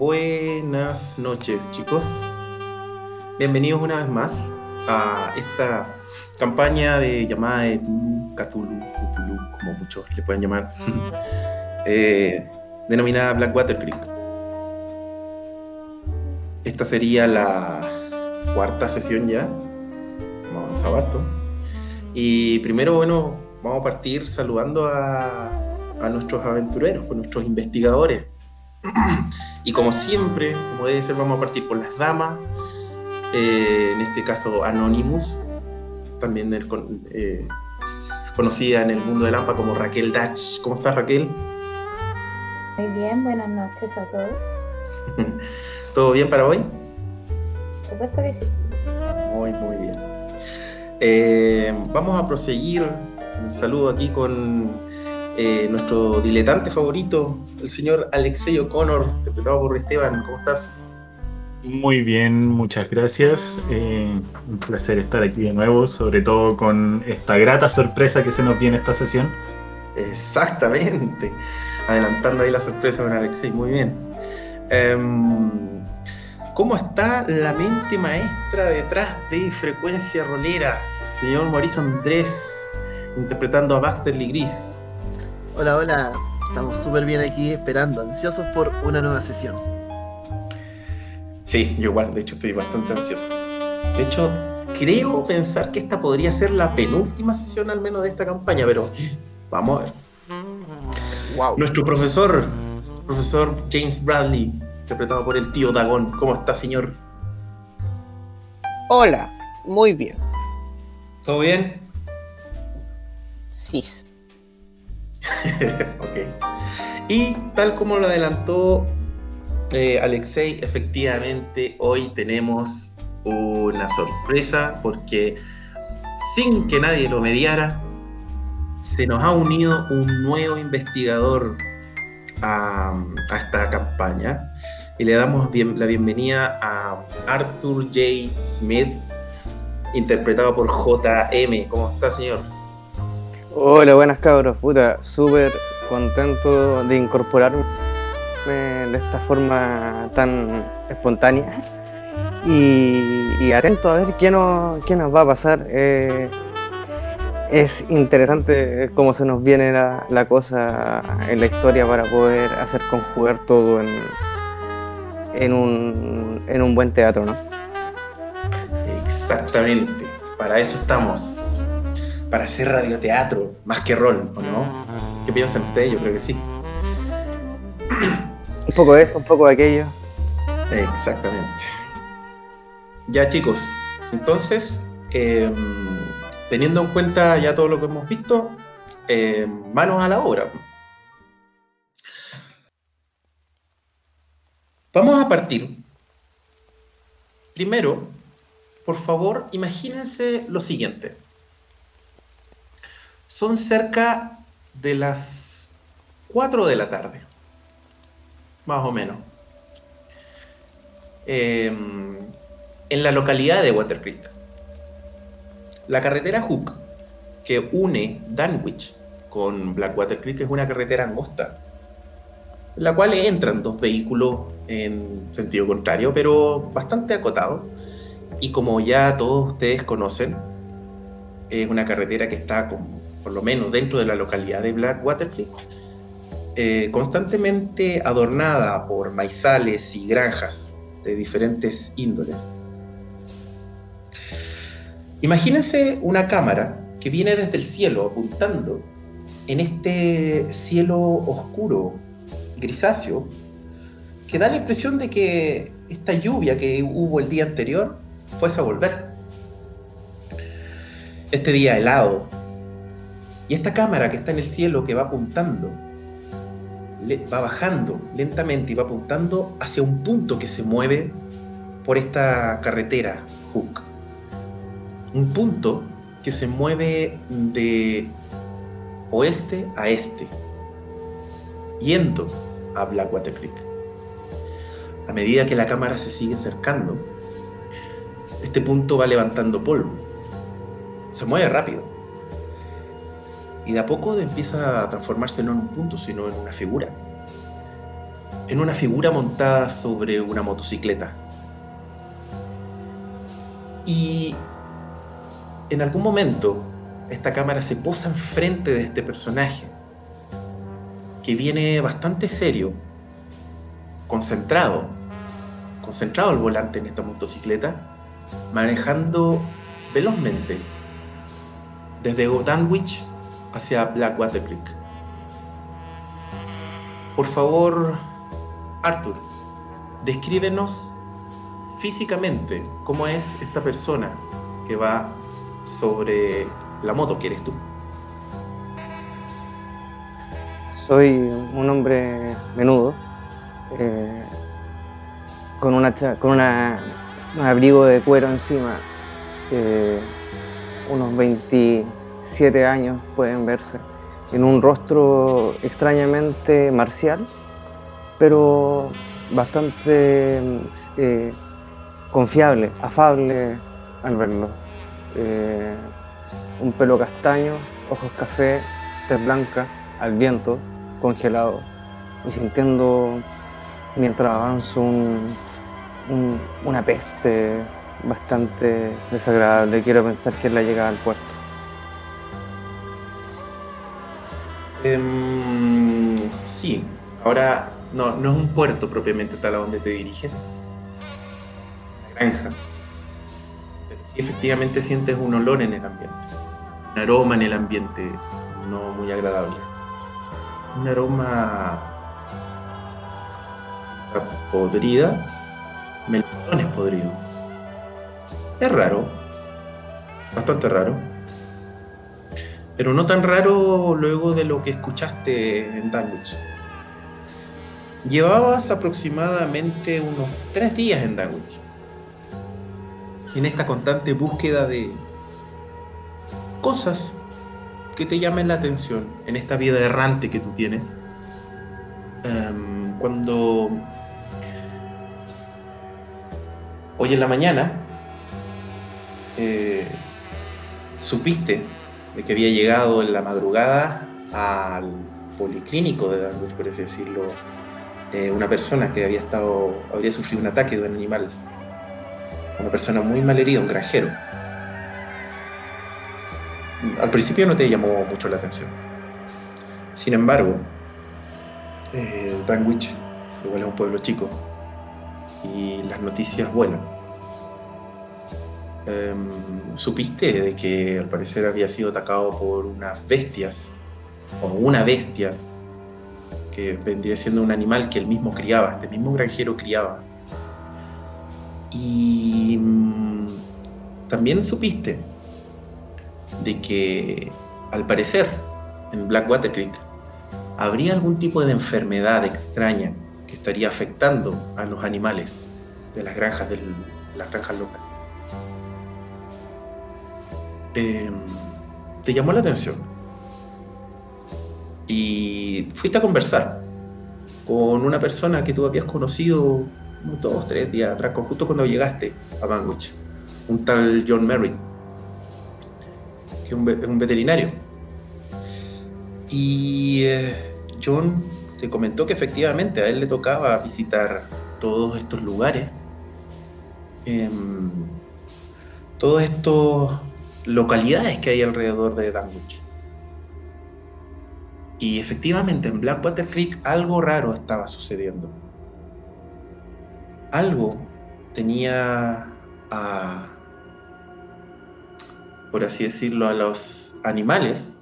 Buenas noches, chicos. Bienvenidos una vez más a esta campaña de llamada de Cthulhu, Cthulhu, como muchos le pueden llamar, eh, denominada Blackwater Creek. Esta sería la cuarta sesión ya. Y primero, bueno, vamos a partir saludando a, a nuestros aventureros, pues nuestros investigadores. y como siempre, como debe ser, vamos a partir por las damas. Eh, en este caso, Anonymous, también el, eh, conocida en el mundo del AMPA como Raquel Dach. ¿Cómo estás, Raquel? Muy bien, buenas noches a todos. ¿Todo bien para hoy? Por supuesto que sí. Muy, muy bien. Eh, vamos a proseguir. Un saludo aquí con eh, nuestro diletante favorito, el señor Alexei O'Connor, interpretado por Esteban. ¿Cómo estás? Muy bien, muchas gracias. Eh, un placer estar aquí de nuevo, sobre todo con esta grata sorpresa que se nos viene esta sesión. Exactamente. Adelantando ahí la sorpresa con Alexei, muy bien. Em, ¿Cómo está la mente maestra detrás de Frecuencia Rolera? Señor Mauricio Andrés, interpretando a Baxter Lee Gris. Hola, hola. Estamos súper bien aquí, esperando, ansiosos por una nueva sesión. Sí, yo igual, de hecho estoy bastante ansioso. De hecho, creo pensar que esta podría ser la penúltima sesión al menos de esta campaña, pero vamos a ver. Wow. Nuestro profesor, profesor James Bradley, interpretado por el tío Dagón. ¿Cómo está, señor? Hola, muy bien. ¿Todo bien? Sí. ok. Y tal como lo adelantó eh, Alexei, efectivamente hoy tenemos una sorpresa porque sin que nadie lo mediara, se nos ha unido un nuevo investigador a, esta campaña y le damos la bienvenida a Arthur J. Smith, interpretado por JM. ¿Cómo está, señor? Hola, buenas cabros. Puta, súper contento de incorporarme de esta forma tan espontánea. Y, atento a ver qué nos, qué nos va a pasar. Eh, es interesante cómo se nos viene la, la cosa en la historia para poder hacer conjugar todo en, en, un, en un buen teatro, ¿no? Exactamente, para eso estamos. Para hacer radioteatro, más que rol, ¿o no? ¿Qué piensan ustedes? Yo creo que sí. Un poco de esto, un poco de aquello. Exactamente. Ya chicos, entonces, eh, teniendo en cuenta ya todo lo que hemos visto, eh, manos a la obra. Vamos a partir. Primero, por favor, imagínense lo siguiente. Son cerca de las 4 de la tarde, más o menos eh, en la localidad de Water Creek. La carretera Hook, que une Danwich con Blackwater Creek, es una carretera angosta, en la cual entran dos vehículos en sentido contrario, pero bastante acotados. Y como ya todos ustedes conocen, es una carretera que está como, por lo menos dentro de la localidad de Blackwater Creek, eh, constantemente adornada por maizales y granjas de diferentes índoles. Imagínense una cámara que viene desde el cielo apuntando en este cielo oscuro, grisáceo, que da la impresión de que esta lluvia que hubo el día anterior fuese a volver. Este día helado. Y esta cámara que está en el cielo que va apuntando va bajando lentamente y va apuntando hacia un punto que se mueve por esta carretera Hook. Un punto que se mueve de oeste a este, yendo a Blackwater Creek. A medida que la cámara se sigue acercando, este punto va levantando polvo. Se mueve rápido. Y de a poco empieza a transformarse no en un punto, sino en una figura. en una figura montada sobre una motocicleta. Y en algún momento esta cámara se posa enfrente de este personaje, que viene bastante serio, concentrado, concentrado al volante en esta motocicleta, manejando velozmente desde Danwich hacia Blackwater Creek. Por favor, Arthur, descríbenos físicamente cómo es esta persona que va sobre la moto que eres tú. Soy un hombre menudo, eh, con, una, con una, un abrigo de cuero encima, unos 27 años pueden verse, en un rostro extrañamente marcial, pero bastante eh, confiable, afable al verlo. Eh, un pelo castaño, ojos café, tez blanca, al viento, congelado, y sintiendo mientras avanzo una peste bastante desagradable. Quiero pensar que es la llegada al puerto. Em, sí, ahora no, no es un puerto propiamente tal a donde te diriges, una granja. Pero sí efectivamente sientes un olor en el ambiente un aroma en el ambiente no muy agradable. Un aroma podrida, melones podrido. Es raro, bastante raro, pero no tan raro luego de lo que escuchaste en Danwich. Llevabas aproximadamente unos tres días en Danwich, en esta constante búsqueda de, cosas que te llamen la atención en esta vida errante que tú tienes. Em, cuando hoy en la mañana eh, supiste de que había llegado en la madrugada al policlínico de Danwood, por así decirlo, eh, una persona que había estado, habría sufrido un ataque de un animal, una persona muy mal herida, un granjero al principio no te llamó mucho la atención. Sin embargo, eh, Danwich igual es un pueblo chico y las noticias vuelan. Em, supiste de que al parecer había sido atacado por unas bestias o una bestia que vendría siendo un animal que él mismo criaba, este mismo granjero criaba. Y mm, también supiste de que al parecer en Blackwater Creek habría algún tipo de enfermedad extraña que estaría afectando a los animales de las granjas, de las granjas locales. Em, te llamó la atención y fuiste a conversar con una persona que tú habías conocido dos, tres días atrás, justo cuando llegaste a Banwich, un tal John Merritt un, un veterinario. Y eh, John te comentó que efectivamente a él le tocaba visitar todos estos lugares, em, todas estas localidades que hay alrededor de Danwich. Y efectivamente en Blackwater Creek algo raro estaba sucediendo. Algo tenía a por así decirlo, a los animales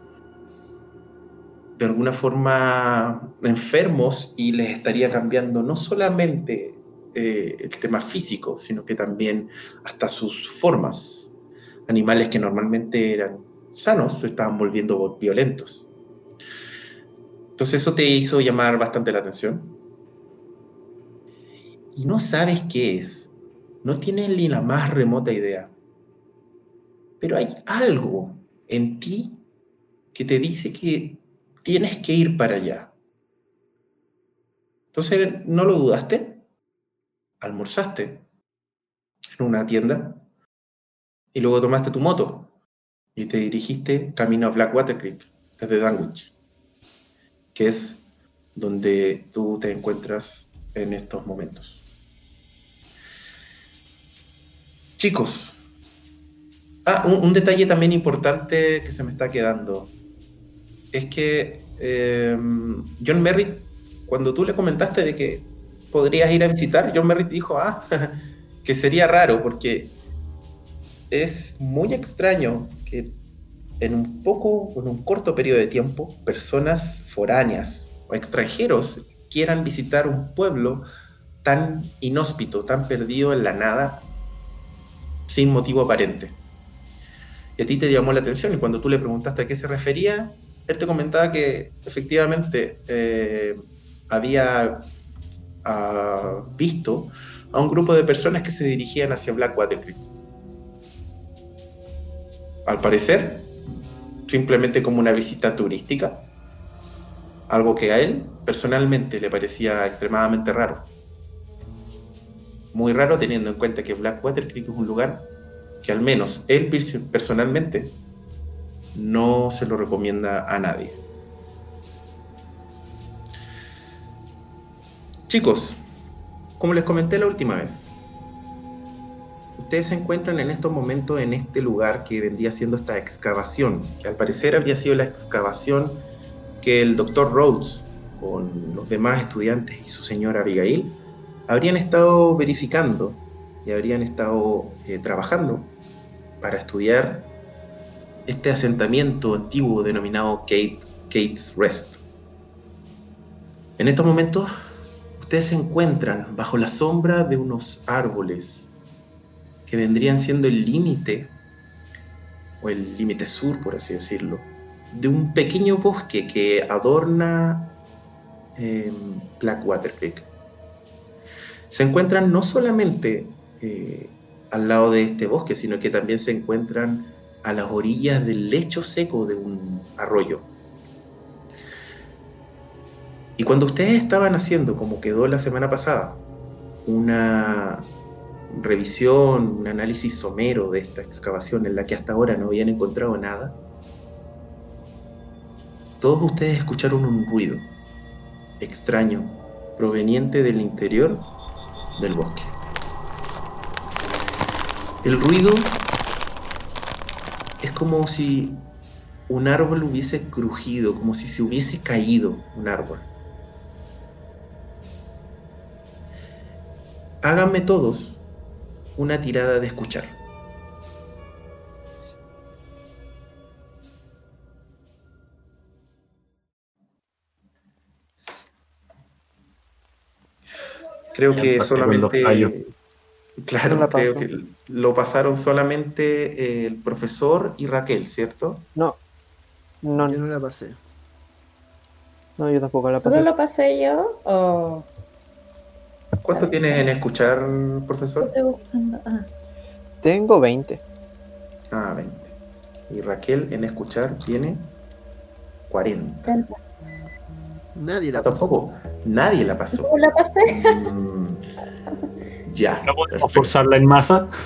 de alguna forma enfermos y les estaría cambiando no solamente eh, el tema físico, sino que también hasta sus formas. Animales que normalmente eran sanos se estaban volviendo violentos. Entonces eso te hizo llamar bastante la atención. Y no sabes qué es. No tienes ni la más remota idea pero hay algo en ti que te dice que tienes que ir para allá. Entonces, ¿no lo dudaste? Almorzaste en una tienda y luego tomaste tu moto y te dirigiste camino a Blackwater Creek desde Danwich, que es donde tú te encuentras en estos momentos. Chicos, ah, un, detalle también importante que se me está quedando es que eh, John Merritt, cuando tú le comentaste de que podrías ir a visitar, John Merritt dijo, ah, que sería raro porque es muy extraño que en un poco, en un corto periodo de tiempo, personas foráneas o extranjeros quieran visitar un pueblo tan inhóspito, tan perdido en la nada, sin motivo aparente. Y a ti te llamó la atención y cuando tú le preguntaste a qué se refería, él te comentaba que efectivamente eh, había ah, visto a un grupo de personas que se dirigían hacia Blackwater Creek. Al parecer, simplemente como una visita turística, algo que a él personalmente le parecía extremadamente raro. Muy raro teniendo en cuenta que Blackwater Creek es un lugar que al menos él personalmente no se lo recomienda a nadie. Chicos, como les comenté la última vez, ustedes se encuentran en estos momentos en este lugar que vendría siendo esta excavación, que al parecer habría sido la excavación que el doctor Rhodes, con los demás estudiantes y su señora Abigail, habrían estado verificando y habrían estado eh, trabajando para estudiar este asentamiento antiguo denominado Kate, Kate's Rest. En estos momentos, ustedes se encuentran bajo la sombra de unos árboles que vendrían siendo el límite, o el límite sur, por así decirlo, de un pequeño bosque que adorna eh, Blackwater Creek. Se encuentran no solamente eh, al lado de este bosque, sino que también se encuentran a las orillas del lecho seco de un arroyo. Y cuando ustedes estaban haciendo, como quedó la semana pasada, una revisión, un análisis somero de esta excavación en la que hasta ahora no habían encontrado nada, todos ustedes escucharon un ruido extraño proveniente del interior del bosque. El ruido es como si un árbol hubiese crujido, como si se hubiese caído un árbol. Háganme todos una tirada de escuchar. Creo que solamente Claro, creo que lo pasaron solamente eh, el profesor y Raquel, ¿cierto? No, no, Yo no la pasé. no, yo tampoco la ¿Solo pasé. lo pasé yo o ¿Cuánto tienes en escuchar, profesor? estoy buscando? Ah, Tengo 20. Ah, 20. Y Raquel en escuchar tiene 40. treinta. Nadie la pasó. Tampoco, nadie la pasó. ¿Cómo la pasé? Mm, ya. No podemos forzarla en masa.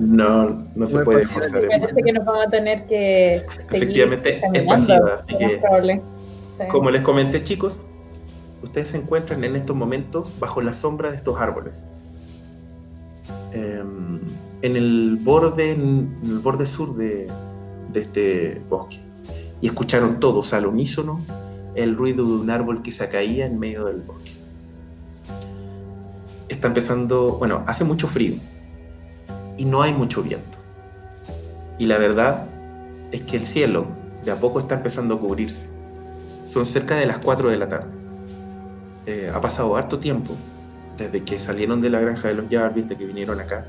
No, no se puede forzar. Parece que nos vamos a tener que seguir Efectivamente, es pasiva, así que- probable. Sí. Como les comenté, chicos, ustedes se encuentran en estos momentos bajo la sombra de estos árboles. Em, en el borde, el borde sur de, de este bosque. Y escucharon todos al unísono el ruido de un árbol que se caía en medio del bosque. Está empezando, bueno, hace mucho frío y no hay mucho viento. Y la verdad es que el cielo de a poco está empezando a cubrirse. Son cerca de las 4 de la tarde. Eh, ha pasado harto tiempo desde que salieron de la granja de los Jarvis, de que vinieron acá.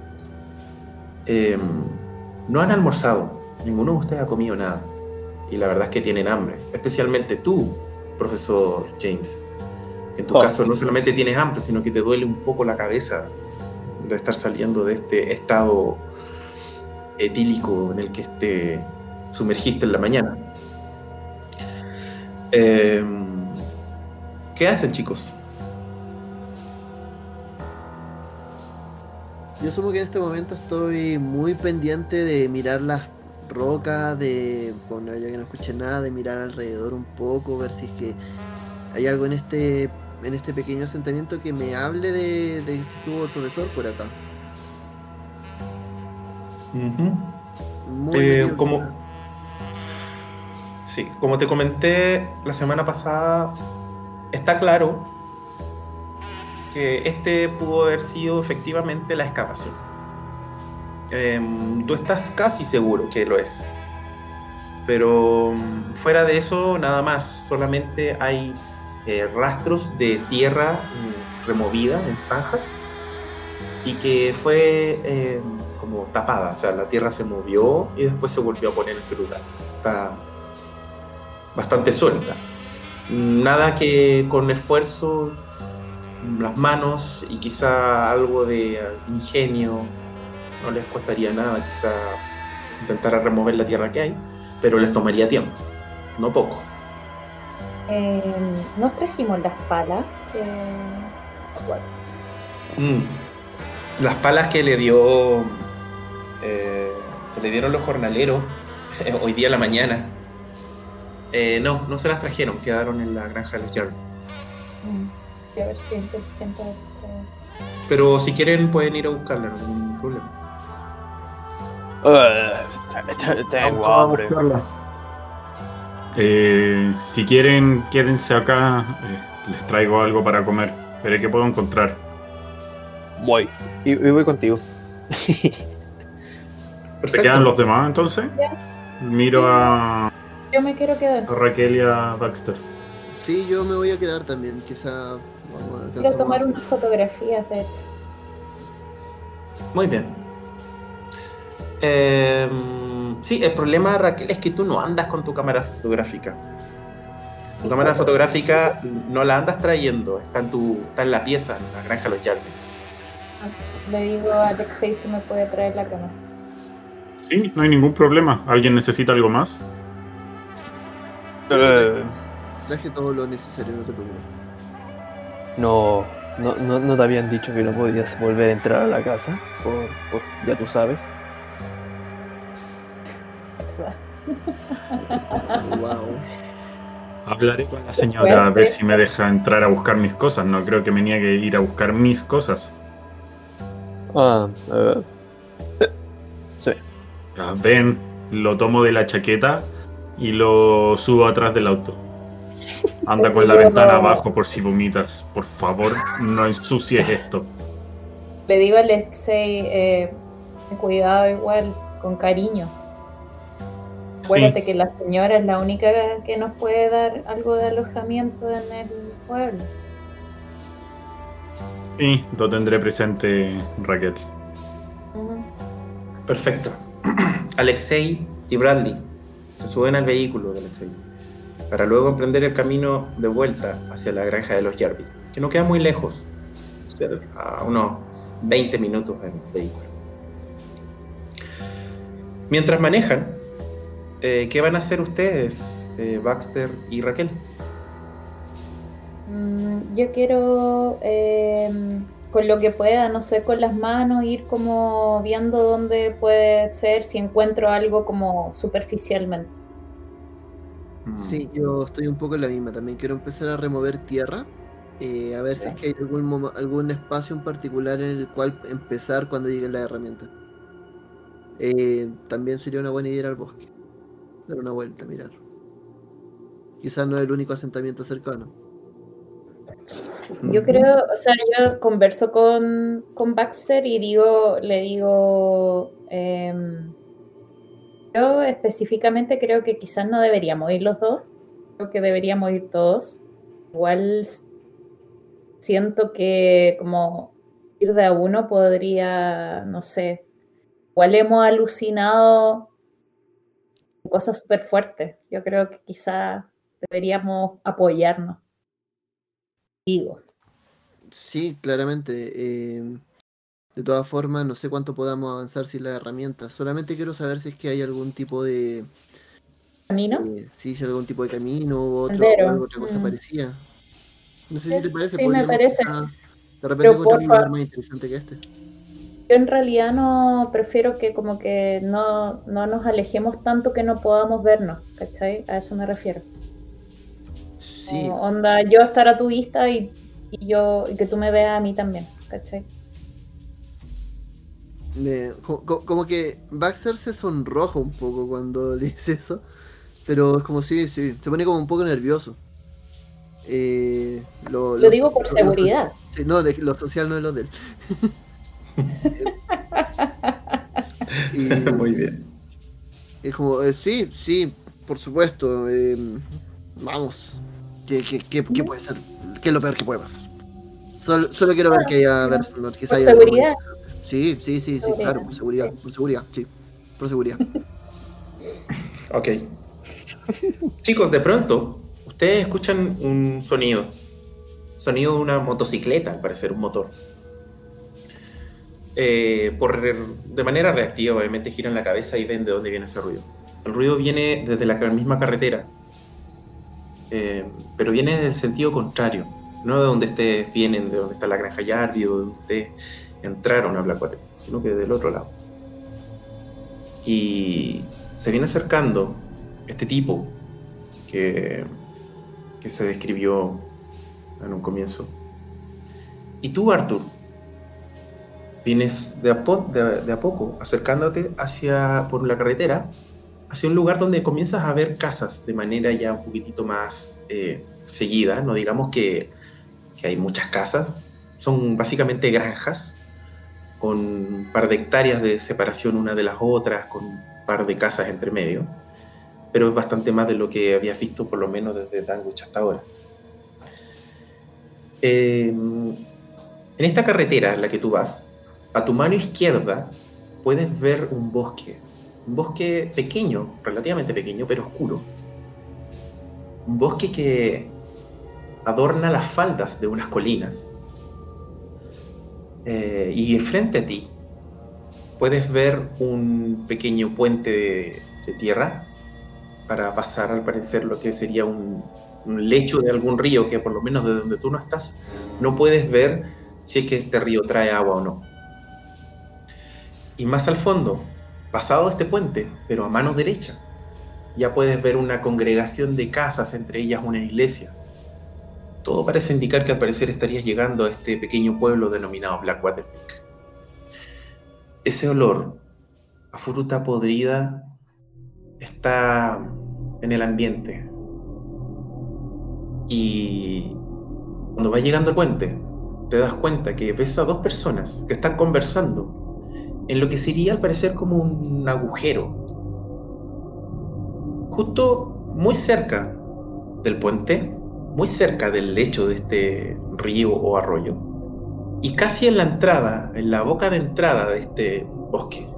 Eh, no han almorzado, ninguno de ustedes ha comido nada. Y la verdad es que tienen hambre, especialmente tú, profesor James. En tu Oh. caso no solamente tienes hambre, sino que te duele un poco la cabeza de estar saliendo de este estado etílico en el que te sumergiste en la mañana. Eh, ¿Qué hacen, chicos? Yo asumo que en este momento estoy muy pendiente de mirar las rocas, de, bueno, ya que no escuché nada, de mirar alrededor un poco, ver si es que ¿Hay algo en este en este pequeño asentamiento que me hable de, de si estuvo el profesor por acá? Ujú. Muy Eh, bien. como, sí, como te comenté la semana pasada, está claro que este pudo haber sido efectivamente la excavación. Em, tú estás casi seguro que lo es. Pero mm, fuera de eso, nada más. Solamente hay eh, rastros de tierra mm, removida en zanjas y que fue eh, como tapada, o sea, la tierra se movió y después se volvió a poner en su lugar. Está bastante suelta. Nada que con esfuerzo, las manos y quizá algo de ingenio no les costaría nada, quizá intentar remover la tierra que hay, pero les tomaría tiempo, no poco. Eh, nos trajimos las palas que. Mm. Las palas que le dio. eh, que le dieron los jornaleros hoy día a la mañana. Eh, no, no se las trajeron, quedaron en la granja de los Jarvis. mm, a ver si Pero si quieren pueden ir a buscarla, no hay ningún problema. Eh, tengo Vamos a hambre. Eh, si quieren, quédense acá. eh, les traigo algo para comer. Veré qué puedo encontrar. Voy. Y, y voy contigo. ¿Se quedan los demás entonces? Miro a Yo me quiero quedar. Raquel y a Baxter. Sí, yo me voy a quedar también. Quizá vamos, Quiero tomar a- unas fotografías, de hecho. Muy bien. Eh, sí, el problema, Raquel, es que tú no andas con tu cámara fotográfica. Tu cámara fotográfica no la andas trayendo, está en, tu, está en la pieza, en la granja de los Jarvis. Le digo a Alexei si me puede traer la cámara. Sí, no hay ningún problema. ¿Alguien necesita algo más? Eh, Traje todo lo necesario, no te preocupes. no, no, no, no te habían dicho que no podías volver a entrar a la casa. Por, por- ya tú sabes. Wow. Hablaré con la señora a ver si me deja entrar a buscar mis cosas. No creo que me niegue a ir a buscar mis cosas. Ah, eh, Ya, ven, lo tomo de la chaqueta y lo subo atrás del auto. Anda con la ventana abajo por si vomitas. Por favor, no ensucies esto. Le digo a Alexei, eh, cuidado igual, con cariño. Acuérdate que la señora es la única que nos puede dar algo de alojamiento en el pueblo. Sí, lo tendré presente, Raquel. Perfecto. Alexei y Bradley se suben al vehículo de Alexei para luego emprender el camino de vuelta hacia la granja de los Jarvis, que no queda muy lejos, a unos 20 minutos en vehículo. Mientras manejan, eh, ¿qué van a hacer ustedes, eh, Baxter y Raquel? Mm, Yo quiero, eh, con lo que pueda, no sé, con las manos, ir como viendo dónde puede ser, si encuentro algo como superficialmente. Mm, Sí, yo estoy un poco en la misma. También quiero empezar a remover tierra. eh, a ver si es que hay algún, algún espacio en particular en el cual empezar cuando lleguen las herramientas. Eh, también sería una buena idea ir al bosque. Dar una vuelta, mirar. Quizás no es el único asentamiento cercano. Yo creo, o sea, yo converso con, con Baxter y digo, le digo, em, yo específicamente creo que quizás no deberíamos ir los dos, creo que deberíamos ir todos. Igual siento que como ir de a uno podría, no sé, igual hemos alucinado cosas súper fuertes. Yo creo que quizás deberíamos apoyarnos. Digo. Sí, claramente. eh, de todas formas, no sé cuánto podamos avanzar sin las herramientas. Solamente quiero saber si es que hay algún tipo de. ¿Camino? eh, si hay algún tipo de camino u otro, o otra cosa mm. parecida. No sé Sí, si te parece. sí, me parece. De repente encontrar un lugar más interesante que este. Yo en realidad no prefiero que como que no, no nos alejemos tanto que no podamos vernos, ¿cachai? A eso me refiero. Sí, Como, onda, yo estar a tu vista y, y yo y que tú me veas a mí también, ¿cachai? me- como que Baxter se sonroja un poco cuando le dice eso, pero es como si sí, se pone como un poco nervioso. Eh, lo, Lo digo por lo- seguridad. Sí, no, de- lo social no es lo de él. y Muy bien. es como, eh, sí, sí, por supuesto. eh, vamos. ¿Qué, qué, qué- qué puede ser? ¿Qué es lo peor que puede pasar? Solo, solo quiero ver que haya. ver- quizá Por haya algo- seguridad. Sí, sí, sí, sí, Seguridad, claro, por seguridad, sí. por seguridad, sí, por seguridad. Ok. Chicos, de pronto, ustedes escuchan un sonido. Sonido de una motocicleta, al parecer, un motor. Eh, por, de manera reactiva, obviamente, giran la cabeza y ven de dónde viene ese ruido. El ruido viene desde la misma carretera, eh, pero viene del sentido contrario. No de donde ustedes vienen, de donde está la granja Yardi, o de donde ustedes entraron a Blackwater, sino que del otro lado. Y se viene acercando este tipo que, que se describió en un comienzo. Y tú, Arthur, vienes de a, de a poco acercándote hacia, por la carretera, hacia un lugar donde comienzas a ver casas de manera ya un poquitito más eh, seguida. No digamos que, hay muchas casas, son básicamente granjas con un par de hectáreas de separación una de las otras, con un par de casas entre medio, pero es bastante más de lo que habías visto por lo menos desde Danwich hasta ahora. Eh, en esta carretera en la que tú vas, a tu mano izquierda puedes ver un bosque, un bosque pequeño, relativamente pequeño, pero oscuro. Un bosque que adorna las faldas de unas colinas. Eh, y frente a ti puedes ver un pequeño puente de, tierra para pasar al parecer lo que sería un, un lecho de algún río que por lo menos de donde tú no estás no puedes ver si es que este río trae agua o no. Y más al fondo, pasado este puente, pero a mano derecha, ya puedes ver una congregación de casas, entre ellas una iglesia. Todo parece indicar que al parecer estarías llegando a este pequeño pueblo denominado Blackwater Peak. Ese olor a fruta podrida está en el ambiente. Y cuando vas llegando al puente, te das cuenta que ves a dos personas que están conversando en lo que sería al parecer como un agujero. Justo muy cerca del puente, muy cerca del lecho de este río o arroyo, y casi en la entrada, en la boca de entrada de este bosque.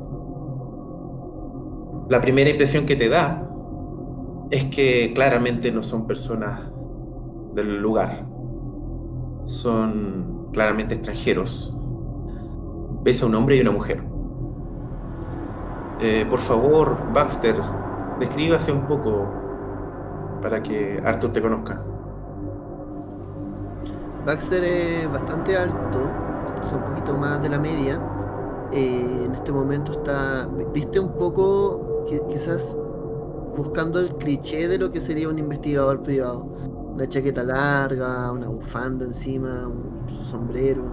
La primera impresión que te da es que claramente no son personas del lugar. Son claramente extranjeros. Ves a un hombre y una mujer. Eh, por favor, Baxter, descríbase un poco para que Arthur te conozca. Baxter es bastante alto, es un poquito más de la media. Eh, en este momento está, viste un poco, qui- quizás buscando el cliché de lo que sería un investigador privado. Una chaqueta larga, una bufanda encima, un sombrero.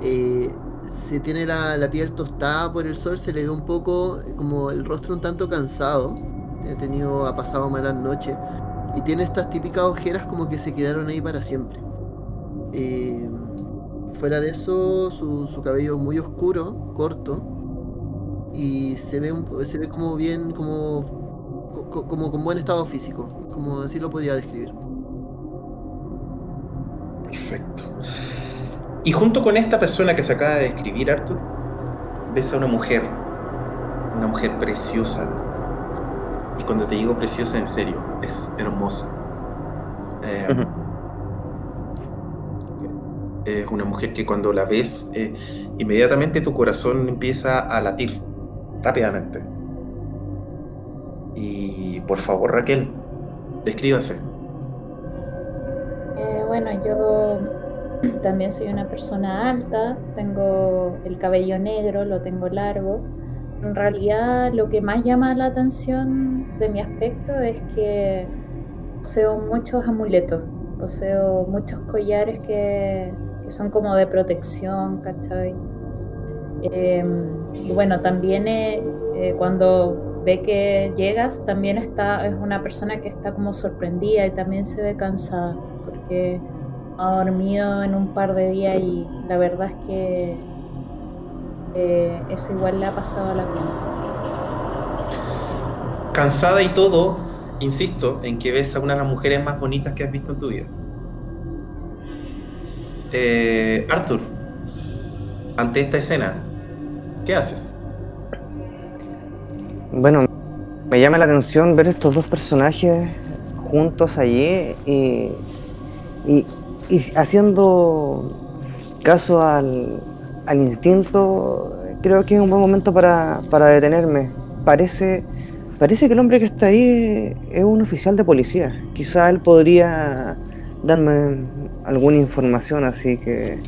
Eh, se tiene la, la piel tostada por el sol, se le ve un poco eh, como el rostro un tanto cansado. Ha tenido, ha pasado malas noches. Y tiene estas típicas ojeras como que se quedaron ahí para siempre. Eh, fuera de eso, su, cabello muy oscuro, corto, y se ve, un- se ve como bien, como, co- co- como con buen estado físico, como así lo podría describir. Perfecto. Y junto con esta persona que se acaba de describir, Arthur, ves a una mujer. Una mujer preciosa. Y cuando te digo preciosa, en serio, es hermosa. Eh, Ujú. es una mujer que cuando la ves, eh, inmediatamente tu corazón empieza a latir rápidamente. Y por favor, Raquel, descríbase. Eh, bueno, yo también soy una persona alta, tengo el cabello negro, lo tengo largo. En realidad lo que más llama la atención de mi aspecto es que poseo muchos amuletos, poseo muchos collares que, son como de protección, ¿cachai? Em, y bueno, también eh, eh, cuando ve que llegas, también está, es una persona que está como sorprendida y también se ve cansada, porque dormido en un par de días y la verdad es que eh, eso igual le ha pasado a la cuenta. Cansada y todo, insisto en que ves a una de las mujeres más bonitas que has visto en tu vida. Eh, Arthur, ante esta escena, ¿qué haces? Bueno, me llama la atención ver estos dos personajes juntos allí y, y- y haciendo caso al, al instinto, creo que es un buen momento para, para detenerme. Parece, parece que el hombre que está ahí es un oficial de policía. Quizá él podría darme alguna información, así que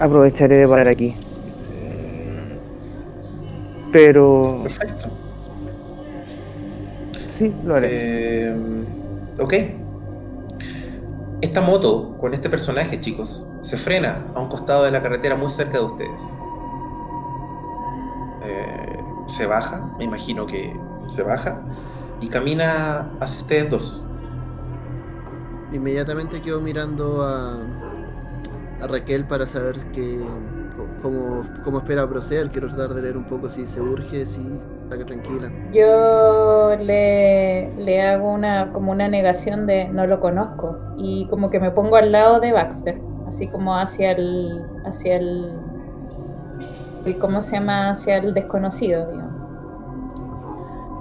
aprovecharé de parar aquí. Pero Perfecto. sí, lo haré. Eh, ok. Esta moto con este personaje, chicos, se frena a un costado de la carretera muy cerca de ustedes. Eh, se baja, me imagino que se baja, y camina hacia ustedes dos. Inmediatamente quedo mirando a, a Raquel para saber que, cómo, cómo espera proceder. Quiero tratar de leer un poco si se urge, si está que tranquila. Yo le, le hago una como una negación de no lo conozco y como que me pongo al lado de Baxter, así como hacia el hacia el, el- ¿cómo se llama? hacia el desconocido, digamos.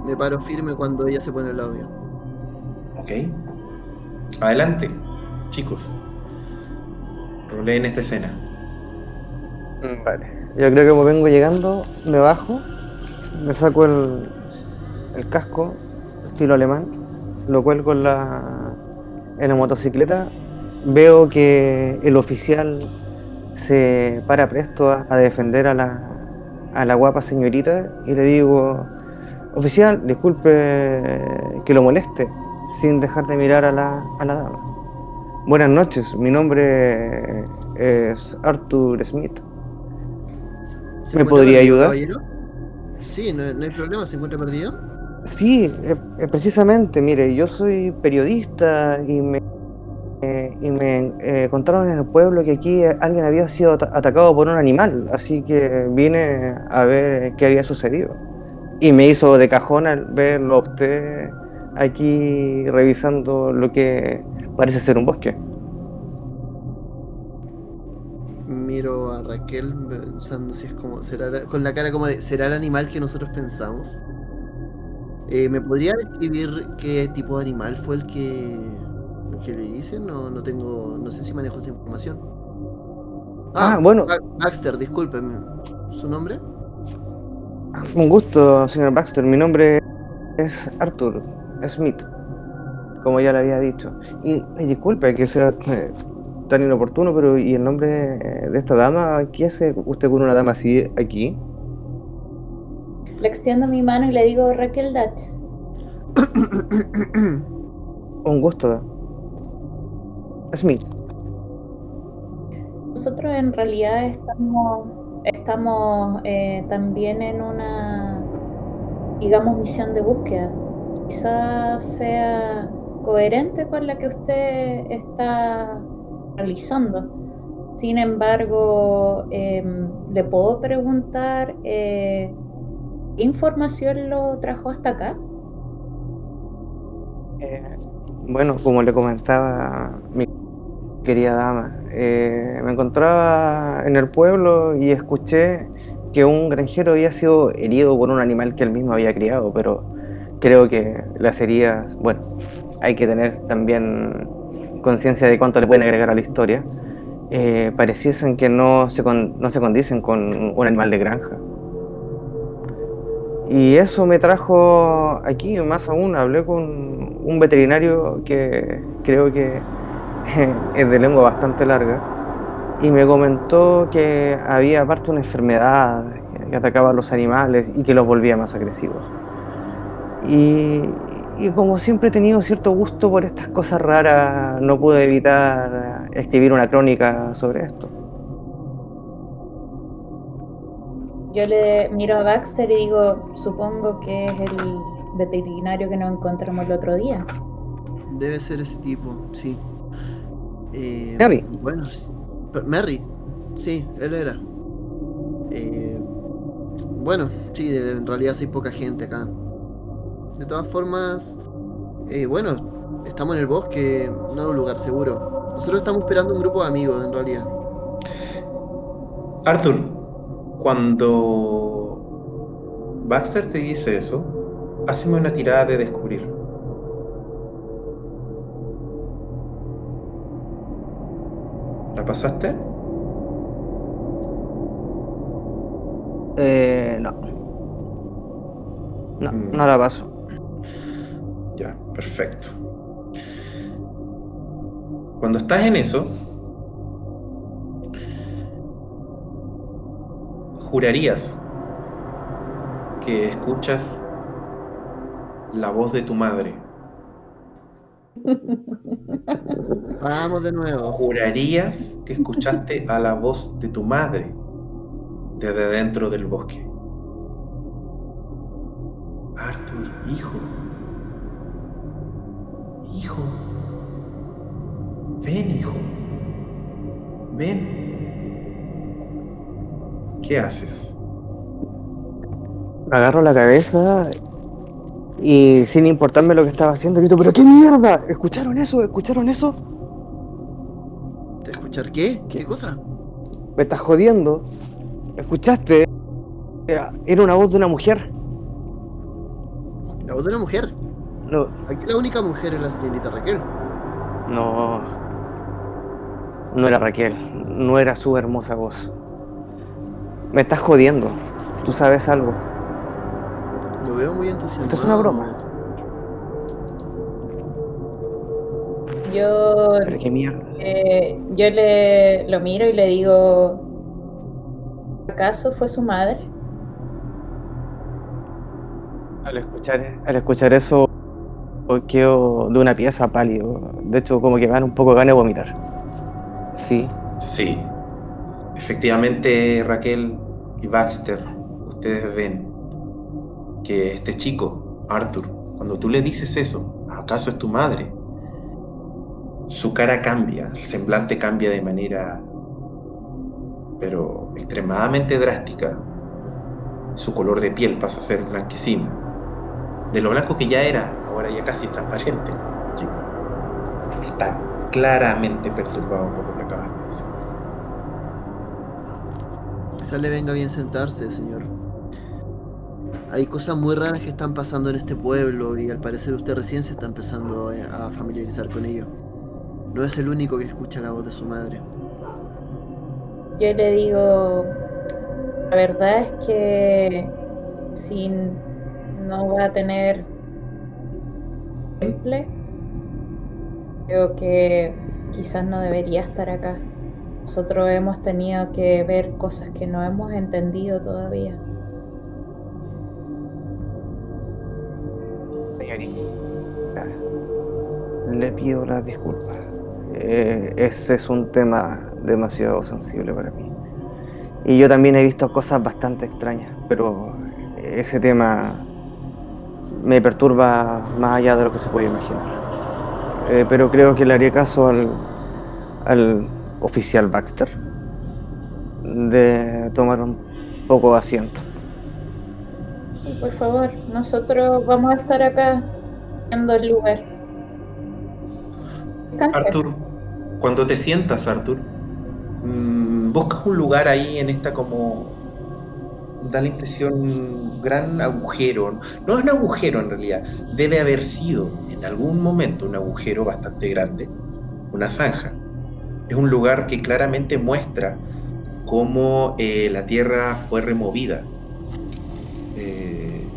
Me paro firme cuando ella se pone al lado mío. Ok. Adelante, chicos. Roleen esta escena. Mm, Vale. Yo creo que como vengo llegando, me bajo, me saco el, el casco, estilo alemán, lo cuelgo en la, motocicleta, veo que el oficial se para presto a, a defender a la, a la guapa señorita y le digo, oficial, disculpe que lo moleste, sin dejar de mirar a la, a la dama. Buenas noches, mi nombre es Arthur Smith. ¿Se ¿Me podría ayudar? caballero? Sí, no, no hay problema, ¿se encuentra perdido? Sí, eh, eh, precisamente, mire, yo soy periodista y me, eh, y me eh, contaron en el pueblo que aquí alguien había sido ata- atacado por un animal, así que vine a ver qué había sucedido. Y me hizo de cajón al verlo a usted aquí revisando lo que parece ser un bosque. Miro a Raquel pensando si es como. Será, con la cara como de. ¿Será el animal que nosotros pensamos? Eh, ¿Me podría describir qué tipo de animal fue el que. el que le dicen? No, no tengo. No sé si manejo esa información. Ah, bueno. Ba- Baxter, discúlpeme. ¿Su nombre? Un gusto, señor Baxter, mi nombre es Arthur Smith, como ya le había dicho. Y, y disculpe que sea eh, tan inoportuno, pero ¿y el nombre eh, de esta dama? ¿Qué hace usted con una dama así aquí? Le extiendo mi mano y le digo Raquel Dach. Un gusto. Smith. Nosotros en realidad estamos, estamos eh, también en una, digamos, misión de búsqueda. Quizás sea coherente con la que usted está realizando. Sin embargo, em, le puedo preguntar eh, qué información lo trajo hasta acá. Eh, bueno, como le comentaba mi querida dama, eh, me encontraba en el pueblo y escuché que un granjero había sido herido por un animal que él mismo había criado, pero creo que las heridas, bueno, hay que tener también conciencia de cuánto le pueden agregar a la historia, eh, pareciesen que no se, no se condicen con un animal de granja. Y eso me trajo aquí, más aún, hablé con un veterinario que creo que es de lengua bastante larga y me comentó que había aparte una enfermedad que atacaba a los animales y que los volvía más agresivos. Y, y como siempre he tenido cierto gusto por estas cosas raras, no pude evitar escribir una crónica sobre esto. Yo le miro a Baxter y digo, supongo que es el veterinario que nos encontramos el otro día. Debe ser ese tipo, sí. Eh, Merry. Bueno, Merry. Sí, él era. Eh, bueno, sí, en realidad sí hay poca gente acá. De todas formas, eh, bueno, estamos en el bosque, no es un lugar seguro. Nosotros estamos esperando un grupo de amigos, en realidad. Arthur, cuando Baxter te dice eso, hazme una tirada de descubrir. ¿La pasaste? Eh, no. No, Mm. no la paso. Perfecto. Cuando estás en eso, jurarías que escuchas la voz de tu madre. Vamos de nuevo. Jurarías que escuchaste a la voz de tu madre desde dentro del bosque. Arthur, hijo. Hijo. Ven, hijo. Ven. ¿Qué haces? Agarro la cabeza y sin importarme lo que estaba haciendo, grito, pero qué mierda, ¿escucharon eso? ¿Escucharon eso? ¿Te escuchar qué? ¿Qué, ¿Qué? cosa? Me estás jodiendo. ¿Escuchaste? Era una voz de una mujer. La voz de una mujer. No, Aquí la única mujer es la señorita Raquel. no. No era Raquel, no era su hermosa voz. Me estás jodiendo. Tú sabes algo. Lo veo muy entusiasmado. Esto es una broma. Yo, Pero qué mierda. eh, yo le lo miro y le digo, ¿acaso fue su madre? Al escuchar, al escuchar eso, quedo de una pieza pálido. De hecho, como que me dan un poco ganas de vomitar. Sí, Sí. Efectivamente, Raquel y Baxter, ustedes ven que este chico, Arthur, cuando tú le dices eso, ¿acaso es tu madre? Su cara cambia, el semblante cambia de manera, pero extremadamente drástica. Su color de piel pasa a ser blanquecino. De lo blanco que ya era, ahora ya casi es transparente. Chico. Está claramente perturbado por lo que acabas de decir. Quizás le venga bien sentarse, señor. Hay cosas muy raras que están pasando en este pueblo y al parecer usted recién se está empezando a familiarizar con ello. No es el único que escucha la voz de su madre. Yo le digo, la verdad es que si no va a tener temple, creo que quizás no debería estar acá. Nosotros hemos tenido que ver cosas que no hemos entendido todavía. señorita. Le pido las disculpas. Eh, ese es un tema demasiado sensible para mí. Y yo también he visto cosas bastante extrañas, pero ese tema me perturba más allá de lo que se puede imaginar. Eh, pero creo que le haría caso al, al oficial Baxter de tomar un poco de asiento. Por favor, nosotros vamos a estar acá viendo el lugar. Arthur, cuando te sientas, Arthur, mm, buscas un lugar ahí en esta como... Da la impresión gran agujero. No es un agujero en realidad. Debe haber sido en algún momento un agujero bastante grande, una zanja. Es un lugar que claramente muestra cómo eh, la tierra fue removida. Eh,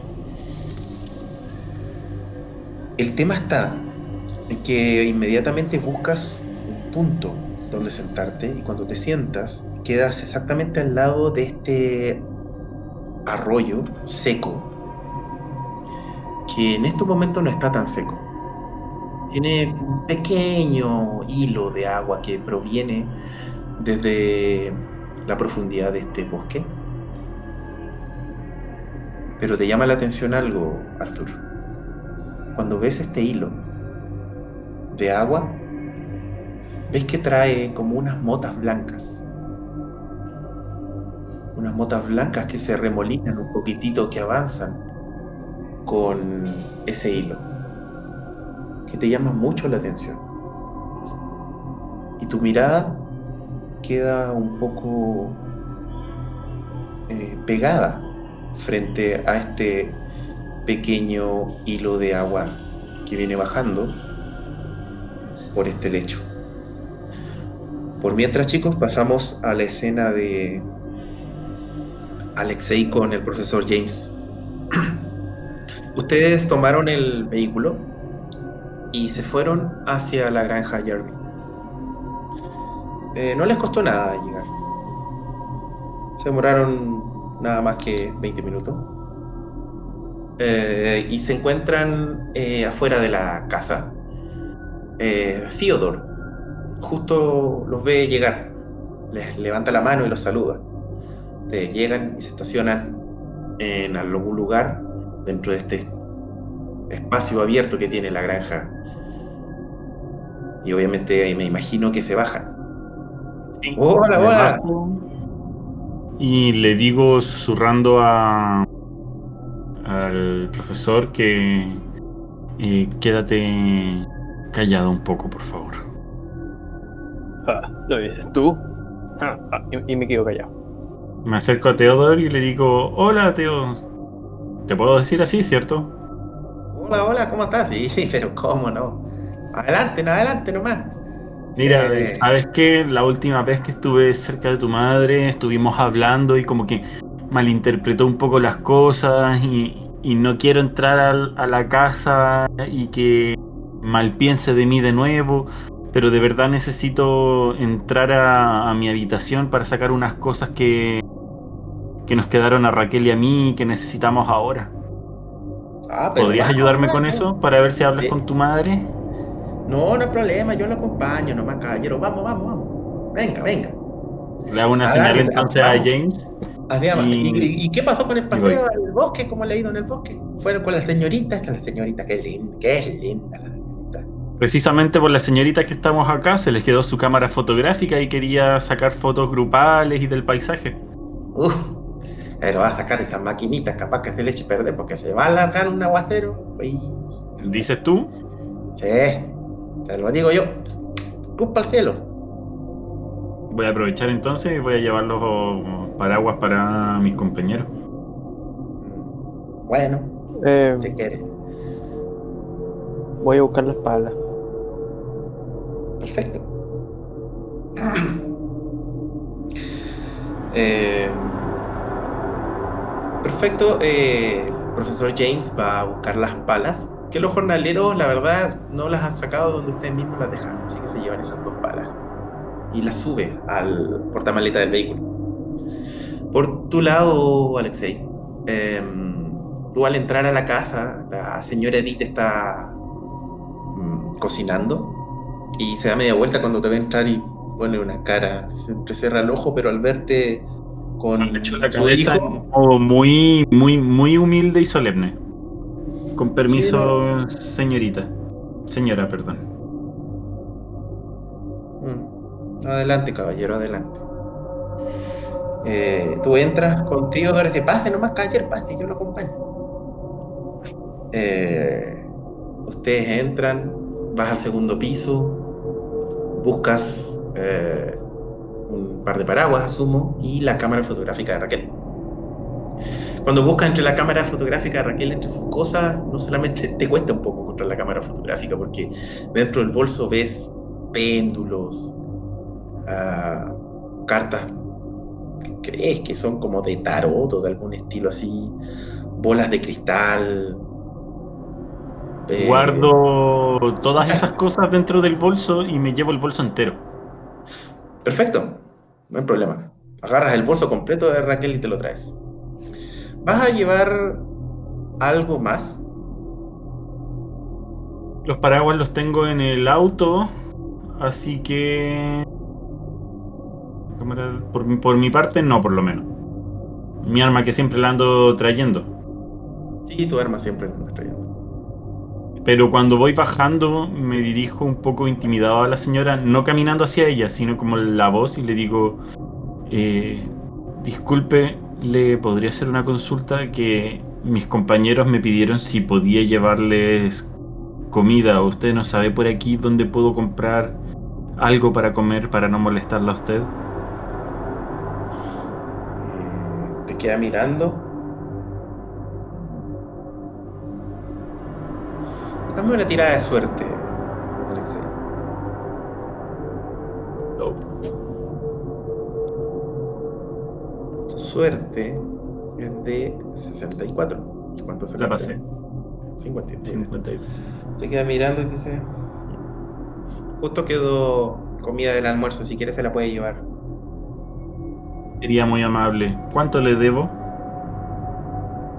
el tema está en que inmediatamente buscas un punto donde sentarte y cuando te sientas quedas exactamente al lado de este arroyo seco que en estos momentos no está tan seco. Tiene un pequeño hilo de agua que proviene desde la profundidad de este bosque. Pero te llama la atención algo, Arthur. Cuando ves este hilo de agua, ves que trae como unas motas blancas. Unas motas blancas que se remolinan un poquitito, que avanzan con ese hilo. Que te llama mucho la atención. Y tu mirada queda un poco eh, pegada frente a este pequeño hilo de agua que viene bajando por este lecho. Por mientras, chicos, pasamos a la escena de Alexei con el profesor James. Ustedes tomaron el vehículo y se fueron hacia la granja Jeremy. Eh, no les costó nada llegar. Se demoraron nada más que 20 minutos. Eh, y se encuentran eh, afuera de la casa. Theodore justo los ve llegar. Les levanta la mano y los saluda. Ustedes llegan y se estacionan en algún lugar dentro de este espacio abierto que tiene la granja. Y obviamente me imagino que se bajan. hola, hola. Y le digo susurrando a al profesor que eh, quédate callado un poco, por favor. Ah, ¿Lo dices tú? Ah, ah, y, y me quedo callado. Me acerco a Teodor y le digo, hola Teo. ¿Te puedo decir así, cierto? Hola, hola, ¿cómo estás? Sí, sí, pero ¿cómo no? Adelante, no, adelante nomás. Mira, Eh. ¿sabes qué? La última vez que estuve cerca de tu madre, estuvimos hablando y como que malinterpretó un poco las cosas y, y no quiero entrar al- a la casa y que mal piense de mí de nuevo, pero de verdad necesito entrar a, a mi habitación para sacar unas cosas que, que nos quedaron a Raquel y a mí que necesitamos ahora. Ah, pero ¿Podrías ayudarme con eso para ver si hablas Sí. con tu madre? No, no hay problema, yo lo acompaño, nomás caballero. Vamos, vamos, vamos. Venga, venga. Le hago una Ah, señal entonces a. James. Y- ¿Y, y, y qué pasó con el paseo al bosque? ¿Cómo le ha ido en el bosque? Fueron con la señorita, esta la señorita, qué linda, qué linda la. Precisamente por la señorita que estamos acá, se les quedó su cámara fotográfica y quería sacar fotos grupales y del paisaje. Uf, pero va a sacar estas maquinitas, capaz que se le eche perder porque se va a alargar un aguacero. Y... ¿Dices tú? Sí, te lo digo yo. Culpa al cielo. Voy a aprovechar entonces y voy a llevar los paraguas para mis compañeros. Bueno, Eh, si quieres. voy a buscar la espalda. Perfecto. Eh, perfecto. eh, profesor James va a buscar las palas. Que los jornaleros, la verdad, no las han sacado donde ustedes mismos las dejaron. Así que se llevan esas dos palas. Y las sube al portamaleta del vehículo. Por tu lado, Alexei, em, tú al entrar a la casa, la señora Edith está mm, cocinando y se da media vuelta cuando te ve entrar y pone una cara, se entrecierra el ojo, pero al verte con la su cabeza hijo, muy, muy, muy humilde y solemne. Con permiso, señorita. Señora, perdón. Mm. Adelante, caballero, adelante. Eh, tú entras contigo, tú dice, pase nomás, caballero, pase, yo lo acompaño. Eh, ustedes entran, vas al segundo piso, buscas eh, un par de paraguas, asumo, y la cámara fotográfica de Raquel. Cuando buscas entre la cámara fotográfica de Raquel, entre sus cosas, no solamente te cuesta un poco encontrar la cámara fotográfica, porque dentro del bolso ves péndulos, ah, cartas que crees que son como de tarot o de algún estilo así, bolas de cristal. Eh, Guardo todas esas cosas dentro del bolso y me llevo el bolso entero. Perfecto, no hay problema. Agarras el bolso completo de Raquel y te lo traes. ¿Vas a llevar algo más? Los paraguas los tengo en el auto, así que... Por, mi- por mi parte, no, por lo menos. Mi arma que siempre la ando trayendo. Sí, tu arma siempre la andas trayendo. Pero cuando voy bajando, me dirijo un poco intimidado a la señora, no caminando hacia ella, sino como la voz y le digo, eh, disculpe, ¿le podría hacer una consulta que mis compañeros me pidieron si podía llevarles comida? ¿Usted no sabe por aquí dónde puedo comprar algo para comer para no molestarla a usted? Te queda mirando. Dame una tirada de suerte, Alexei. Tu suerte es de 64. ¿Y cuánto se La pasé. 52. 52. Te queda mirando y te dice: Justo quedó comida del almuerzo. Si quieres, se la puede llevar. Sería muy amable. ¿Cuánto le debo?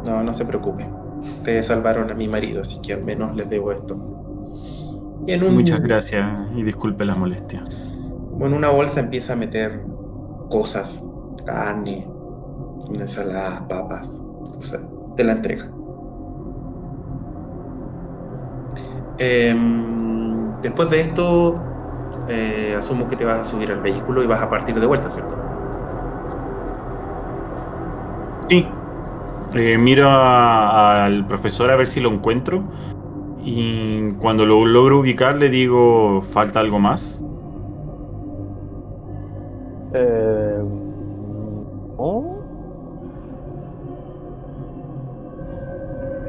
No, no se preocupe. Ustedes salvaron a mi marido, así que al menos les debo esto. Y en un, Muchas gracias y disculpe la molestia. En una bolsa empieza a meter cosas, carne, una ensalada, papas. O sea, te la entrega. Em, después de esto, eh, asumo que te vas a subir al vehículo y vas a partir de vuelta, ¿cierto? Eh, miro a- al profesor a ver si lo encuentro. Y cuando lo logro ubicar le digo, ¿falta algo más? Eh, ¿no?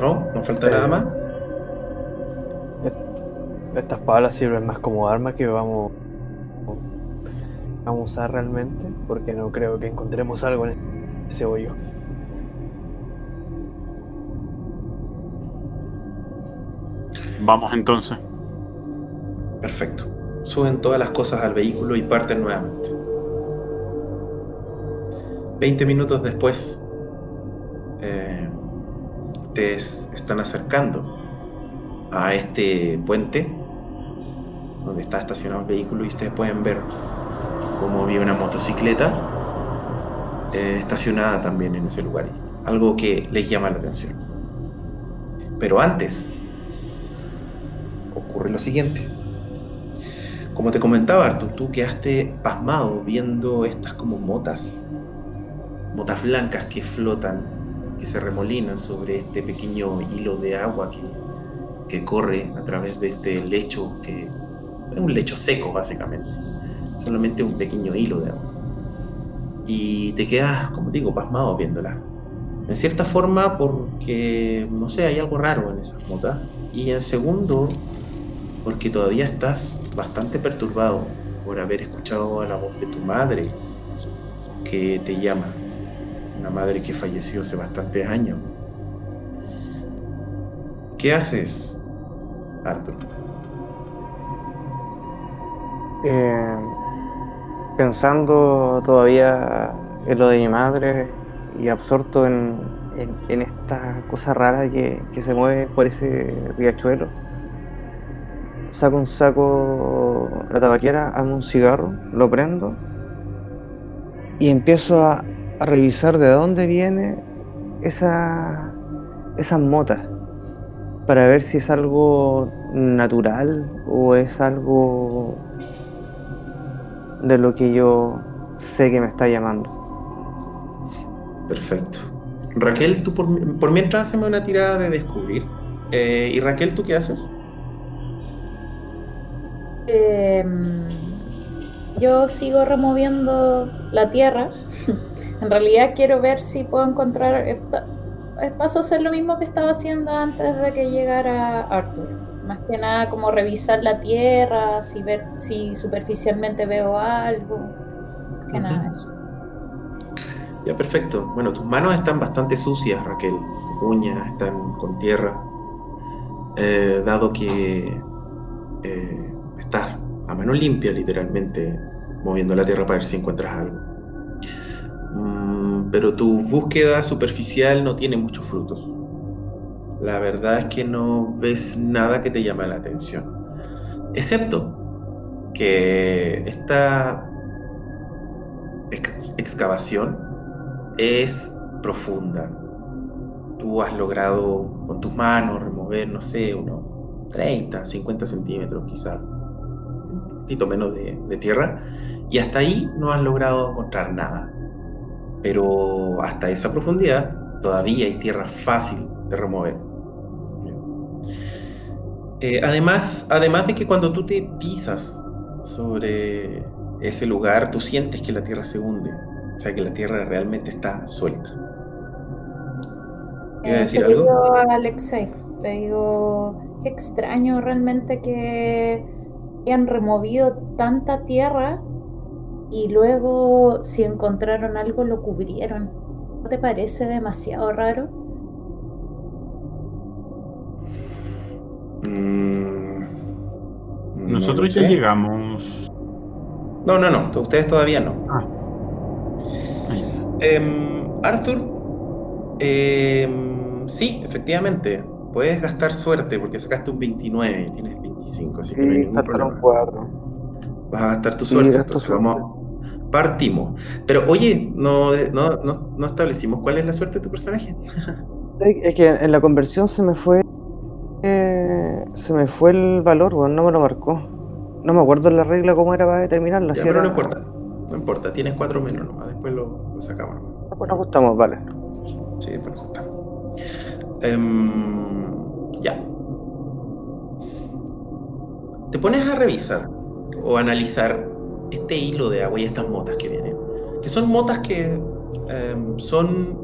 ¿No? ¿No falta nada más? Estas palas sirven más como arma que vamos, vamos a usar realmente, porque no creo que encontremos algo en ese hoyo. Vamos entonces. Perfecto. Suben todas las cosas al vehículo y parten nuevamente. Veinte minutos después, eh, ustedes están acercando a este puente donde está estacionado el vehículo y ustedes pueden ver cómo había una motocicleta eh, estacionada también en ese lugar. Algo que les llama la atención. Pero antes, ocurre lo siguiente. Como te comentaba, Artur, tú quedaste pasmado viendo estas como motas, motas blancas que flotan, que se remolinan sobre este pequeño hilo de agua que, que corre a través de este lecho, que es un lecho seco básicamente, solamente un pequeño hilo de agua. Y te quedas, como digo, pasmado viéndola. En cierta forma porque, no sé, hay algo raro en esas motas. Y en segundo, porque todavía estás bastante perturbado por haber escuchado a la voz de tu madre que te llama. Una madre que falleció hace bastantes años. ¿Qué haces, Arthur? Eh, pensando todavía en lo de mi madre y absorto en, en- esta cosa rara que, que se mueve por ese riachuelo, saco un saco, la tabaquera, hago un cigarro, lo prendo y empiezo a, revisar de dónde viene esa, esas motas para ver si es algo natural o es algo de lo que yo sé que me está llamando. Perfecto. Raquel, tú por, por mientras haceme una tirada de descubrir. Eh, ¿Y Raquel, tú qué haces? Em, yo sigo removiendo la tierra. en realidad quiero ver si puedo encontrar. Esta, paso a hacer lo mismo que estaba haciendo antes de que llegara Arthur. Más que nada como revisar la tierra, si ver si superficialmente veo algo. Más que nada Ujú. eso. Ya, perfecto. Bueno, tus manos están bastante sucias, Raquel. Tus uñas están con tierra. Eh, dado que eh, estás a mano limpia, literalmente, moviendo la tierra para ver si encuentras algo. Mm, pero tu búsqueda superficial no tiene muchos frutos. la verdad es que no ves nada que te llame la atención. Excepto que esta ex- excavación es profunda. Tú has logrado con tus manos remover, no sé, unos 30, 50 centímetros quizá, un poquito menos de, de tierra, y hasta ahí no has logrado encontrar nada. Pero hasta esa profundidad todavía hay tierra fácil de remover. Eh, además, además de que cuando tú te pisas sobre ese lugar, tú sientes que la tierra se hunde. O sea, que la tierra realmente está suelta. ¿Iba a Eh, decir algo? digo a Alexei. Le digo, qué extraño realmente que hayan removido tanta tierra y luego si encontraron algo lo cubrieron. ¿No te parece demasiado raro? Mm, no Nosotros ya llegamos. No, no, no. Ustedes todavía no. Ah. Em, Arthur, em, sí, efectivamente. Puedes gastar suerte porque sacaste un 29 y tienes 25, así que no hay ningún problema. Vas a gastar tu suerte, entonces suerte. vamos. Partimos. Pero oye, no, no, no, no establecimos cuál es la suerte de tu personaje. Es que en la conversión se me fue. eh, se me fue el valor, weón, no me lo marcó. No me acuerdo la regla cómo era para determinarla. Ya, si pero era- no importa. No importa, tienes cuatro menos nomás. Después lo, lo sacamos. nomás. Bueno, ajustamos, vale. Sí, después lo Em, ya. Te pones a revisar o analizar este hilo de agua y estas motas que vienen. Que son motas que em, son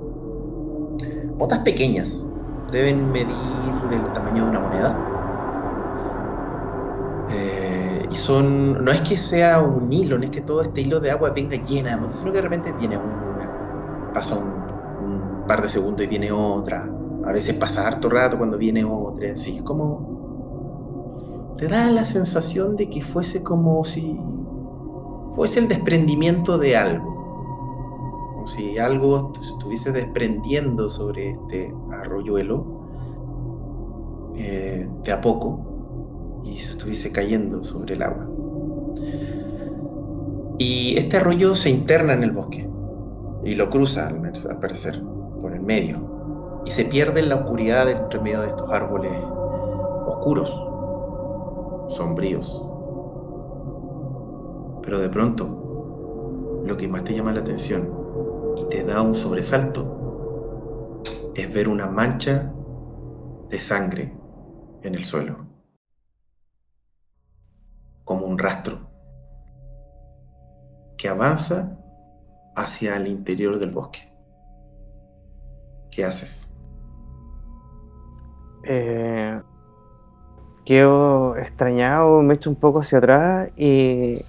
motas pequeñas. Deben medir del tamaño de una moneda. Eh, y son. No es que sea un hilo, no es que todo este hilo de agua venga llena de motas, sino que de repente viene una. Pasa un, un par de segundos y viene otra. A veces pasa harto rato cuando viene otra. Así es como. Te da la sensación de que fuese como si. fuese el desprendimiento de algo. Como si algo se estuviese desprendiendo sobre este arroyuelo. eh, de a poco. Y se estuviese cayendo sobre el agua. Y este arroyo se interna en el bosque y lo cruza, al parecer, por el medio. Y se pierde en la oscuridad entre medio de estos árboles oscuros, sombríos. Pero de pronto, lo que más te llama la atención y te da un sobresalto es ver una mancha de sangre en el suelo, como un rastro que avanza hacia el interior del bosque. ¿Qué haces? Eh, quedo extrañado, me echo un poco hacia atrás y,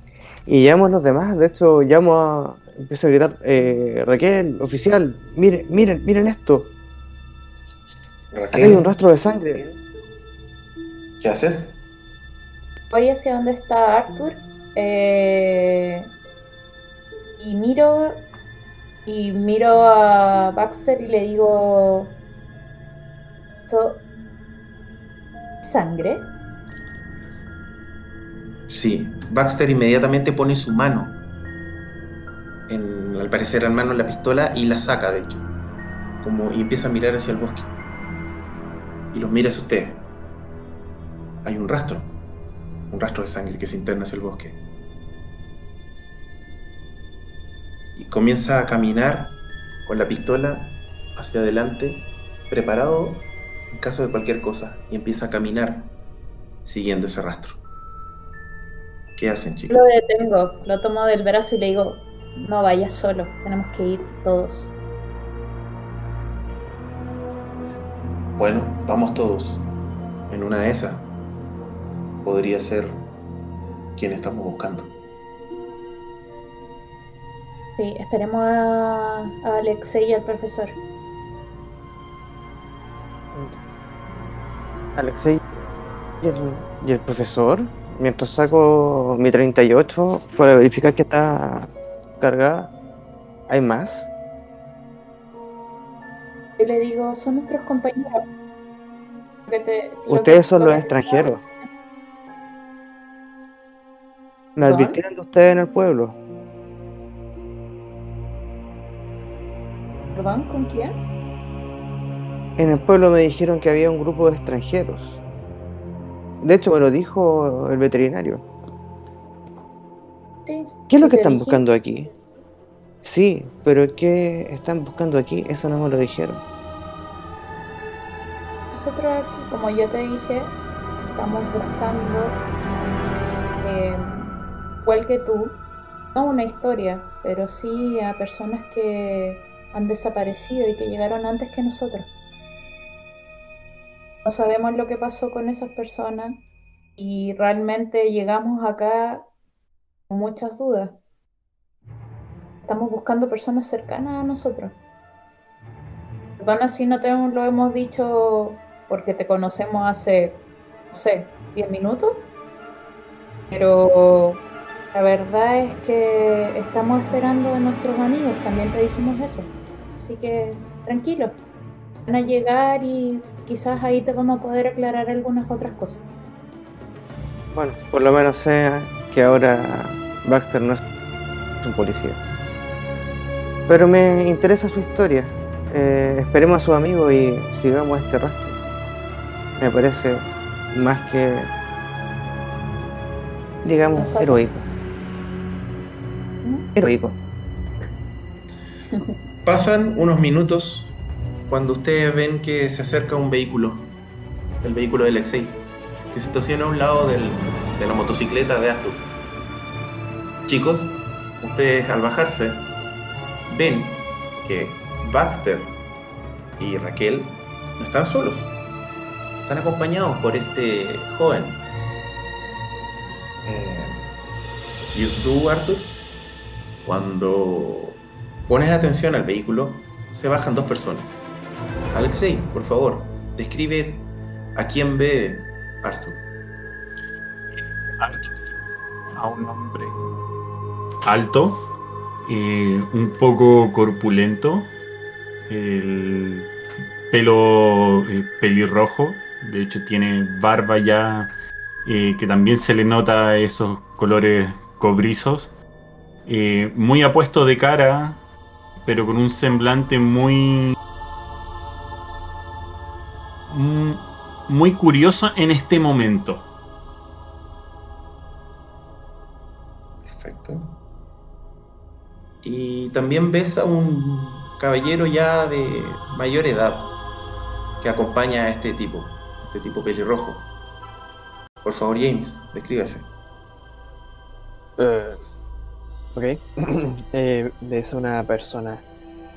y llamo a los demás. De hecho, llamo a. Empiezo a gritar: eh, Raquel, oficial, miren, miren, miren esto. Acá hay un rastro de sangre. ¿Qué haces? Voy hacia donde está Arthur eh, y miro y miro a Baxter y le digo esto sangre Sí, Baxter inmediatamente pone su mano, al parecer en mano la pistola, y la saca, de hecho, como, y empieza a mirar hacia el bosque. Y los mira hacia ustedes. Hay un rastro, un rastro de sangre que se interna hacia el bosque. Y comienza a caminar con la pistola hacia adelante, preparado en caso de cualquier cosa, y empieza a caminar siguiendo ese rastro. ¿Qué hacen, chicos? lo detengo lo tomo del brazo y le digo no vayas solo tenemos que ir todos Bueno, vamos todos. En una de esas podría ser quien estamos buscando. sí esperemos a, a Alexei y al profesor Alexei y el, profesor, mientras saco mi 38 para verificar que está cargada, ¿hay más? yo le digo son nuestros compañeros que te- lo que- Ustedes son lo los extranjeros. Me advirtieron de ustedes en el pueblo. ¿Perdón? ¿Con quién? En el pueblo me dijeron que había un grupo de extranjeros. De hecho, me lo dijo el veterinario. ¿Qué es lo que están buscando aquí? Sí, pero ¿qué están buscando aquí? Eso no me lo dijeron. Nosotros aquí, como yo te dije, estamos buscando, eh, igual que tú, no una historia, pero sí a personas que han desaparecido y que llegaron antes que nosotros. No sabemos lo que pasó con esas personas y realmente llegamos acá con muchas dudas. Estamos buscando personas cercanas a nosotros. Perdona si no te lo hemos dicho porque te conocemos hace, no sé, 10 minutos, pero la verdad es que estamos esperando a nuestros amigos, también te dijimos eso. Así que tranquilo, van a llegar y quizás ahí te vamos a poder aclarar algunas otras cosas. Bueno, por lo menos sé que ahora Baxter no es un policía. Pero me interesa su historia. Eh, esperemos a su amigo y sigamos este rastro. Me parece más que, digamos, heroico. ¿no? Heroico. Pasan unos minutos cuando ustedes ven que se acerca un vehículo, el vehículo del Alexei, que se estaciona a un lado de la motocicleta de Arthur. Chicos, ustedes al bajarse ven que Baxter y Raquel no están solos, están acompañados por este joven. Eh, ¿Y tú, Arthur? Cuando pones atención al vehículo, se bajan dos personas. Alexei, por favor, describe a quién ve Arthur. alto, a un hombre alto, eh, un poco corpulento, el pelo eh, pelirrojo, de hecho tiene barba ya eh, que también se le nota esos colores cobrizos, muy apuesto de cara, pero con un semblante muy muy curioso en este momento. Perfecto. Y también ves a un caballero ya de mayor edad que acompaña a este tipo, este tipo pelirrojo. Por favor, James, descríbase. Eh, ok. Eh, es una persona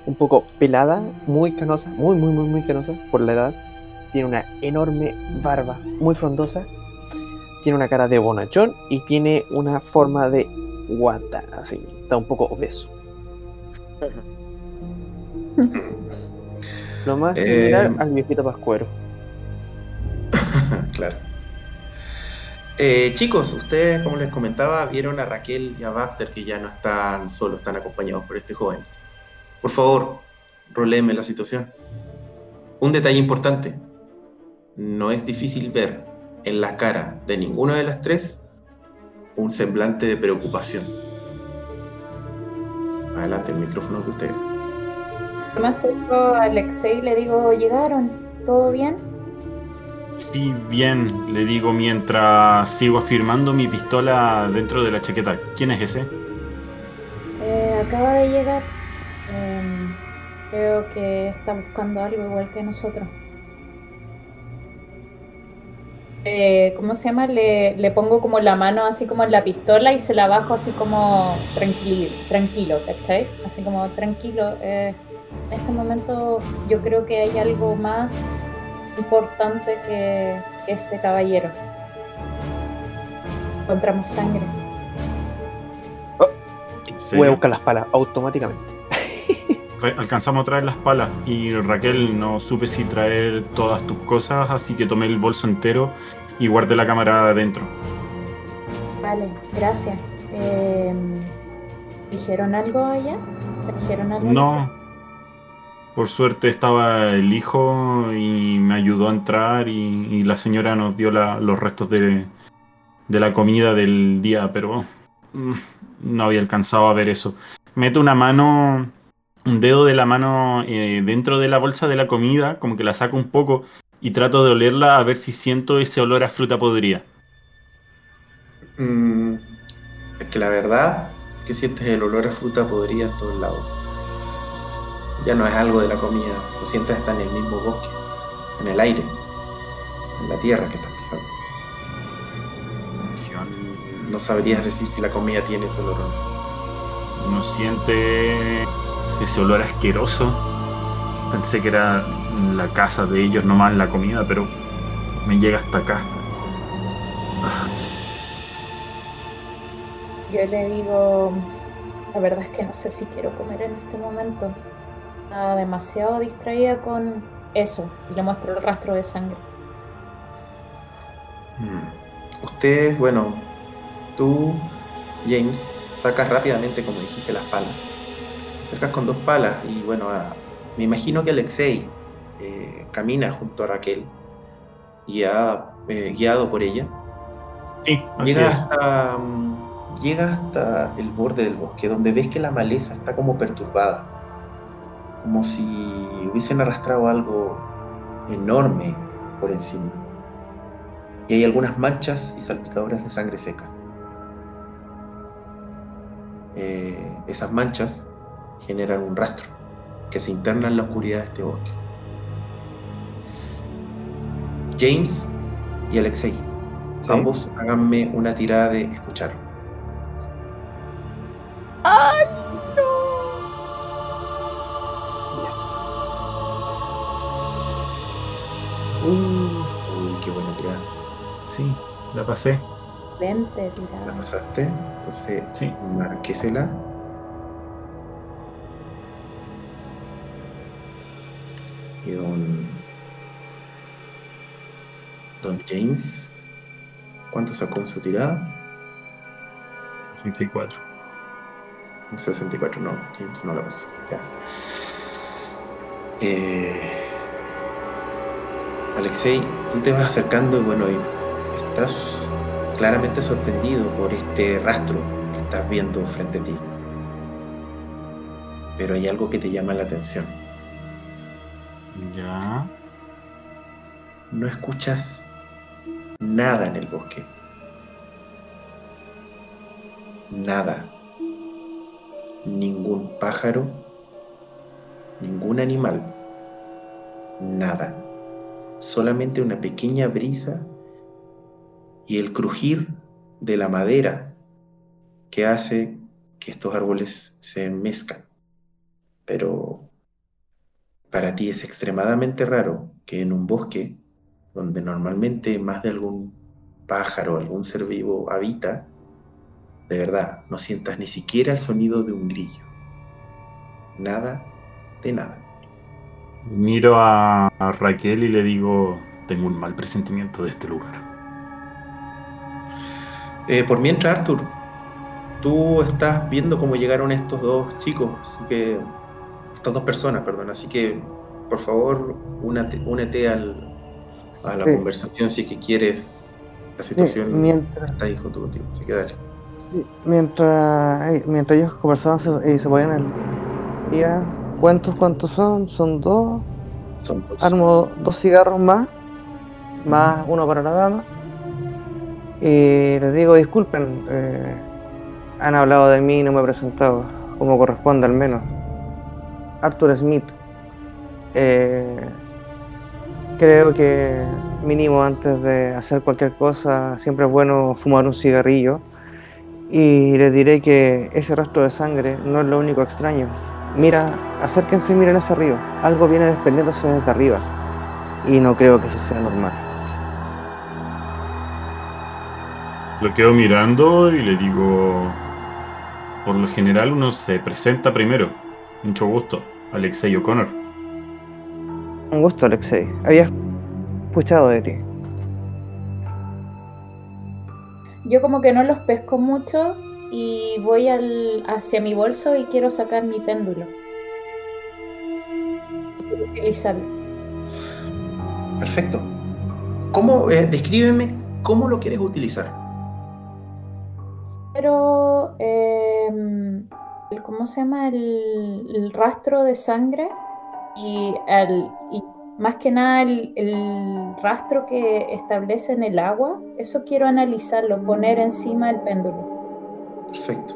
un poco pelada, muy canosa, muy, muy, muy, muy canosa por la edad. Tiene una enorme barba, muy frondosa. Tiene una cara de bonachón y tiene una forma de guata, así. Está un poco obeso. Lo más Eh, similar al viejito pascuero. claro. Eh, chicos, ustedes, como les comentaba, vieron a Raquel y a Baxter que ya no están solos, están acompañados por este joven. Por favor, roléenme la situación. Un detalle importante. No es difícil ver en la cara de ninguna de las tres un semblante de preocupación. Adelante, el micrófono es de ustedes. Me acerco a Alexei y le digo, ¿llegaron? ¿Todo bien? Sí, bien, le digo mientras sigo afirmando mi pistola dentro de la chaqueta. ¿Quién es ese? Eh, acaba de llegar. Em, creo que está buscando algo igual que nosotros. Eh, ¿Cómo se llama? Le, le pongo como la mano así como en la pistola y se la bajo así como tranquilo, tranquilo, ¿cachai? Así como tranquilo. eh, en este momento yo creo que hay algo más importante que, que este caballero. Encontramos sangre. ¿En Voy a buscar las palas automáticamente. Alcanzamos a traer las palas y Raquel no supe si traer todas tus cosas, así que tomé el bolso entero y guardé la cámara adentro. Vale, gracias. Em, ¿Dijeron algo allá? ¿Te dijeron algo? No, Por suerte estaba el hijo y me ayudó a entrar y, y la señora nos dio la- los restos de, de la comida del día, pero mm, no había alcanzado a ver eso. Meto una mano, un dedo de la mano eh, dentro de la bolsa de la comida, como que la saco un poco y trato de olerla a ver si siento ese olor a fruta podrida. Mm, es que la verdad que sientes el olor a fruta podrida en todos lados. Ya no es algo de la comida, lo sientes está en el mismo bosque, en el aire, en la tierra que estás pisando. No sabrías decir si la comida tiene ese olor o no. Uno siente ese olor asqueroso. Pensé que era la casa de ellos nomás la comida, pero me llega hasta acá. Yo le digo, la verdad es que no sé si quiero comer en este momento. Estaba demasiado distraída con eso. Y le muestro el rastro de sangre. Mm. Ustedes, bueno, tú, James, sacas rápidamente, como dijiste, las palas. Te acercas con dos palas y bueno, a- me imagino que Alexei eh, camina junto a Raquel, guiada- eh, guiado por ella. Sí, Llega hasta, mm, llega hasta el borde del bosque, donde ves que la maleza está como perturbada, como si hubiesen arrastrado algo enorme por encima. Y hay algunas manchas y salpicaduras de sangre seca. Eh, esas manchas generan un rastro que se interna en la oscuridad de este bosque. James y Alexei, Sí. Ambos háganme una tirada de escuchar. Uy, qué buena tirada. Sí, la pasé. Vente, La tirada. pasaste. Entonces, Sí. marquésela. Y don. Don James. ¿Cuánto sacó en su tirada? 64. Un 64, no, James no la pasó. Ya. Eh, Alexei, tú te vas acercando y bueno, y estás claramente sorprendido por este rastro que estás viendo frente a ti. Pero hay algo que te llama la atención. Ya. No escuchas nada en el bosque. Nada. Ningún pájaro. Ningún animal. Nada. Solamente una pequeña brisa y el crujir de la madera que hace que estos árboles se mezcan. Pero para ti es extremadamente raro que en un bosque donde normalmente más de algún pájaro, algún ser vivo habita, de verdad no sientas ni siquiera el sonido de un grillo. Nada de nada. Miro a, Raquel y le digo, tengo un mal presentimiento de este lugar. Eh, por mientras, Arthur, tú estás viendo cómo llegaron estos dos chicos, así que. Estas dos personas, perdón. Así que, por favor, únate, únete al, a la Sí. conversación si es que quieres la Sí, situación mientras, está. Así que dale. sí, mientras, eh, mientras ellos conversaban se- y se ponían al día, ¿cuántos cuántos son? Son dos. Son dos. Armo dos cigarros más, más uno para la dama. Y les digo, disculpen, eh, han hablado de mí y no me he presentado, como corresponde al menos. Arthur Smith. Eh, creo que mínimo antes de hacer cualquier cosa siempre es bueno fumar un cigarrillo. Y les diré que ese rastro de sangre no es lo único extraño. Mira, acérquense y miren hacia arriba. Algo viene desprendiéndose desde arriba. Y no creo que eso sea normal. Lo quedo mirando y le digo, por lo general uno se presenta primero. Mucho gusto, Alexei O'Connor. Un gusto, Alexei. Había escuchado de ti. Yo como que no los pesco mucho y voy al, hacia mi bolso y quiero sacar mi péndulo. utilizarlo. Perfecto. ¿Cómo, eh, descríbeme cómo lo quieres utilizar? Pero, em, ¿cómo se llama? El, el rastro de sangre y, el- y más que nada el, el rastro que establece en el agua, eso quiero analizarlo, poner encima el péndulo. Perfecto.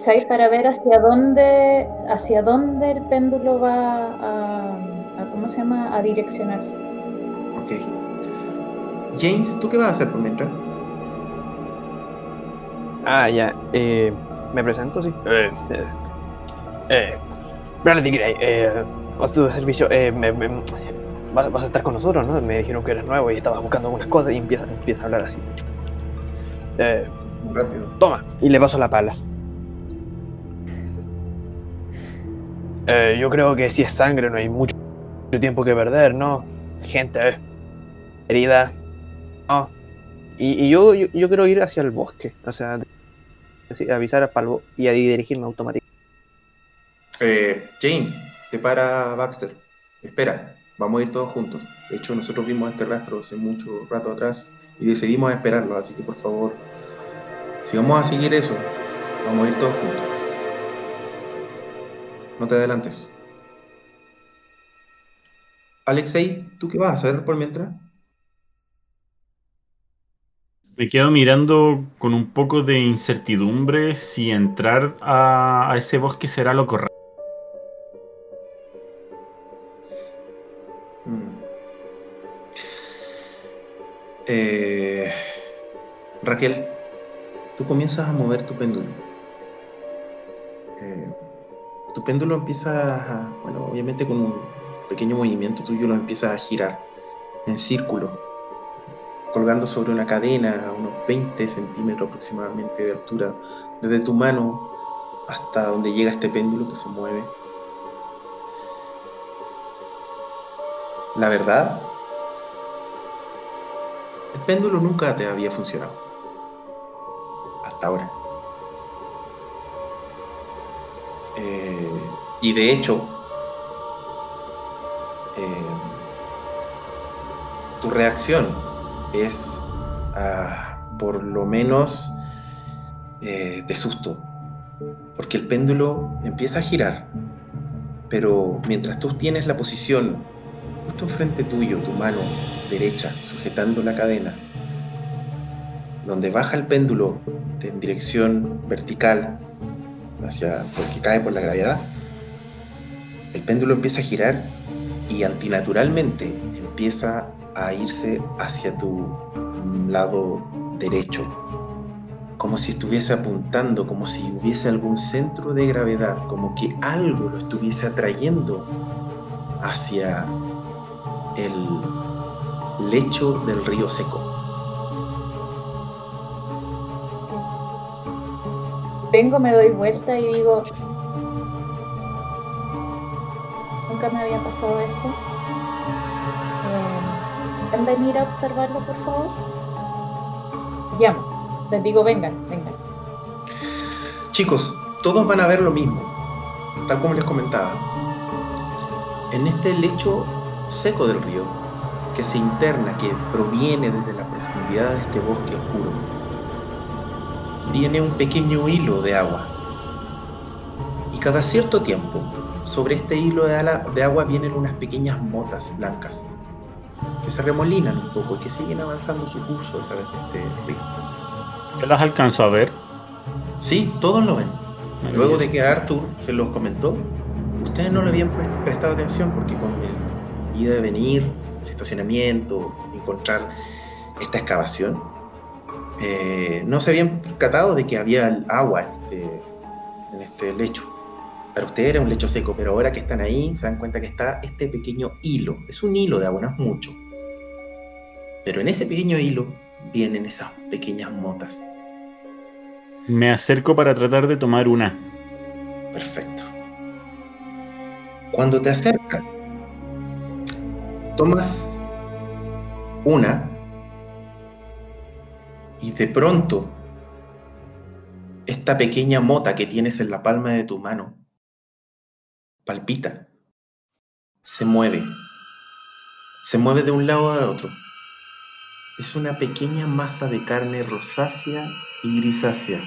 ¿sabes? Para ver hacia dónde, hacia dónde el péndulo va a, a- ¿cómo se llama? A direccionarse. Ok. James, ¿tú qué vas a hacer por mientras? Ah, ya. Eh, ¿Me presento? Sí. Eh, eh, eh, eh, Hospital de servicio. Eh, me- me- vas, vas a estar con nosotros, ¿no? Me dijeron que eres nuevo y estabas buscando algunas cosas y empieza, empieza a hablar así. Eh, Rápido. toma, y le paso la pala. Eh, yo creo que si es sangre no hay mucho tiempo que perder, ¿no? Gente, eh, herida, no. Y, y yo, yo, yo quiero ir hacia el bosque, o sea, avisar a Palvo y ahí dirigirme automáticamente. Eh, James, te para Baxter. Espera, vamos a ir todos juntos. De hecho, nosotros vimos este rastro hace mucho rato atrás y decidimos esperarlo, así que por favor, si vamos a seguir eso, vamos a ir todos juntos. No te adelantes. Alexei, ¿tú qué vas a hacer por mientras? Me quedo mirando con un poco de incertidumbre si entrar a, a ese bosque será lo correcto. Eh, Raquel, tú comienzas a mover tu péndulo. Eh, tu péndulo empieza a, bueno, obviamente con un pequeño movimiento tuyo lo empiezas a girar en círculo, colgando sobre una cadena a unos 20 centímetros aproximadamente de altura, desde tu mano hasta donde llega este péndulo que se mueve. La verdad, el péndulo nunca te había funcionado. Hasta ahora. Eh, y de hecho, eh, tu reacción es ah, por lo menos eh, de susto. Porque el péndulo empieza a girar. Pero mientras tú tienes la posición justo enfrente tuyo, tu mano derecha sujetando la cadena, donde baja el péndulo en dirección vertical hacia porque cae por la gravedad, el péndulo empieza a girar y antinaturalmente empieza a irse hacia tu lado derecho, como si estuviese apuntando, como si hubiese algún centro de gravedad, como que algo lo estuviese atrayendo hacia el lecho del río seco. Vengo, me doy vuelta y digo, nunca me había pasado esto. Eh, ¿Pueden venir a observarlo, por favor? Llamo. Les digo, vengan, vengan. Chicos, todos van a ver lo mismo, tal como les comentaba. En este lecho seco del río, que se interna, que proviene desde la profundidad de este bosque oscuro, viene un pequeño hilo de agua. Y cada cierto tiempo, sobre este hilo de, ala- de agua vienen unas pequeñas motas blancas, que se remolinan un poco y que siguen avanzando su curso a través de este río. Yo las alcanzo a ver. Sí, todos lo ven. Luego de que Arthur se los comentó, ustedes no le habían pre- prestado atención porque con el ida de venir, el estacionamiento, encontrar esta excavación, eh, no se habían percatado de que había agua en este, en este lecho. Para ustedes era un lecho seco, pero ahora que están ahí se dan cuenta que está este pequeño hilo. Es un hilo de agua, no es mucho. Pero en ese pequeño hilo vienen esas pequeñas motas. Me acerco para tratar de tomar una. Perfecto. Cuando te acercas, tomas una y de pronto esta pequeña mota que tienes en la palma de tu mano palpita se mueve. Se mueve de un lado al otro. Es una pequeña masa de carne rosácea y grisácea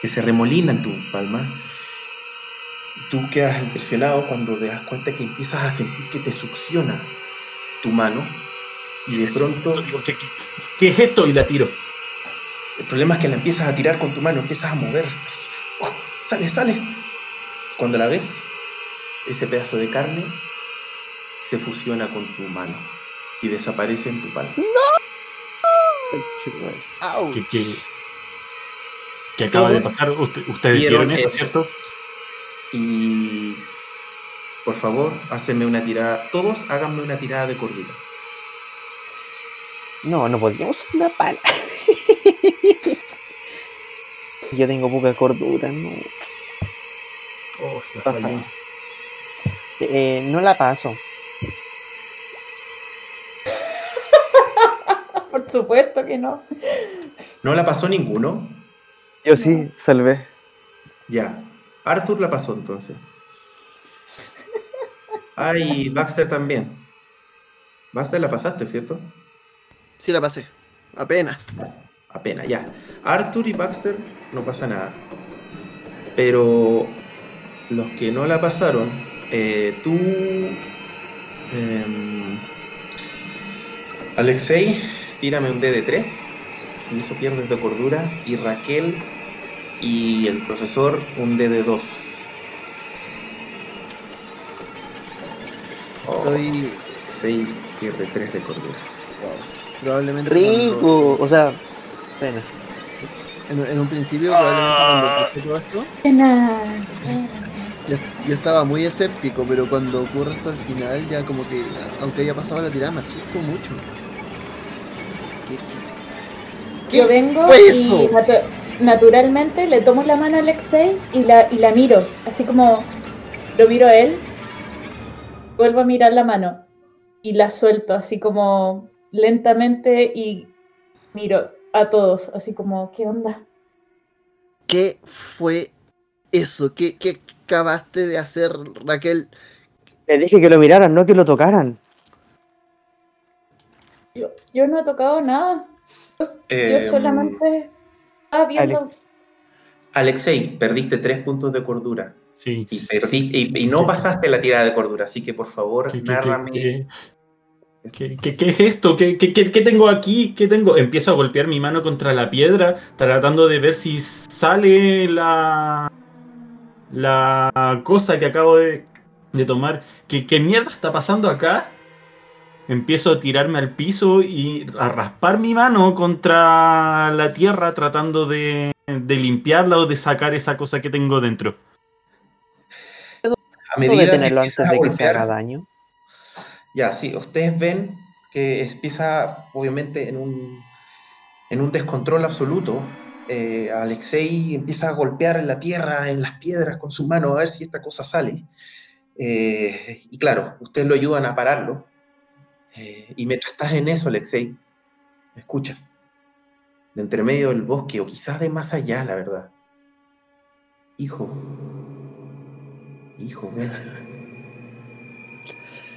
que se remolina en tu palma. Y tú quedas impresionado cuando te das cuenta que empiezas a sentir que te succiona tu mano y de pronto ¿Qué, qué- qué es esto? Y la tiro. el problema es que la empiezas a tirar con tu mano, empiezas a mover. así, ¡uh! sale, sale. Cuando la ves, ese pedazo de carne se fusiona con tu mano y desaparece en tu palma. ¡Auch! ¿Qué, qué- qué acaba de pasar? Usted- ustedes vieron vieron eso, eso. ¿cierto? Y por favor, hácenme una tirada. Todos háganme una tirada de cordura. No, no podríamos usar una pala. Yo tengo poca cordura, no. Oh. Eh, no la paso. Por supuesto que no. ¿No la pasó ninguno? Yo sí, salvé. Ya. Arthur la pasó entonces. Ay, Baxter también. Baxter la pasaste, ¿cierto? Sí la pasé. Apenas. Apenas, ya. Arthur y Baxter no pasa nada. Pero los que no la pasaron, eh, tú, em, Alexei, tírame un D de 3. Y eso pierdes de cordura. Y Raquel y el profesor un D de 2. Oh, Estoy 6 pierde 3 de cordura. probablemente. Rico, o sea, pena. cuando- en, en un principio, probablemente cuando pasé todo esto, Pena. yo, yo estaba muy escéptico, pero cuando ocurre esto al final, ya como que, aunque haya pasado la tirada, me asusto mucho. ¿Qué, qué- Yo qué vengo fue y? Natu- naturalmente le tomo la mano a Alexei y la, y la miro. Así como lo miro a él, vuelvo a mirar la mano y la suelto así como lentamente y miro a todos, así como, ¿qué onda? ¿Qué fue eso? ¿Qué, qué acabaste de hacer, Raquel? Le dije que lo miraran, no que lo tocaran. Yo, yo no he tocado nada. Yo, yo Em, solamente viendo. Alexei, perdiste 3 puntos de cordura. Sí. Y, y- y no pasaste la tirada de cordura, así que por favor, ¿Qué, qué, nárrame. qué- qué- qué- qué es esto? ¿Qué, qué- qué- qué tengo aquí? ¿Qué tengo? Empiezo a golpear mi mano contra la piedra, tratando de ver si sale la, la cosa que acabo de, de tomar. ¿Qué, ¿Qué mierda está pasando acá? Empiezo a tirarme al piso y a raspar mi mano contra la tierra, tratando de, de limpiarla o de sacar esa cosa que tengo dentro. A medida que detenerlo antes empiezas a de que se haga daño. ya, sí, ustedes ven que empieza, obviamente, en un, en un descontrol absoluto. Eh, Alexei empieza a golpear en la tierra, en las piedras con su mano, a ver si esta cosa sale. Eh, y claro, ustedes lo ayudan a pararlo. Eh, y mientras estás en eso, Alexei, escuchas, de entre medio del bosque, o quizás de más allá, la verdad. Hijo, hijo, ven.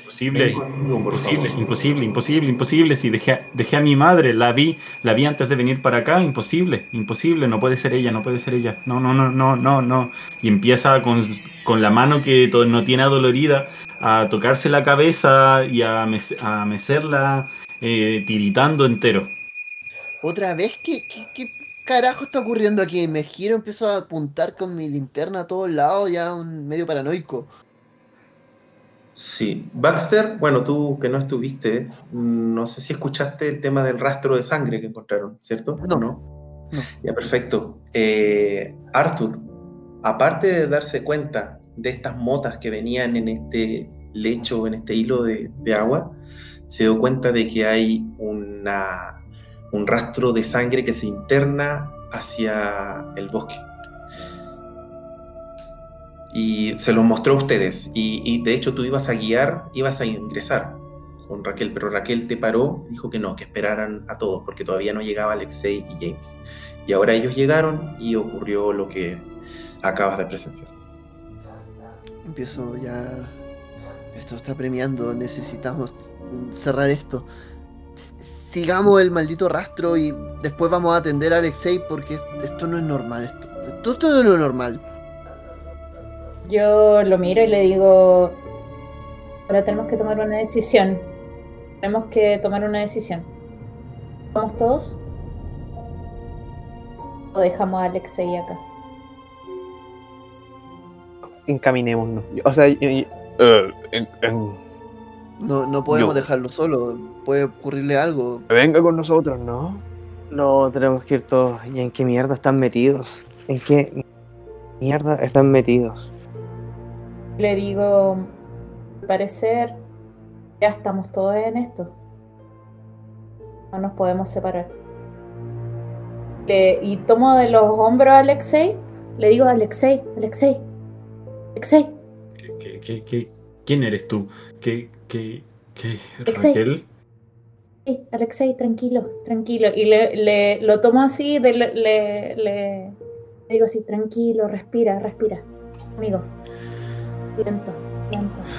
Imposible. Conmigo, Imposible, imposible, imposible, imposible. Si dejé, dejé a mi madre, la vi, la vi antes de venir para acá, imposible, imposible, no puede ser ella, no puede ser ella. No, no, no, no, no, no. Y empieza con, con la mano que no tiene adolorida a tocarse la cabeza y a, mes- a mecerla eh, tiritando entero. ¿Otra vez? ¿Qué, qué, qué carajo está ocurriendo aquí? Me giro, empiezo a apuntar con mi linterna a todos lados, ya un medio paranoico. Sí, Baxter, bueno, tú que no estuviste, no sé si escuchaste el tema del rastro de sangre que encontraron, ¿cierto? No. ¿No? No. Ya, perfecto. Eh, Arthur, aparte de darse cuenta de estas motas que venían en este lecho, en este hilo de, de agua, se dio cuenta de que hay una, un rastro de sangre que se interna hacia el bosque. Y se los mostró a ustedes. Y, de hecho tú ibas a guiar, ibas a ingresar con Raquel, pero Raquel te paró, dijo que no, que esperaran a todos, porque todavía no llegaba Alexei y James. Y ahora ellos llegaron y ocurrió lo que acabas de presenciar. Empiezo ya Esto está premiando, necesitamos cerrar esto. Sigamos el maldito rastro y después vamos a atender a Alexei porque esto no es normal. Esto, esto, esto no es lo normal. Yo lo miro y le digo, ahora tenemos que tomar una decisión. Tenemos que tomar una decisión. ¿Vamos todos? ¿O dejamos a Alexei acá? Encaminémonos. O sea, en- en- No, no podemos Yo. dejarlo solo. Puede ocurrirle algo. venga con nosotros, ¿no? No, tenemos que ir todos. ¿Y en qué mierda están metidos? ¿En qué mierda están metidos? Le digo, al parecer ya estamos todos en esto. No nos podemos separar. Le- y tomo de los hombros a Alexei. Le digo, Alexei, Alexei, Alexei. ¿Qué- qué- qué- qué- quién eres tú? ¿Qué, qué, qué, Alexei. Raquel? Sí, Alexei, tranquilo, tranquilo. Y le, le- lo tomo así, de- le, le- le digo así, tranquilo, respira, respira. Amigo,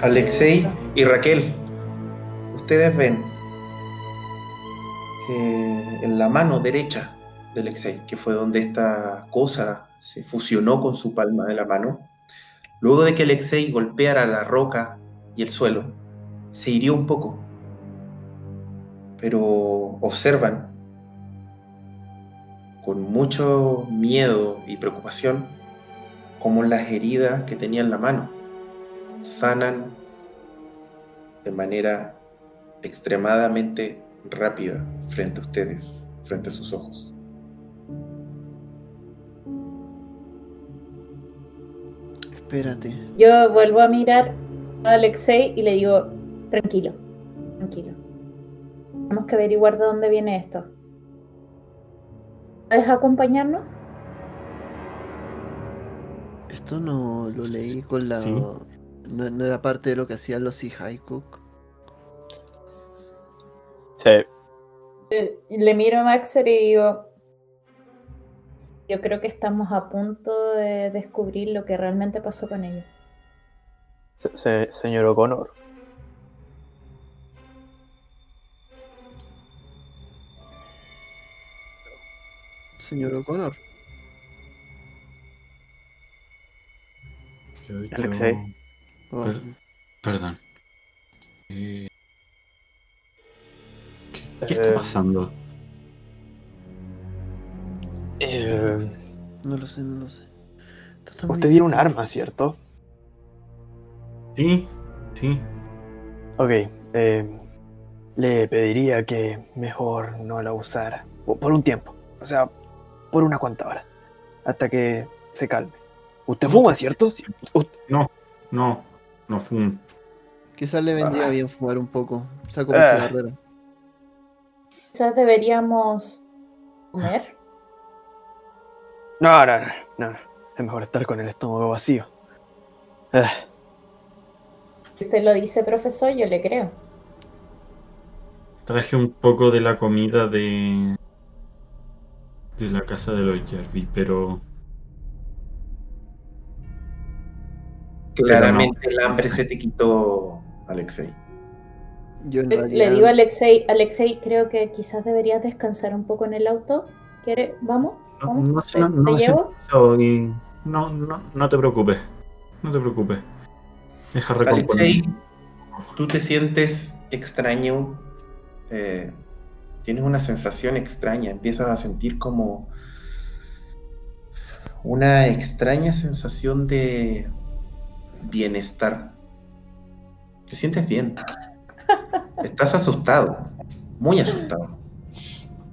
Alexei y Raquel, ustedes ven que en la mano derecha de Alexei, que fue donde esta cosa se fusionó con su palma de la mano, luego de que Alexei golpeara la roca y el suelo, se hirió un poco. Pero observan con mucho miedo y preocupación cómo las heridas que tenía en la mano sanan de manera extremadamente rápida frente a ustedes, frente a sus ojos. Espérate. Yo vuelvo a mirar a Alexei y le digo, tranquilo, tranquilo. Tenemos que averiguar de dónde viene esto. ¿Puedes acompañarnos? Esto no lo leí con la. Sí. No, no era parte de lo que hacían los Cook. Sí. Eh, Le miro a Maxer y digo, yo creo que estamos a punto de descubrir lo que realmente pasó con ellos. Se- se- señor O'Connor. Señor O'Connor. Yo- yo- Alexei. Oh, Per- perdón. Eh, ¿Qué, qué está Eh, pasando? Eh, no lo sé, no lo sé. Usted tiene un arma, ¿cierto? Sí, sí. Ok. eh, le pediría que mejor no la usara. po- Por un tiempo. O sea, por una cuanta hora. Hasta que se calme. Usted fuma, ¿cierto? No, no, no un... Quizás le vendría Ah. bien fumar un poco. Saco mi Ah. cigarrera. Quizás deberíamos comer. No, no, no, no. Es mejor estar con el estómago vacío. Ah, Si usted lo dice, profesor, yo le creo. Traje un poco de la comida de... de la casa de los Jarvis, pero... Claramente el hambre se te quitó, Alexei. Yo en Le, realidad. le digo a Alexei, Alexei, creo que quizás deberías descansar un poco en el auto. ¿Quiere? ¿Vamos? No, ¿Vamos? no, ¿Te, no, te siento llevo? y no, no, no te preocupes. No te preocupes. Deja. Alexei, tú te sientes extraño, eh, tienes una sensación extraña, empiezas a sentir como una extraña sensación de bienestar. Te sientes bien. Estás asustado, muy asustado.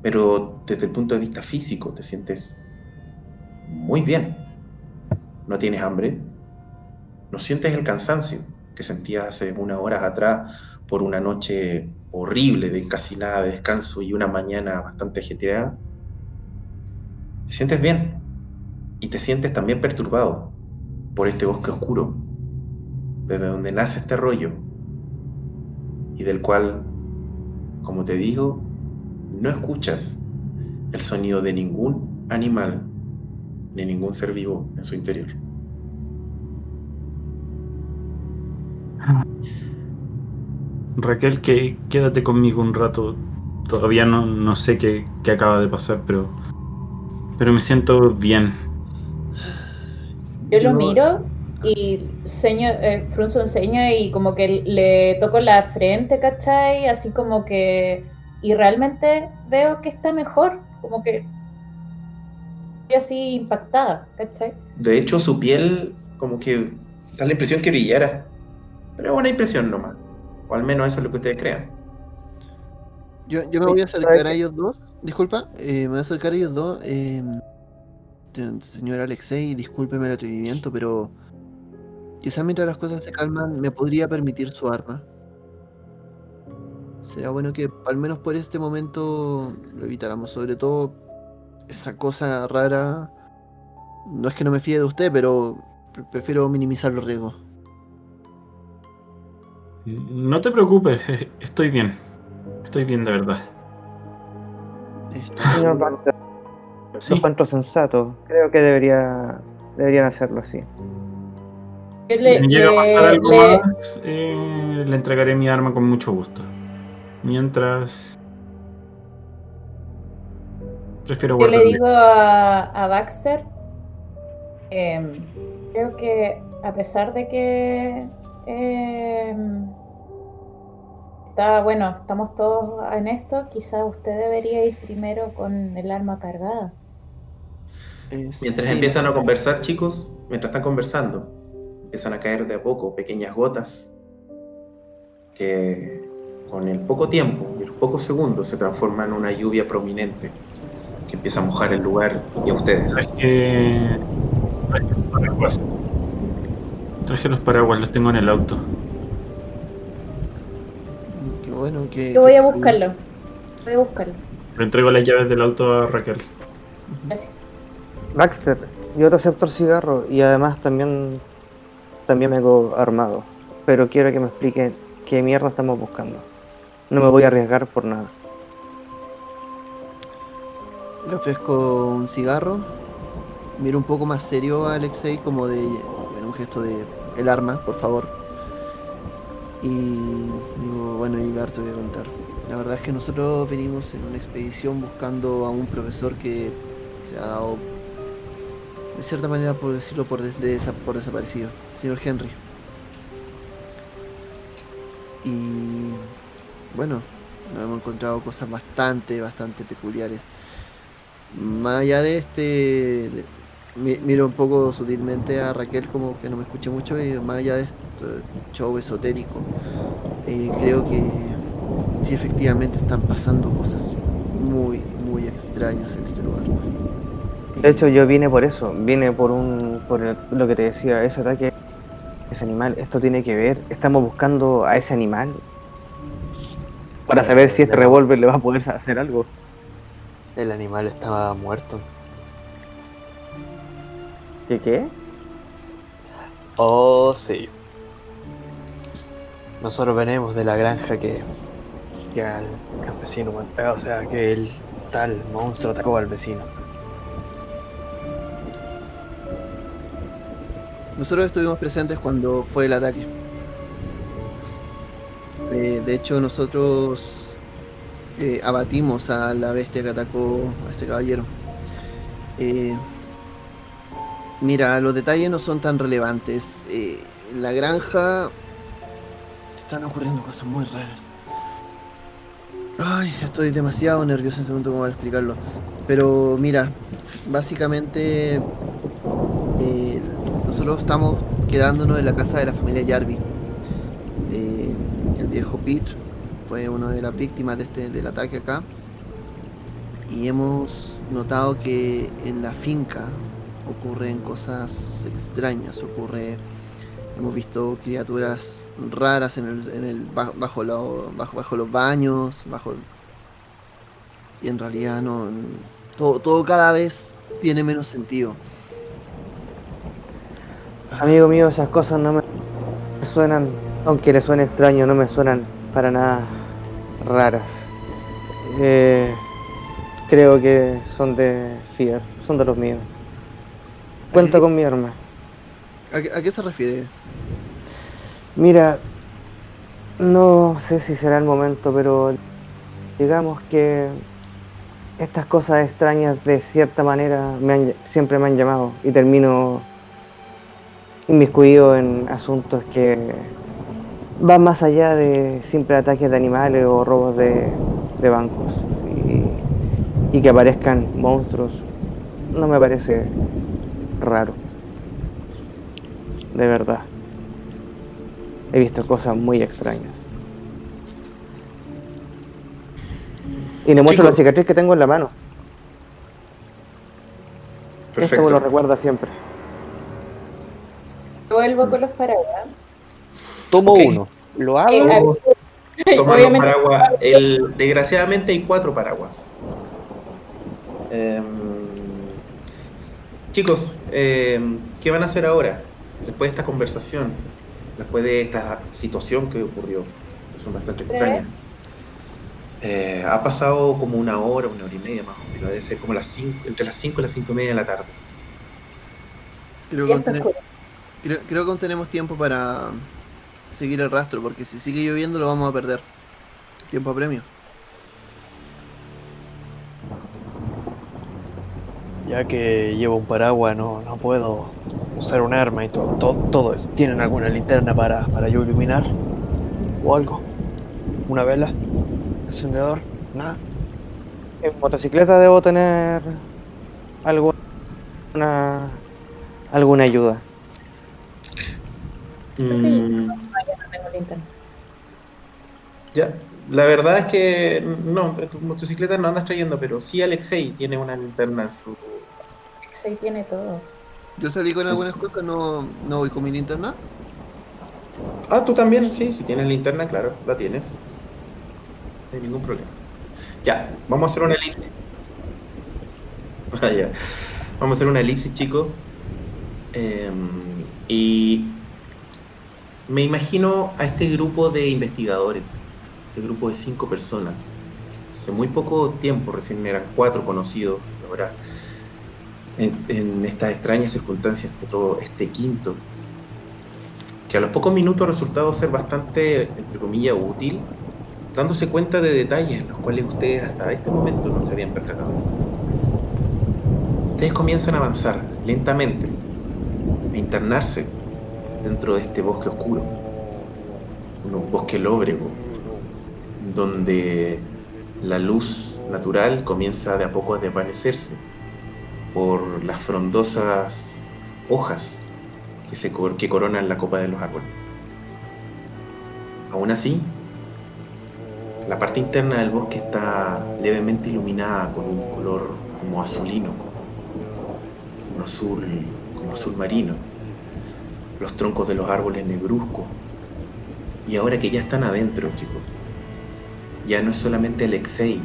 Pero desde el punto de vista físico te sientes muy bien. No tienes hambre, no sientes el cansancio que sentías hace unas horas atrás por una noche horrible de casi nada de descanso y una mañana bastante ajetreada. Te sientes bien y te sientes también perturbado por este bosque oscuro, desde donde nace este rollo y del cual, como te digo, no escuchas el sonido de ningún animal ni ningún ser vivo en su interior. Raquel, que quédate conmigo un rato. Todavía no, no sé qué, qué acaba de pasar, pero, pero me siento bien. Yo lo miro y seño, eh, frunzo un ceño y como que le toco la frente, ¿cachai? Así como que... Y realmente veo que está mejor, como que... Estoy así impactada, ¿cachai? De hecho, su piel como que da la impresión que brillara. Pero es una impresión nomás. O al menos eso es lo que ustedes crean. Yo, yo me voy a acercar a ellos dos. Disculpa, eh, me voy a acercar a ellos dos. eh, señor Alexei, discúlpeme el atrevimiento, pero quizás mientras las cosas se calman me podría permitir su arma. Sería bueno que al menos por este momento lo evitáramos. Sobre todo esa cosa rara. No es que no me fíe de usted, pero pre- prefiero minimizar los riesgos. No te preocupes, estoy bien. Estoy bien de verdad. Señor Baxter, Sí, lo encuentro sensato. Creo que debería, deberían hacerlo así. Le, si llega a pasar algo le- más, eh, le entregaré mi arma con mucho gusto. Mientras... Prefiero Yo le digo a, a Baxter, em, creo que a pesar de que em, está bueno, estamos todos en esto, quizás usted debería ir primero con el arma cargada. eh, Mientras sí, empiezan a conversar, chicos, mientras están conversando, empiezan a caer de a poco pequeñas gotas que con el poco tiempo y los pocos segundos se transforman en una lluvia prominente que empieza a mojar el lugar y a ustedes. Traje... traje los paraguas. Traje los paraguas, los tengo en el auto. Qué bueno que. Yo voy a buscarlo. Voy a buscarlo. Le entrego las llaves del auto a Raquel. Gracias. Baxter, yo te acepto el cigarro y además también, también vengo armado. Pero quiero que me expliquen qué mierda estamos buscando. No me voy a arriesgar por nada. Le ofrezco un cigarro. Miro un poco más serio a Alexei, como de. Bueno, un gesto de. El arma, por favor. Y digo, bueno, Ibar, te voy a contar. La verdad es que nosotros venimos en una expedición buscando a un profesor que se ha dado, de cierta manera, por decirlo, por, des- desa- por desaparecido. Señor Henry. Y bueno, nos hemos encontrado cosas bastante, bastante peculiares. Más allá de este, miro un poco sutilmente a Raquel como que no me escuche mucho y más allá de este show esotérico, eh, creo que sí efectivamente están pasando cosas muy, muy extrañas en este lugar. De hecho, yo vine por eso. Vine por un, por el- lo que te decía, ese ataque, ese animal. Esto tiene que ver. Estamos buscando a ese animal para saber si este revólver le va a poder hacer algo. El animal estaba muerto. ¿Qué qué? Oh, sí. Nosotros venimos de la granja que, que al campesino, o sea, que el tal monstruo atacó al vecino. Nosotros estuvimos presentes cuando fue el ataque. Eh, de hecho, nosotros eh, abatimos a la bestia que atacó a este caballero. Eh, mira, los detalles no son tan relevantes. En la granja están ocurriendo cosas muy raras. Ay, estoy demasiado nervioso en este momento como para explicarlo. Pero mira, básicamente nosotros estamos quedándonos en la casa de la familia Jarvi. Eh, el viejo Pete fue una de las víctimas de este, del ataque acá. Y hemos notado que en la finca ocurren cosas extrañas. Ocurre. Hemos visto criaturas raras en el, bajo, bajo, lo- bajo, bajo los baños. Bajo. Y en realidad no. Todo cada vez tiene menos sentido. Amigo mío, esas cosas no me suenan, aunque le suene extraño, no me suenan para nada raras. Eh, creo que son de Fier, son de los míos. Cuenta con mi arma. ¿A qué, a qué se refiere? Mira, No sé si será el momento, pero digamos que estas cosas extrañas de cierta manera me han- siempre me han llamado y termino inmiscuido en asuntos que van más allá de simples ataques de animales o robos de, de bancos. Y, y que aparezcan monstruos no me parece raro. De verdad. He visto cosas muy extrañas. Y le muestro la Chicos. cicatriz que tengo en la mano. Esto me lo Perfecto. recuerda siempre Vuelvo con los paraguas. Tomo uno. Lo Eh, abro. Toma los paraguas. El, desgraciadamente hay cuatro paraguas. Em, chicos, em, ¿qué van a hacer ahora? Después de esta conversación, después de esta situación que ocurrió, situación bastante extraña. Eh, ha pasado como una hora, una hora y media más o menos, debe ser como las cinco, entre las 5 y las 5 y media de la tarde. Creo que, está aún tene- oscuro. Creo, creo que aún tenemos tiempo para seguir el rastro, porque si sigue lloviendo lo vamos a perder. Tiempo a premio. Ya que llevo un paraguas, no, no puedo usar un arma y todo, todo, todo eso. ¿Tienen alguna linterna para, para yo iluminar? ¿O algo? ¿Una vela? ¿Encendedor? ¿Nada? En motocicleta debo tener alguna alguna ayuda. Mm, No tengo linterna. ya, la verdad es que no, tu motocicleta no andas trayendo, pero sí Alexei tiene una linterna en su... Xei tiene todo. Yo salí con algunas cosas, no, no voy con mi linterna. Ah, tú también, sí, si tienes linterna, claro, la tienes. No hay ningún problema. Ya, vamos a hacer una elipsis. Ah, ya. Vamos a hacer una elipsis, chicos. Em, y me imagino a este grupo de investigadores, este grupo de cinco personas. Hace muy poco tiempo, recién eran cuatro conocidos, ahora en, en estas extrañas circunstancias, este, este quinto que a los pocos minutos ha resultado ser bastante, entre comillas, útil, dándose cuenta de detalles en los cuales ustedes hasta este momento no se habían percatado. Ustedes comienzan a avanzar lentamente, a internarse dentro de este bosque oscuro, un bosque lóbrego, donde la luz natural comienza de a poco a desvanecerse por las frondosas hojas que, coronan la copa de los árboles. Aún así, la parte interna del bosque está levemente iluminada con un color como azulino, un azul como azul marino, los troncos de los árboles negruzcos. Y ahora que ya están adentro, chicos, ya no es solamente Alexei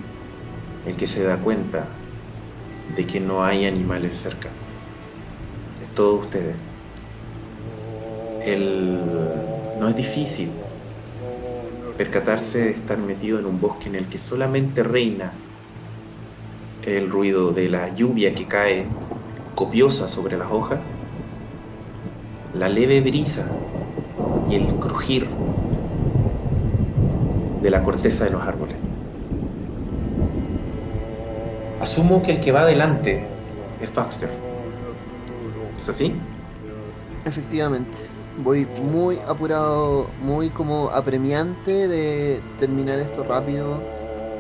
el que se da cuenta de que no hay animales cerca. Es todos ustedes. No es difícil percatarse de estar metido en un bosque en el que solamente reina el ruido de la lluvia que cae copiosa sobre las hojas, la leve brisa y el crujir de la corteza de los árboles. Asumo que el que va adelante es Baxter. ¿Es así? Efectivamente. Voy muy apurado, muy como apremiante de terminar esto rápido,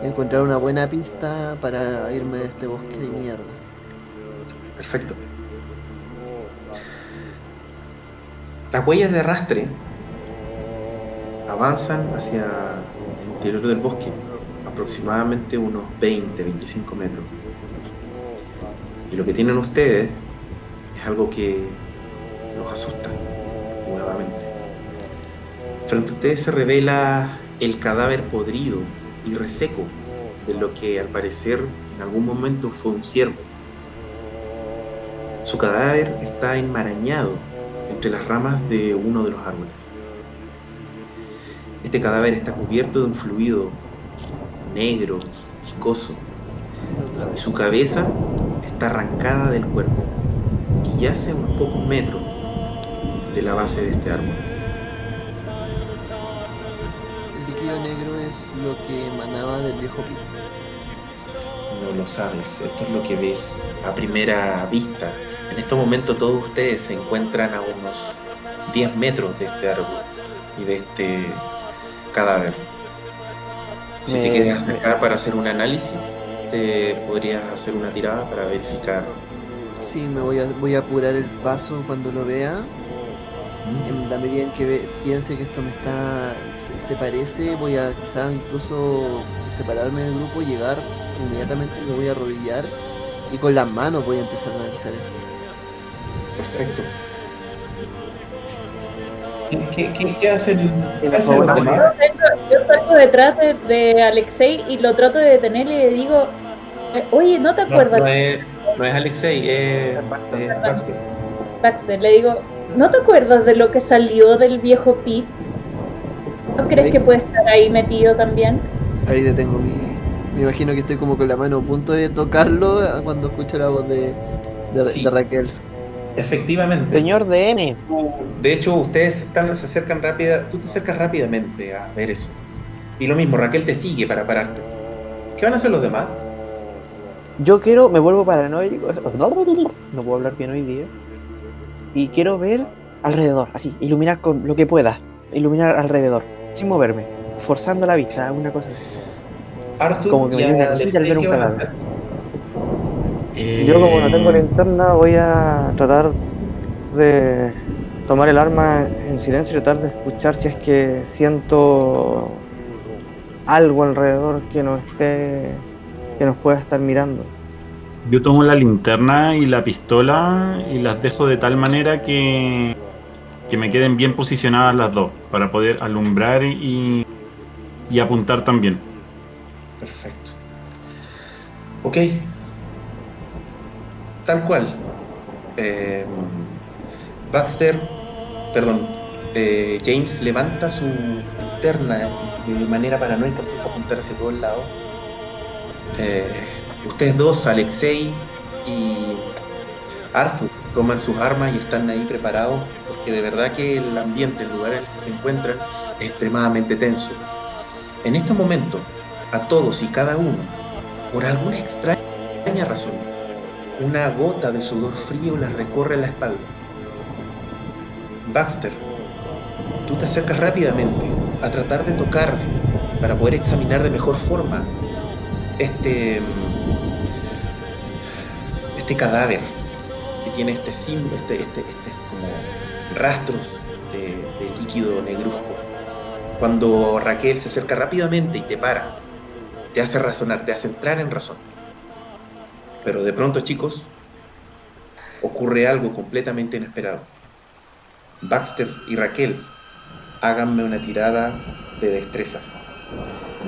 encontrar una buena pista para irme de este bosque de mierda. Perfecto. Las huellas de arrastre avanzan hacia el interior del bosque, aproximadamente unos 20, 25 metros. Y lo que tienen ustedes es algo que los asusta nuevamente. Frente a ustedes se revela el cadáver podrido y reseco de lo que al parecer en algún momento fue un ciervo. Su cadáver está enmarañado entre las ramas de uno de los árboles. Este cadáver está cubierto de un fluido negro, viscoso, y su cabeza está arrancada del cuerpo y yace a unos pocos metros de la base de este árbol. frío negro es lo que emanaba del viejo pito? No lo sabes, esto es lo que ves a primera vista. En estos momentos todos ustedes se encuentran a unos 10 metros de este árbol y de este cadáver. Si te quieres acercar para hacer un análisis, te podrías hacer una tirada para verificar. Sí, me voy a, voy a apurar el paso cuando lo vea. En la medida en que ve- piense que esto me está. Se, se parece, voy a quizás incluso separarme del grupo, llegar inmediatamente, me voy a arrodillar y con las manos voy a empezar a analizar esto. Perfecto. ¿Qué, qué, qué, qué hacen? ¿Tiene qué hacen favor de los más? demás? Yo salgo detrás de, de Alexei y lo trato de detener y le digo, eh, oye, ¿no te No, acuerdas? no es, no es Alexei, es, es Baxter. Baxter, le digo, ¿no te acuerdas de lo que salió del viejo Pete? ¿No crees Ahí. que puede estar ahí metido también? Ahí detengo mi. Me imagino que estoy como con la mano a punto de tocarlo cuando escucho la voz de, de, Sí. de Raquel. Efectivamente. Señor DM, De hecho, ustedes están, se acercan rápida, tú te acercas rápidamente a ver eso. Y lo mismo, Raquel te sigue para pararte. ¿Qué van a hacer los demás? yo quiero, me vuelvo paranoico. No puedo hablar bien hoy día. Y quiero ver alrededor, así, iluminar con lo que pueda. Iluminar alrededor, sin moverme, forzando la vista, una cosa así. Arthur Como que me dio una cosita al ver un ¿qué van a cadáver. hacer? Eh, Yo como no tengo linterna voy a tratar de tomar el arma en silencio y tratar de escuchar si es que siento algo alrededor que no esté que nos pueda estar mirando. Yo tomo la linterna y la pistola y las dejo de tal manera que, que me queden bien posicionadas las dos para poder alumbrar y, y apuntar también. Perfecto. Ok. Tal cual. Eh, Baxter, perdón, eh, James levanta su linterna de manera paranoica, empieza a apuntar hacia todos lados. Eh, ustedes dos, Alexei y Arthur, toman sus armas y están ahí preparados porque de verdad que el ambiente, el lugar en el que se encuentran es extremadamente tenso. En estos momentos, a todos y cada uno, por alguna extraña razón, una gota de sudor frío les recorre la espalda. Baxter, tú te acercas rápidamente a tratar de tocar para poder examinar de mejor forma este este cadáver que tiene este sim, este, este, este como rastros de, de líquido negruzco. Cuando Raquel se acerca rápidamente y te para, te hace razonar, te hace entrar en razón. Pero de pronto, chicos, ocurre algo completamente inesperado. Baxter y Raquel, háganme una tirada de destreza.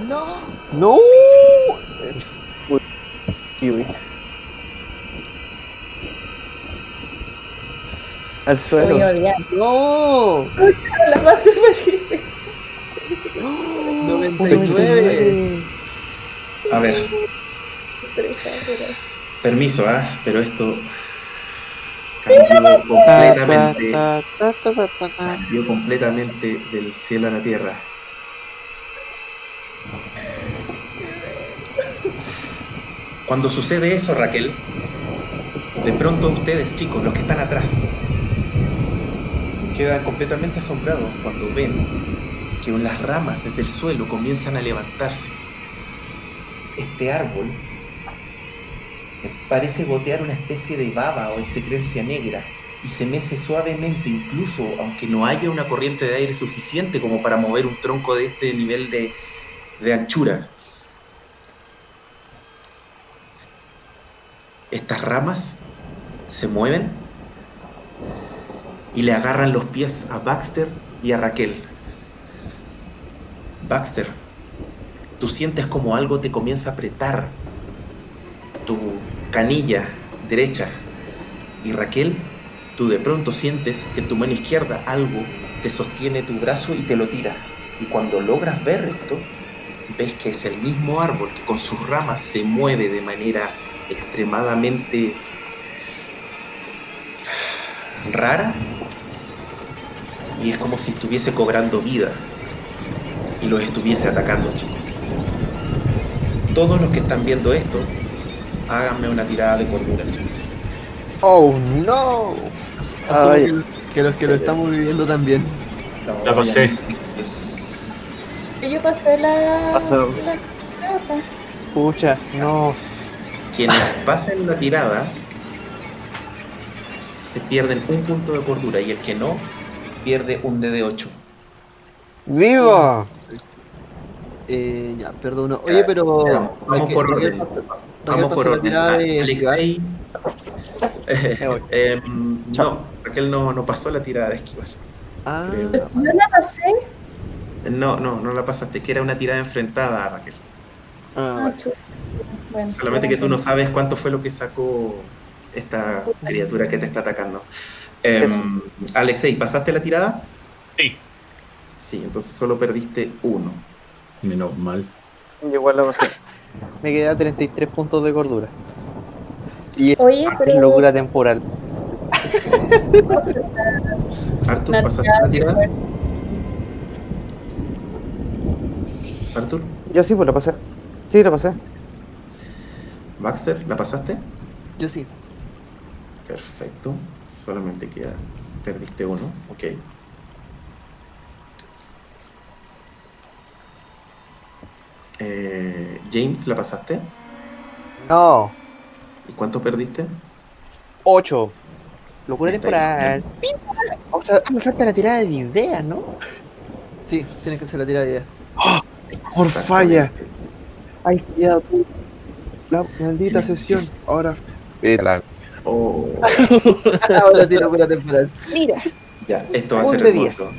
¡No! ¡No! Uy, uy. Al suelo. ¡No! La base parece. 99. A ver, permiso, ¿ah? Pero esto cambió completamente, cambió completamente del cielo a la tierra. Cuando sucede eso, Raquel, de pronto ustedes, chicos, los que están atrás, quedan completamente asombrados cuando ven que las ramas desde el suelo comienzan a levantarse. Este árbol parece gotear una especie de baba o excrecrencia negra y se mece suavemente incluso aunque no haya una corriente de aire suficiente como para mover un tronco de este nivel de, de anchura. Estas ramas se mueven y le agarran los pies a Baxter y a Raquel. Baxter, tú sientes como algo te comienza a apretar tu canilla derecha. Y Raquel, tú de pronto sientes que en tu mano izquierda algo te sostiene tu brazo y te lo tira. Y cuando logras ver esto, ves que es el mismo árbol que con sus ramas se mueve de manera extremadamente rara y es como si estuviese cobrando vida. Y los estuviese atacando, chicos. Todos los que están viendo esto, háganme una tirada de cordura, chicos. Oh no. Que, que los que lo estamos viviendo también. No, La pasé. es- Yo pasé la. Pasó. la. Pucha, no. Quienes pasen la tirada se pierden un punto de cordura y el que no pierde un D de 8. ¡Vivo! Eh, ya, perdón. Oye, pero. Ya, vamos por orden. Vamos por orden. Alexei. Chao. no, Raquel no, no pasó la tirada de esquivar. Ah, yo la pasé. No, no, no la pasaste, que era una tirada enfrentada, Raquel. ah, Ah, vale. chuta. Bueno, Solamente que tú no sabes cuánto fue lo que sacó esta criatura que te está atacando. Em, Alexei, ¿pasaste la tirada? Sí. Sí, entonces solo perdiste uno. Menos mal. Igual lo pasé. Me quedé a 33 puntos de cordura. Y Oye, es pero. locura temporal. Arthur, ¿pasaste la tirada? Arthur, Yo sí, pues la pasé. Sí, la pasé. Baxter, ¿la pasaste? Yo sí. Perfecto. Solamente queda. Perdiste uno. Ok. Eh, James, ¿la pasaste? No. ¿Y cuánto perdiste? 8. Locura Está temporal. O sea, me falta la tirada de ideas, ¿no? Sí, tienes que hacer la tirada de idea. Por Exactamente. falla. Ay, ya tú. La maldita sesión. Ahora. Oh, Ahora sí, locura temporal. Mira. ya, esto va a ser hermoso.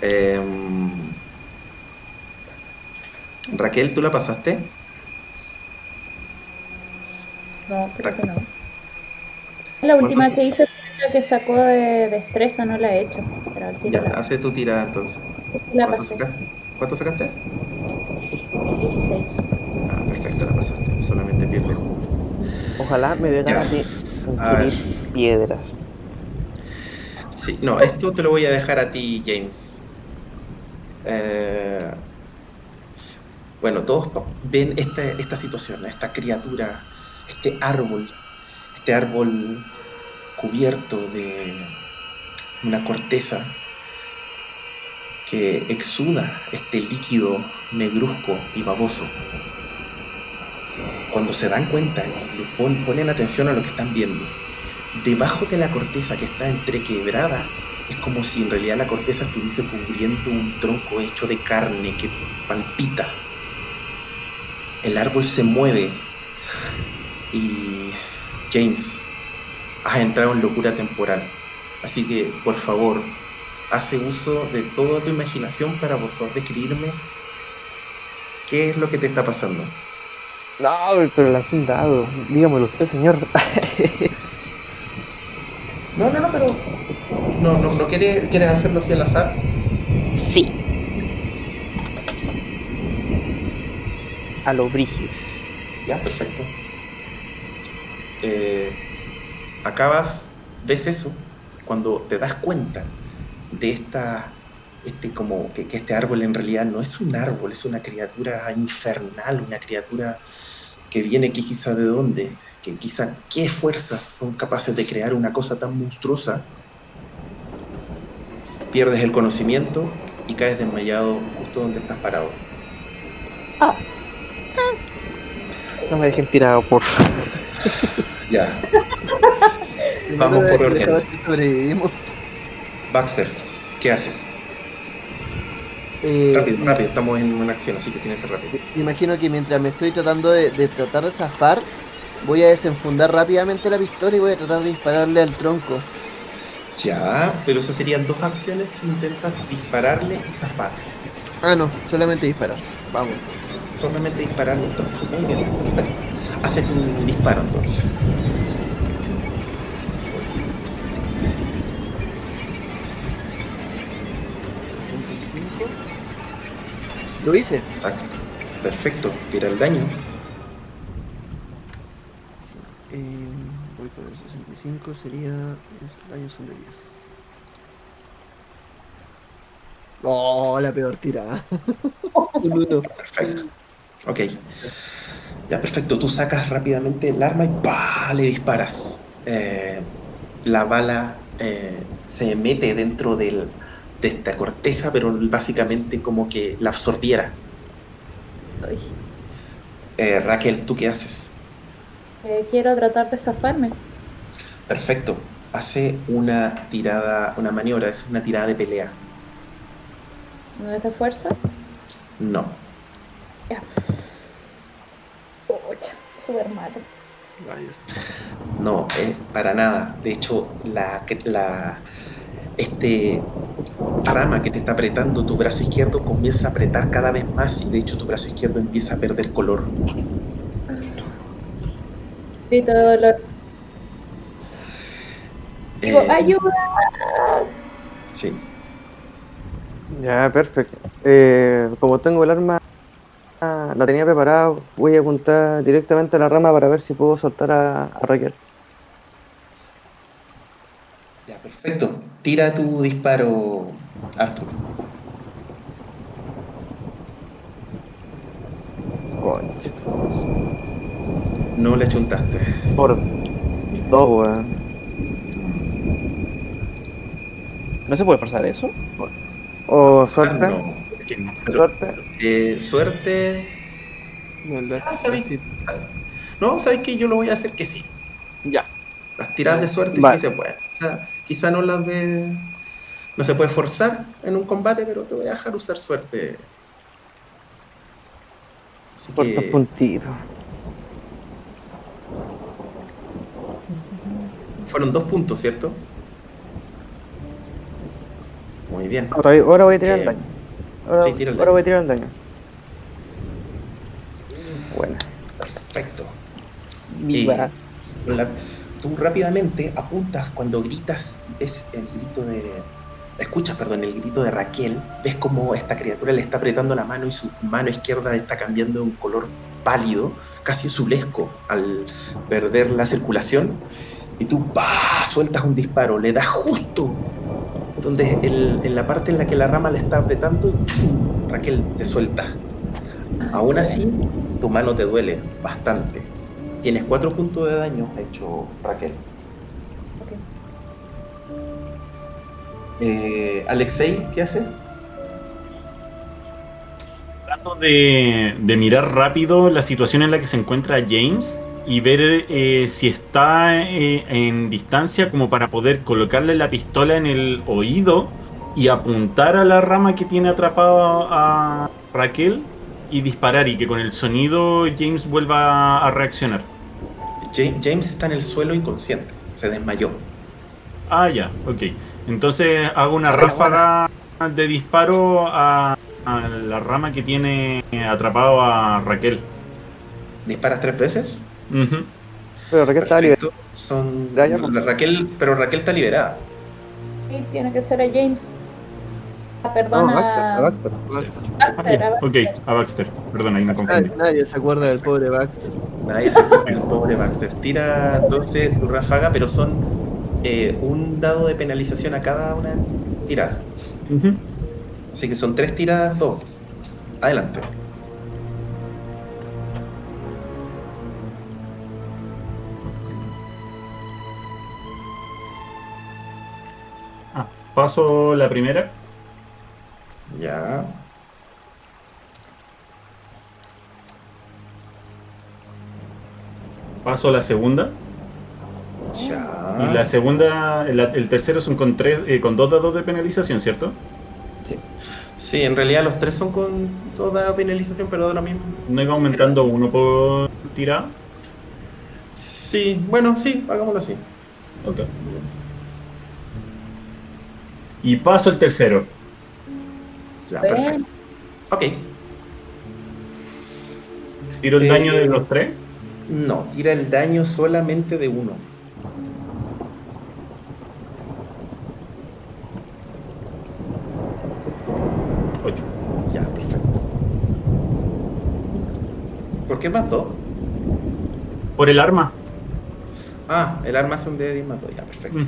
Em, Raquel, ¿tú la pasaste? No, creo que no. La última ¿Cuántos- que hice fue la que sacó de destreza, no la he hecho. Pero Ya, la, hace tu tirada entonces. la ¿Cuánto, pasé. saca- ¿Cuánto sacaste? 16. Ah, perfecto, la pasaste. Solamente pierdes uno. Ojalá me dé ganas de piedras. Sí, no, esto te lo voy a dejar a ti, James. Eh, bueno, todos ven esta, esta situación, esta criatura, este árbol, este árbol cubierto de una corteza que exuda este líquido negruzco y baboso. Cuando se dan cuenta y ponen atención a lo que están viendo, debajo de la corteza que está entrequebrada, es como si en realidad la corteza estuviese cubriendo un tronco hecho de carne que palpita. El árbol se mueve y James, has entrado en locura temporal. Así que, por favor, hace uso de toda tu imaginación para, por favor, describirme qué es lo que te está pasando. No, pero le hace un dado. Dígamelo usted, señor. No, no, no, pero... No, no, no quieres, quieres hacerlo así al azar. sí. A lo brígido. Ya, perfecto. Eh, acabas, ves eso, cuando te das cuenta de esta, este como que, que este árbol en realidad no es un árbol, es una criatura infernal, una criatura que viene que quizá de dónde, que quizá qué fuerzas son capaces de crear una cosa tan monstruosa. Pierdes el conocimiento y caes desmayado justo donde estás parado. No me dejen tirado, por. Ya. Vamos por orden. Baxter, ¿qué haces? Eh, Rápido, rápido, estamos en una acción, así que tienes que ser rápido. Me imagino que mientras me estoy tratando de, de tratar de zafar, voy a desenfundar rápidamente la pistola y voy a tratar de dispararle al tronco. Ya, pero eso serían dos acciones si intentas dispararle y zafar. Ah, no, solamente disparar. Vamos. So- Solamente dispararle al tronco. Muy bien, perfecto. Hace tu disparo entonces. ¿65? Lo hice. Exacto. Perfecto, tira el daño. Sí. Eh, voy con el 65, sería. Los daños son de 10. Oh, la peor tirada. Un uno. Perfecto. Ok. Ya, perfecto. Tú sacas rápidamente el arma y ¡pah! le disparas. Eh, la bala eh, se mete dentro del- de esta corteza, pero básicamente como que la absorbiera. Eh, Raquel, ¿tú qué haces? eh, quiero tratar de zafarme. Perfecto. Hace una tirada, una maniobra, es una tirada de pelea. ¿No es de fuerza? No. Pucha, súper malo. No, eh, para nada. De hecho, la, la, este rama que te está apretando tu brazo izquierdo comienza a apretar cada vez más y de hecho tu brazo izquierdo empieza a perder color. Grito de dolor. Digo, Eh, ¡ayuda! Sí. Ya, perfecto. Eh, como tengo el arma, la tenía preparada, voy a apuntar directamente a la rama para ver si puedo soltar a, a Raquel. Ya, perfecto. Tira tu disparo, Arthur. Concha. No le chuntaste. Por dos, weón. ¿No se puede forzar eso? O Ah, suerte. no. Que no. Suerte. Eh, suerte. Ah, sabí. la- No, sabes que yo lo voy a hacer que sí. Ya. Las tiradas de suerte Vale. sí se pueden. O sea, quizá no las de. No se puede forzar en un combate, pero te voy a dejar usar suerte. Así Por que. puntitos. Fueron dos puntos, ¿cierto? Muy bien. Ahora voy a tirar Eh, el daño. Ahora, sí, tira el ahora daño. voy a tirar el daño. Buena. Perfecto. Viva. Con la- tú rápidamente apuntas cuando gritas, ves el grito de. Escuchas, perdón, el grito de Raquel, ves como esta criatura le está apretando la mano y su mano izquierda está cambiando de un color pálido, casi azulesco, al perder la circulación. Y tú sueltas un disparo, le das justo donde el- en la parte en la que la rama le está apretando. Raquel te suelta. Aún así, tu mano te duele bastante. Tienes cuatro puntos de daño hecho, Raquel. Ok. Eh, Alexei, ¿qué haces? Trato de, de mirar rápido la situación en la que se encuentra James y ver eh, si está eh, en distancia como para poder colocarle la pistola en el oído y apuntar a la rama que tiene atrapado a Raquel y disparar y que con el sonido James vuelva a reaccionar. Ja- James está en el suelo inconsciente, se desmayó. Ah, ya, ok. Entonces hago una Buena, ráfaga de disparo a, a la rama que tiene atrapado a Raquel. ¿Disparas tres veces? Pero Raquel está. Perfecto. Son... Raquel, pero Raquel está liberada. Sí, tiene que ser a James. Ah, No, perdona. Baxter, a Baxter. Baxter, a Ok, Baxter. a Baxter. Perdón, ahí me confundí. Nadie, nadie se acuerda del pobre Baxter. Nadie se acuerda del pobre Baxter. Tira 12 tu ráfaga, pero son eh, un dado de penalización a cada una tirada. Así que son tres tiradas dobles. Adelante. Paso la primera. Ya. Paso la segunda. Ya. Y la segunda, el, el tercero son con tres, eh, con dos dados de penalización, ¿cierto? Sí, en realidad los tres son con toda penalización, pero de lo mismo. ¿No iba aumentando uno por tirada? Sí, bueno, sí, hagámoslo así. Ok. Y paso el tercero. Ya, perfecto. Ok. ¿Tiro el Eh, daño de los tres? No, tira el daño solamente de uno. Ocho. Ya, perfecto. ¿Por qué más dos? Por el arma. Ah, el arma son de 10 más dos. Ya, perfecto.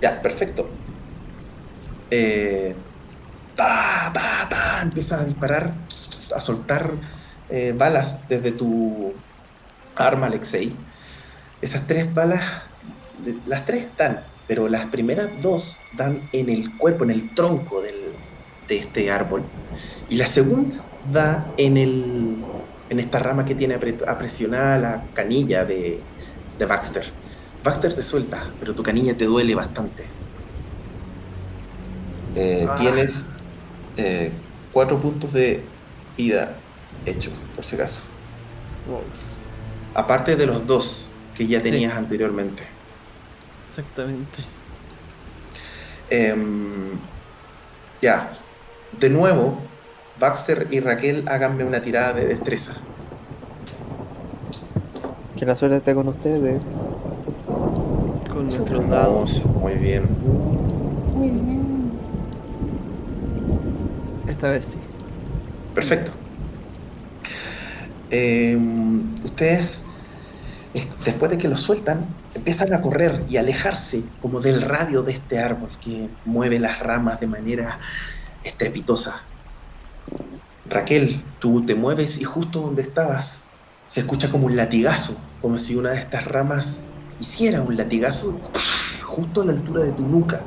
Ya, perfecto. Eh, empiezas a disparar, a soltar eh, balas desde tu arma, Alexei. Esas tres balas, las tres dan, pero las primeras dos dan en el cuerpo, en el tronco del- de este árbol. Y la segunda da en, el, en esta rama que tiene apre- apresionada la canilla de, de Baxter. Baxter te suelta, pero tu canilla te duele bastante. Eh, Ah. Tienes eh, cuatro puntos de vida hechos, por si acaso. Wow, Aparte de los dos que ya Sí. tenías anteriormente. exactamente. Em, ya. De nuevo, Baxter y Raquel háganme una tirada de destreza. Que la suerte esté con ustedes. Con nuestros dados. Muy bien. Muy bien. Esta vez sí. Perfecto. Em, ustedes, después de que lo sueltan, empiezan a correr y alejarse como del radio de este árbol que mueve las ramas de manera estrepitosa. Raquel, tú te mueves y justo donde estabas se escucha como un latigazo, como si una de estas ramas hiciera un latigazo justo a la altura de tu nuca.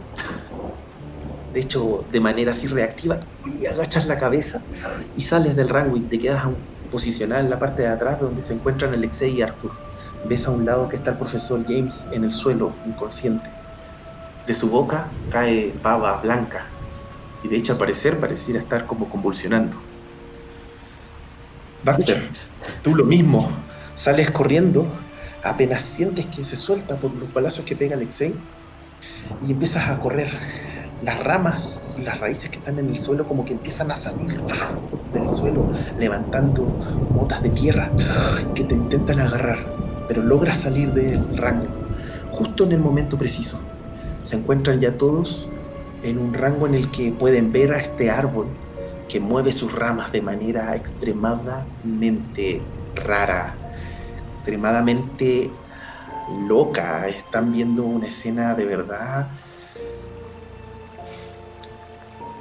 De hecho, de manera así reactiva, y agachas la cabeza y sales del rango y te quedas posicionada en la parte de atrás donde se encuentran Alexei y Arthur. Ves a un lado que está el profesor James en el suelo, inconsciente. De su boca cae baba blanca y de hecho al parecer pareciera estar como convulsionando. Baxter, tú lo mismo, sales corriendo, apenas sientes que se suelta por los balazos que pega Alexei y empiezas a correr. Las ramas y las raíces que están en el suelo como que empiezan a salir del suelo, levantando motas de tierra que te intentan agarrar, pero logras salir del rango justo en el momento preciso. Se encuentran ya todos en un rango en el que pueden ver a este árbol que mueve sus ramas de manera extremadamente rara, extremadamente loca. Están viendo una escena de verdad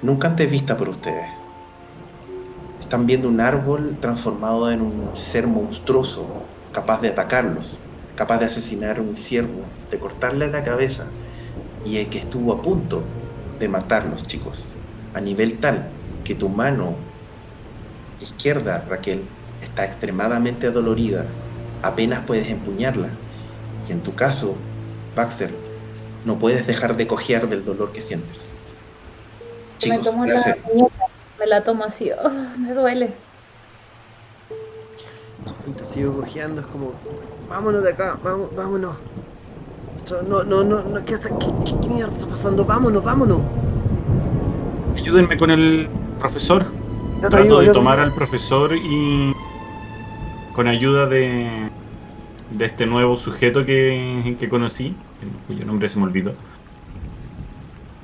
nunca antes vista por ustedes. Están viendo un árbol transformado en un ser monstruoso, capaz de atacarlos, capaz de asesinar a un ciervo, de cortarle la cabeza, y el que estuvo a punto de matarlos, chicos, a nivel tal que tu mano izquierda, Raquel, está extremadamente adolorida, apenas puedes empuñarla, y en tu caso, Baxter, no puedes dejar de cojear del dolor que sientes. Me Chicos, tomo ¿qué la hacen? muñeca, me la tomo así, oh, me duele. Y te sigo cojeando, es como, vámonos de acá, vamos, vámonos. No, no, no, no, ¿qué, qué, qué- qué mierda está pasando? Vámonos, vámonos. Ayúdenme con el profesor. Yo Trato ayudo, de tomar al profesor y con ayuda de, de este nuevo sujeto que, que conocí, cuyo nombre se me olvidó,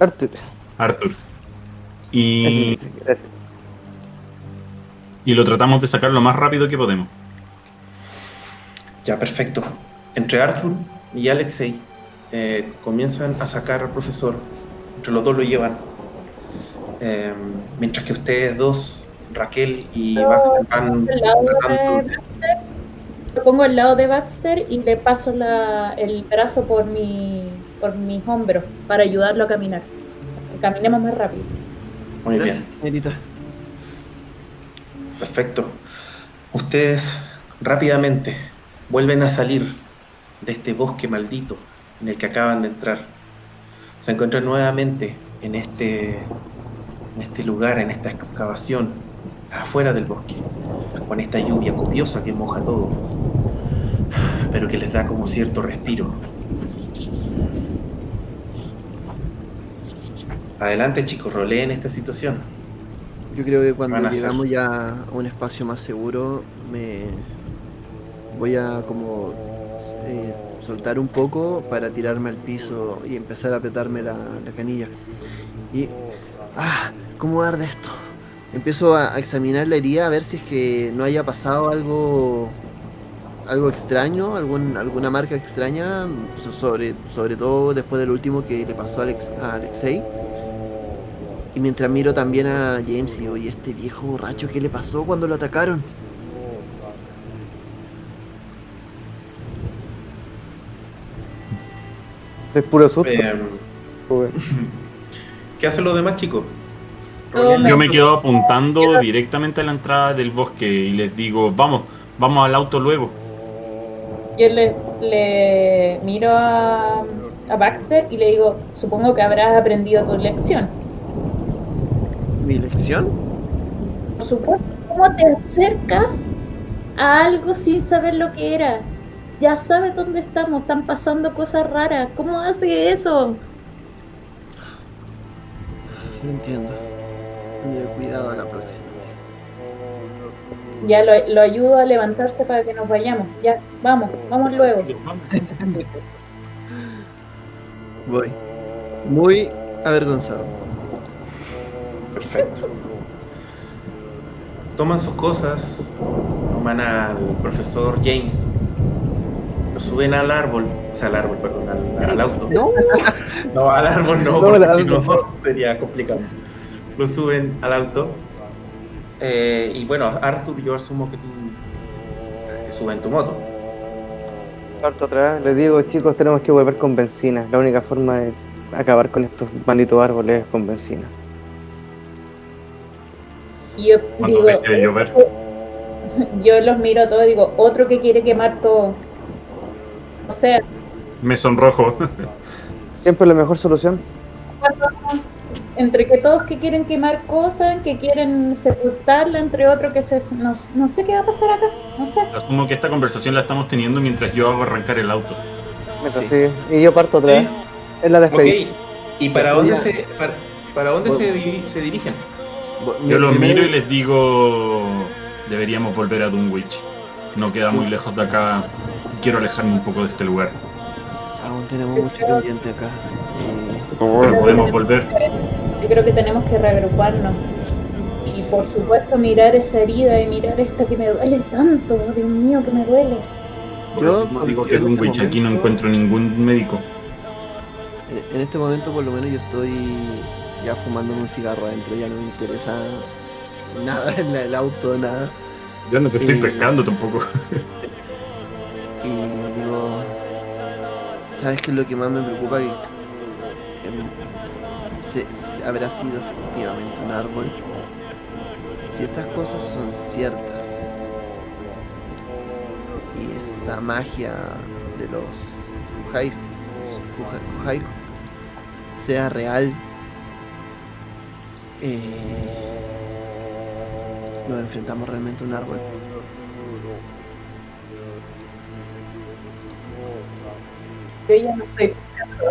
Arthur. Arthur. Y, gracias. y lo tratamos de sacar lo más rápido que podemos. Ya, perfecto. Entre Arthur y Alexei eh, comienzan a sacar al profesor. Entre los dos lo llevan. Eh, mientras que ustedes dos, Raquel y No, Baxter, van al lado de tratando- Baxter, lo pongo al lado de Baxter y le paso la- el brazo por, mi, por mis hombros para ayudarlo a caminar. Que caminemos más rápido. Muy bien. Gracias, señorita. Perfecto. Ustedes rápidamente vuelven a salir de este bosque maldito en el que acaban de entrar. Se encuentran nuevamente en este, en este lugar, en esta excavación, afuera del bosque, con esta lluvia copiosa que moja todo, pero que les da como cierto respiro. Adelante chicos, roleen esta situación. Yo creo que cuando hacer. llegamos ya a un espacio más seguro, me voy a como eh, soltar un poco para tirarme al piso y empezar a apretarme la, la canilla. Y ah, ¿cómo arde esto? Empiezo a, a examinar la herida a ver si es que no haya pasado algo algo extraño, algún, alguna marca extraña, so- sobre, sobre todo después del último que le pasó a, Alex, a Alexei. Y mientras miro también a James y digo, ¿y este viejo borracho qué le pasó cuando lo atacaron? Es puro susto. Eh, joder. ¿Qué hacen los demás chicos? Yo Yo me quedo apuntando directamente a la entrada del bosque y les digo, vamos, vamos al auto luego. Yo le, le miro a, a Baxter y le digo, supongo que habrás aprendido tu lección. ¿Mi lección? Por supuesto, ¿cómo te acercas a algo sin saber lo que era? Ya sabes dónde estamos, están pasando cosas raras. ¿Cómo hace eso? No entiendo. Tendré cuidado la próxima vez. Ya lo, lo ayudo a levantarse para que nos vayamos. Ya, vamos, vamos luego. Voy. Muy avergonzado. Perfecto. Toman sus cosas, toman al profesor James, lo suben al árbol, o sea, al árbol, perdón, al, al auto. No, No, al árbol no, No, porque al si no sería complicado. Lo suben al auto. eh, y bueno, Arthur, yo asumo que tú te subes en tu moto. parto atrás. Les digo, chicos, tenemos que volver con benzina. La única forma de acabar con estos malditos árboles es con benzina. Y yo Cuando digo, llover. yo los miro a todos y digo, otro que quiere quemar todo. O sea, Me sonrojo. Siempre la mejor solución. entre que todos que quieren quemar cosas, que quieren sepultarla, entre otros que se... No, no sé qué va a pasar acá, no sé. Asumo que esta conversación la estamos teniendo mientras yo hago arrancar el auto. Sí. sí. Y yo parto atrás. Sí. Es la despedida. ¿Y para dónde, se, para, para dónde se, diri- se dirigen? Yo los miro y les digo, deberíamos volver a Dunwich. No queda muy lejos de acá. Quiero alejarme un poco de este lugar. Aún tenemos mucho pendiente acá. Eh, Pero podemos volver. Yo creo que tenemos que reagruparnos. Y por supuesto mirar esa herida y mirar esta que me duele tanto, Dios mío, que me duele. Por Yo, mismo digo que en este Dunwich aquí no encuentro ningún médico. en este momento por lo menos yo estoy ya fumándome un cigarro adentro, ya no me interesa nada en el auto, nada. Yo no te estoy pescando tampoco. Y digo, ¿sabes qué es lo que más me preocupa? Que em, se- se- habrá sido efectivamente un árbol. Si estas cosas son ciertas y esa magia de los Juhai sea real, eh, nos enfrentamos realmente a un árbol. Yo ya no estoy pescando.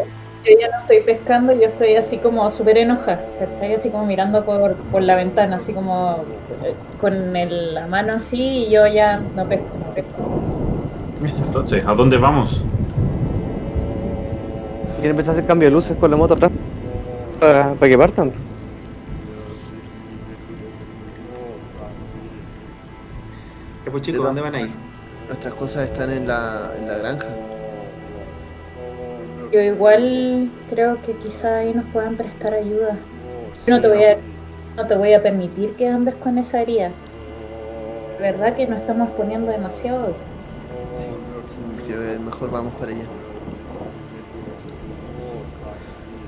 Yo ya no estoy pescando, yo estoy así como súper enojada, ¿cachai? Así como mirando por, por la ventana, así como eh, con el- la mano así y yo ya no pesco, no pesco. así. Entonces, ¿a dónde vamos? Quieren empezar a hacer cambio de luces con la moto atrás. Para, para que partan. Ya, pues chicos, ¿dónde van a ir? Nuestras cosas están en la, en la granja. Yo igual creo que quizá ahí nos puedan prestar ayuda. Yo no te voy a, no te voy a permitir que andes con esa herida. ¿Verdad que nos estamos poniendo demasiado? Sí, sí, creo que mejor vamos para allá.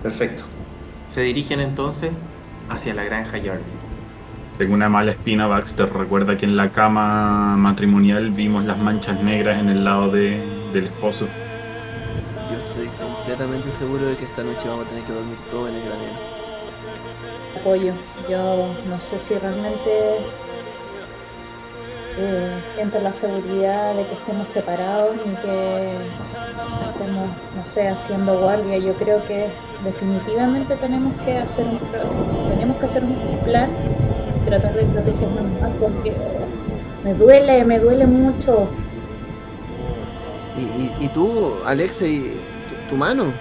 Perfecto. Se dirigen entonces hacia la granja Yardy. Tengo una mala espina, Baxter. Recuerda que en la cama matrimonial vimos las manchas negras en el lado de- del esposo. Yo estoy completamente seguro de que esta noche vamos a tener que dormir todo en el granero. Apoyo. Yo no sé si realmente eh, siento la seguridad de que estemos separados ni que estemos, no sé, haciendo guardia. Yo creo que definitivamente tenemos que hacer un tenemos que hacer un plan tratar de protegernos más porque me duele, me duele mucho. ¿Y, y, y tú, Alexei, tu, tu mano?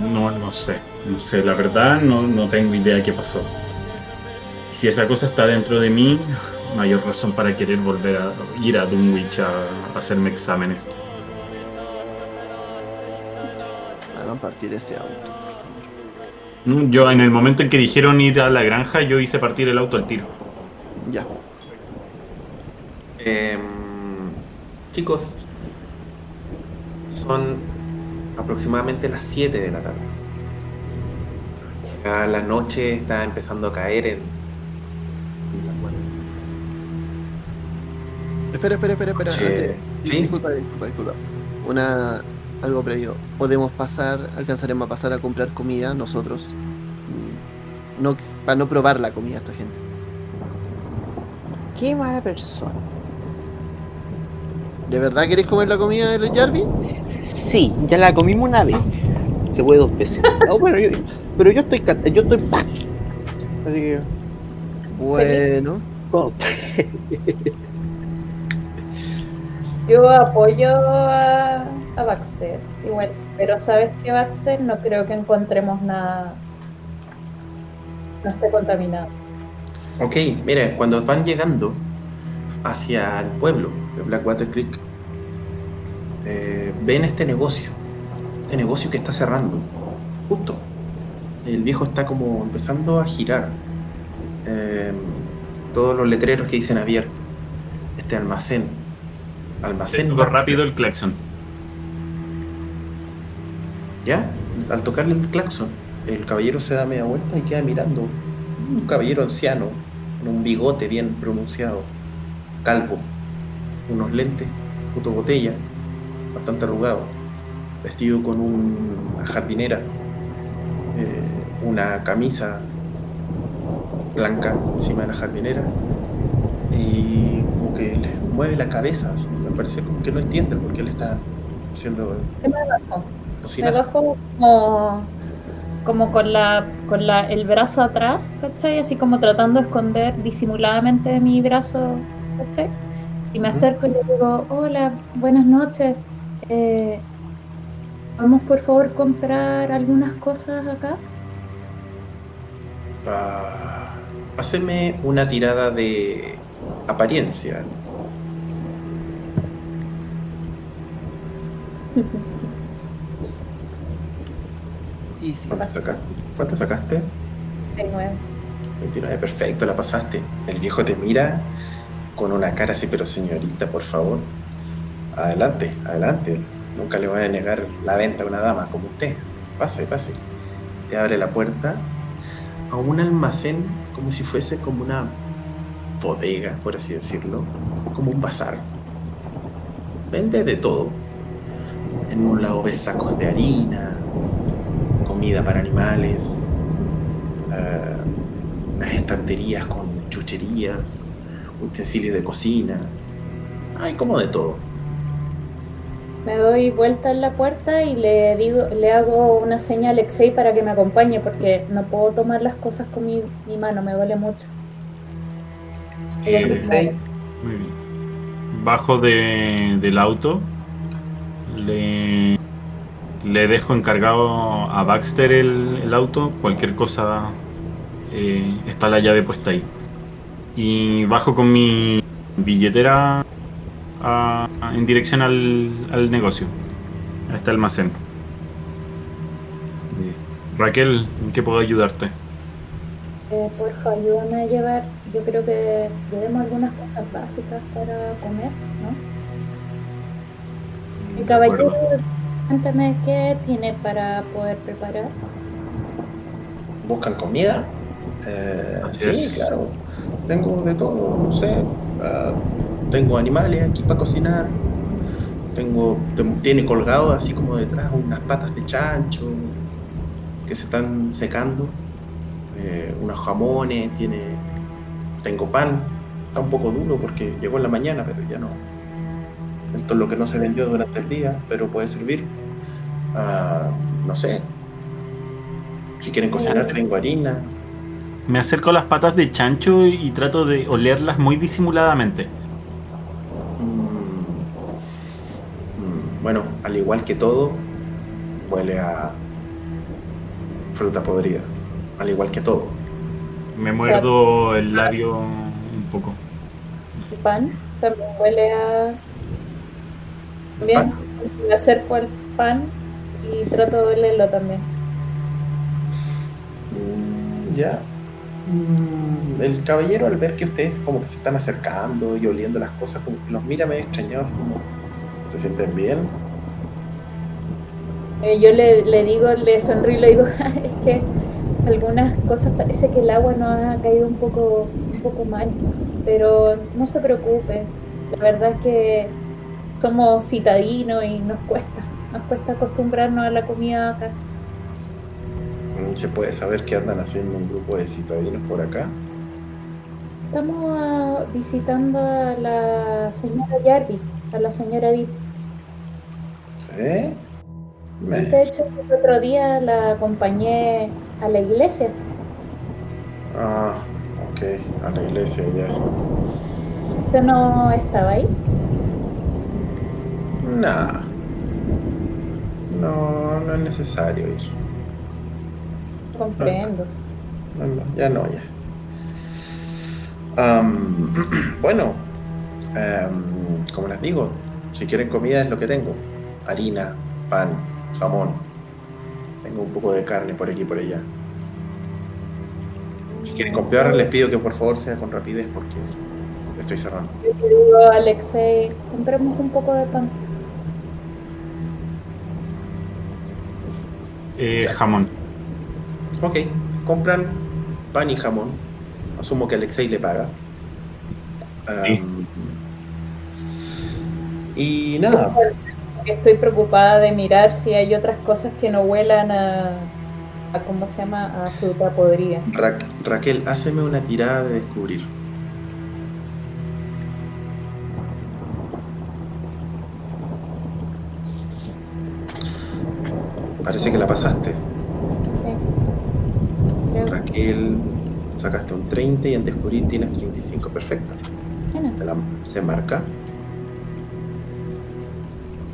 No, no sé. No sé, la verdad no, no tengo idea qué pasó. Si esa cosa está dentro de mí, mayor razón para querer volver a ir a Dunwich a, a hacerme exámenes. Hagan partir ese auto, Yo en el momento en que dijeron ir a la granja, yo hice partir el auto al tiro. Ya. Em, chicos, son aproximadamente las 7 de la tarde. Ya la noche está empezando a caer en. Espera, espera, espera, espera. Antes- ¿sí? Disculpa, disculpa, disculpa. Una, algo previo. Podemos pasar, alcanzaremos a pasar a comprar comida nosotros. Mm, No, para no probar la comida a esta gente. Qué mala persona. ¿De verdad queréis comer la comida de los Jarvis? Sí, ya la comimos una vez. Se fue dos veces. No, pero yo, pero yo estoy yo estoy Así que. Bueno. Yo apoyo a, a Baxter, igual, pero sabes que Baxter no creo que encontremos nada no esté contaminado. Ok, miren, cuando van llegando hacia el pueblo de Blackwater Creek, eh, ven este negocio, este negocio que está cerrando, justo. El viejo está como empezando a girar. Eh, todos los letreros que dicen abierto. Este almacén. Almacén. Rápido el claxon. ¿Ya? Al tocarle el claxon, el caballero se da media vuelta y queda mirando. Un caballero anciano, con un bigote bien pronunciado, calvo, unos lentes, puto botella, bastante arrugado, vestido con una jardinera, eh, una camisa blanca encima de la jardinera y como que le mueve la cabeza, me parece como que no entiende por qué le está haciendo ¿Qué me bajo? Me bajo como, como con, la, con la, el brazo atrás, ¿cachai? Así como tratando de esconder disimuladamente mi brazo, ¿cachai? Y me acerco y le digo, hola, buenas noches. Eh, ¿Podemos por favor comprar algunas cosas acá? Ah, haceme una tirada de apariencia. Easy. ¿Cuánto sacaste? ¿Cuánto sacaste? De nuevo. 29, perfecto, la pasaste. El viejo te mira con una cara así, pero señorita, por favor. Adelante, adelante. Nunca le voy a negar la venta a una dama como usted. Pase, pase. Te abre la puerta a un almacén como si fuese como una bodega, por así decirlo, como un bazar. Vende de todo. En un lado ves sacos de harina, comida para animales, eh, unas estanterías con chucherías, utensilios de cocina. Hay como de todo. Me doy vuelta en la puerta y le digo, le hago una seña a Alexei para que me acompañe porque no puedo tomar las cosas con mi, mi mano, me duele mucho. Eh, Alexei. Muy bien. Bajo de- del auto. Le, le dejo encargado a Baxter el, el auto. Cualquier cosa eh, está la llave puesta ahí. Y bajo con mi billetera a- a- en dirección al, al negocio, a este almacén. Eh, Raquel, ¿en qué puedo ayudarte? Eh, porfa, ayúdame a llevar, yo creo que llevemos algunas cosas básicas para comer, ¿no? El De caballero. Cuéntame qué tiene para poder preparar. ¿Buscan comida? Eh, sí, es. claro. Tengo de todo, no sé. ah, tengo animales aquí para cocinar. Tengo, tiene colgado así como detrás unas patas de chancho que se están secando. eh, unos jamones, tiene. Tengo pan. Está un poco duro porque llegó en la mañana, pero ya no. Esto es lo que no se vendió durante el día, pero puede servir. Ah, no sé. Si quieren cocinar, tengo harina. Me acerco a las patas de chancho y trato de olerlas muy disimuladamente. Mm, mm, bueno, al igual que todo, huele a fruta podrida. Al igual que todo. Me muerdo el labio un poco. El pan también huele a... Bien, me acerco al pan y trato de olerlo también. Mm, Ya. Mm, El caballero al ver que ustedes como que se están acercando y oliendo las cosas, como que los mira medio extrañados, como, ¿se sienten bien? Eh, yo le, le digo, le sonrío y le digo, es que algunas cosas parece que el agua nos ha caído un poco, un poco mal, pero no se preocupe. La verdad es que somos citadinos y nos cuesta, nos cuesta acostumbrarnos a la comida acá. Mm, ¿Se puede saber qué andan haciendo un grupo de citadinos por acá? Estamos ah, visitando a la señora Jarvis, a la señora Edith. ¿Sí? Me- De hecho, el otro día la acompañé a la iglesia. Ah, ok, a la iglesia ya. ¿Usted no estaba ahí? Nah. No, no es necesario ir. Comprendo. No, no, ya no, ya. Am, bueno, am, como les digo, si quieren comida es lo que tengo. Harina, pan, jamón. Tengo un poco de carne por aquí y por allá. Si quieren comprar, les pido que por favor sea con rapidez porque estoy cerrando. Yo digo a Alexei, compremos un poco de pan. Eh, jamón. Ok, compran pan y jamón. Asumo que Alexei le paga. Sí. Y nada, Estoy preocupada de mirar si hay otras cosas que no huelan a, a ¿cómo se llama? A fruta podrida. Ra- Raquel, háceme una tirada de descubrir. Parece que la pasaste. Sí. Raquel, sacaste un 30 y en descubrir tienes 35. Perfecto. Bueno, la- se marca.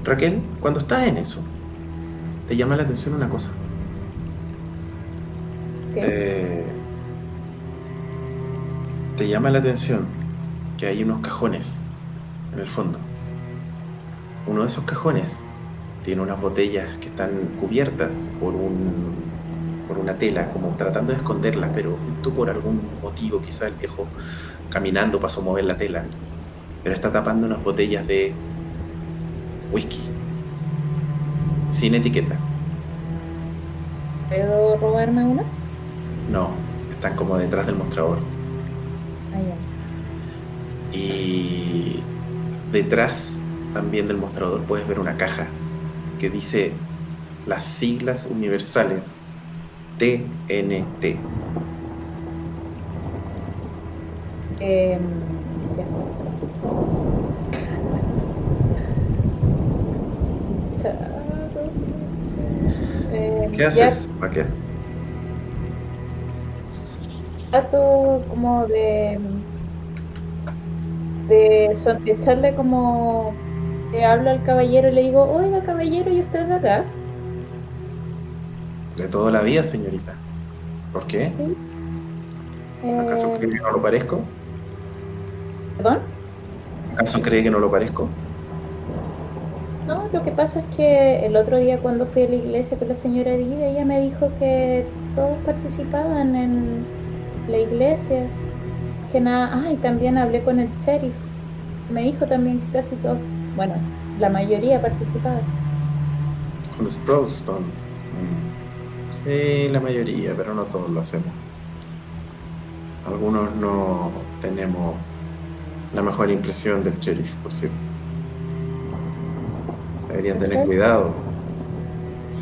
Raquel, cuando estás en eso, te llama la atención una cosa. ¿qué? Eh, te llama la atención que hay unos cajones en el fondo. Uno de esos cajones tiene unas botellas que están cubiertas por un por una tela, como tratando de esconderlas, pero justo por algún motivo, quizá el viejo caminando pasó a mover la tela, pero está tapando unas botellas de whisky sin etiqueta. ¿Puedo robarme una? No, están como detrás del mostrador. Ah, ya. Y detrás también del mostrador puedes ver una caja que dice las siglas universales TNT. Em. Eh, ¿Qué haces, Raquel? trato como de de echarle como le hablo al caballero y le digo, oiga caballero, ¿y usted de acá? De toda la vida, señorita. ¿Por qué? ¿Acaso Eh, cree que no lo parezco? ¿Perdón? ¿Acaso cree que no lo parezco? No, lo que pasa es que el otro día cuando fui a la iglesia con la señora Edith, ella me dijo que todos participaban en la iglesia. Que nada, ah, y también hablé con el sheriff. Me dijo también que casi todos, bueno, la mayoría participaba. Con Sproutston. Mm. Sí, la mayoría, pero no todos lo hacemos. Algunos no tenemos la mejor impresión del sheriff, por cierto. Deberían ¿En tener cuidado.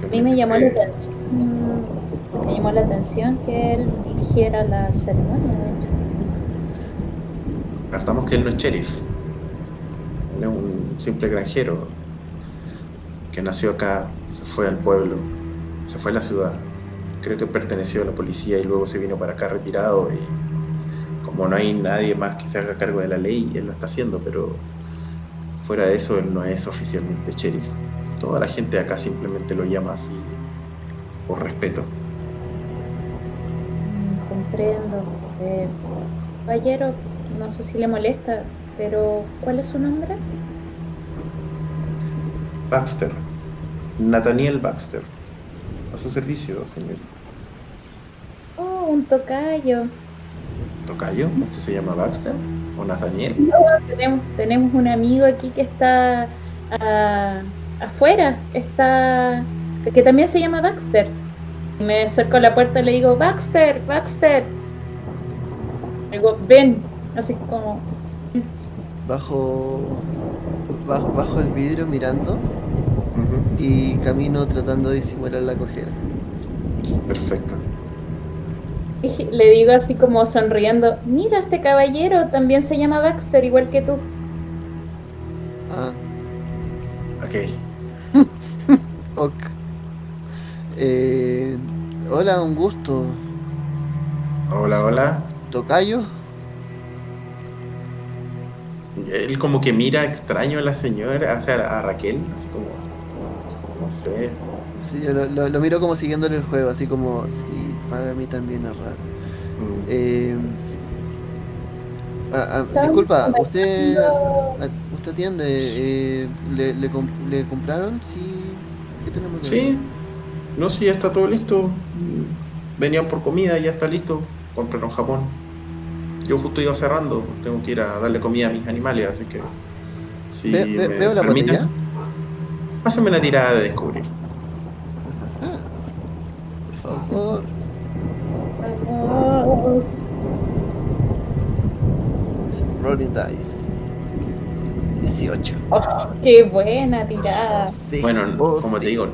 A mí me llamó la atención, me llamó la atención que él dirigiera la ceremonia, de hecho. Partamos que él no es sheriff. Es un simple granjero que nació acá, se fue al pueblo, se fue a la ciudad. Creo que perteneció a la policía y luego se vino para acá retirado y como no hay nadie más que se haga cargo de la ley, él lo está haciendo, pero fuera de eso él no es oficialmente sheriff. Toda la gente acá simplemente lo llama así por respeto. Comprendo. Eh, caballero, no sé si le molesta, pero ¿cuál es su nombre? Baxter. Nathaniel Baxter. A su servicio, señor. un tocayo. ¿Tocayo? ¿Usted se llama Baxter? ¿O Nathaniel? Tenemos, tenemos un amigo aquí que está ah, afuera, está que también se llama Baxter. Me acerco a la puerta y le digo, Baxter, Baxter. Le digo, ven, así como, Bajo, bajo, bajo el vidrio mirando y camino tratando de disimular la cojera. Perfecto. y le digo así como sonriendo, mira, este caballero también se llama Baxter, igual que tú. Ah, Ok. ok. Eh, hola, un gusto. Hola, hola. ¿Tocayo? Él como que mira extraño a la señora, o sea, a Raquel, así como, no sé. Sí, yo lo, lo- lo miro como siguiéndole el juego, así como, sí, para mí también es raro. mm, Eh, ah, ah, disculpa, ¿usted, ah, usted atiende? eh, ¿le, le, comp- le compraron? Sí. ¿Qué tenemos Sí, no, sí, ya está todo listo. Venían por comida, ya está listo. Compraron jamón. Yo justo iba cerrando, tengo que ir a darle comida a mis animales, así que... Si Ve- ve- me veo la permiten, botella. Pásame una tirada de descubrir. Por favor. Rolling Dice. 18. Oh, qué buena tirada. Sí. Bueno, oh, como sí. te digo,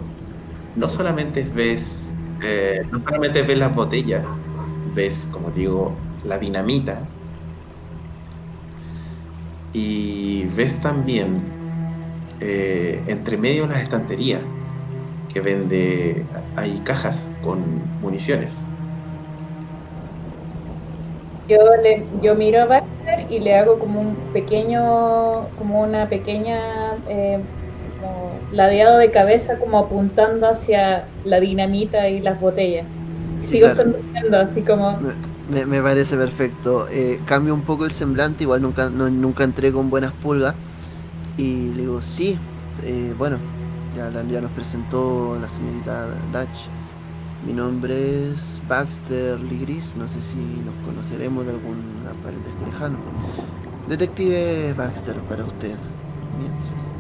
no solamente ves, eh, no solamente ves las botellas, ves, como te digo, la dinamita y ves también eh, entre medio de las estanterías que vende, hay cajas con municiones. Yo, le, yo miro a Baxter y le hago como un pequeño, como una pequeña eh, como ladeado de cabeza, como apuntando hacia la dinamita y las botellas. Sigo claro. sonriendo, así como, Me, parece perfecto. Eh, cambio un poco el semblante, igual nunca, nunca entré con buenas pulgas. Y le digo, sí, eh, bueno, ya nos presentó la señorita Dutch. Mi nombre es Baxter Ligris, no sé si nos conoceremos de algún parentesco lejano. Detective Baxter para usted. Mientras.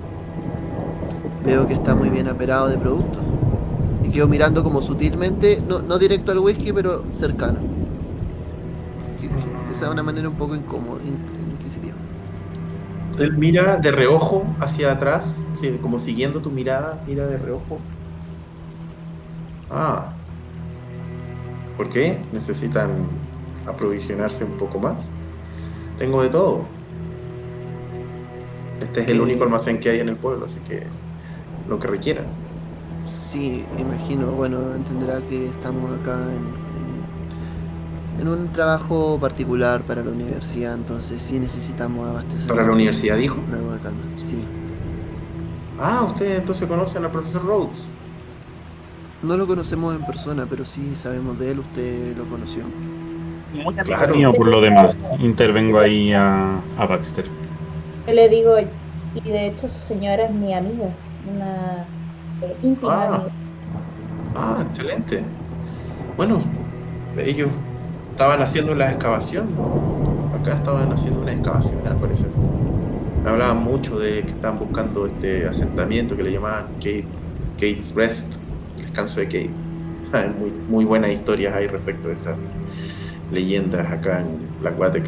Veo que está muy bien aperado de producto. Y quedo mirando como sutilmente, no, no directo al whisky, pero cercano. Sea de una manera un poco incómoda, in- inquisitiva. Él mira de reojo hacia atrás, como siguiendo tu mirada, mira de reojo. Ah. ¿Por qué? ¿Necesitan aprovisionarse un poco más? Tengo de todo. Este es el único almacén que hay en el pueblo, así que lo que requieran. Sí, imagino. Bueno, entenderá que estamos acá en, en, un trabajo particular para la universidad, entonces sí necesitamos abastecer. Para la universidad, dijo. Algo de calma. Sí. Ah, ustedes entonces conocen al profesor Rhodes. No lo conocemos en persona, pero sí sabemos de él. Usted lo conoció. Muy Claro. mío por lo demás. Intervengo ahí a, a Baxter. yo le digo, y de hecho su señora es mi amiga, una eh, íntima Ah. amiga. Ah, excelente. Bueno, ellos estaban haciendo la excavación. Acá estaban haciendo una excavación, al parecer. Me hablaban mucho de que estaban buscando este asentamiento que le llamaban Kate, Kate's Rest, el descanso de Kate. Hay muy, muy buenas historias ahí respecto de esas leyendas acá en Blackwater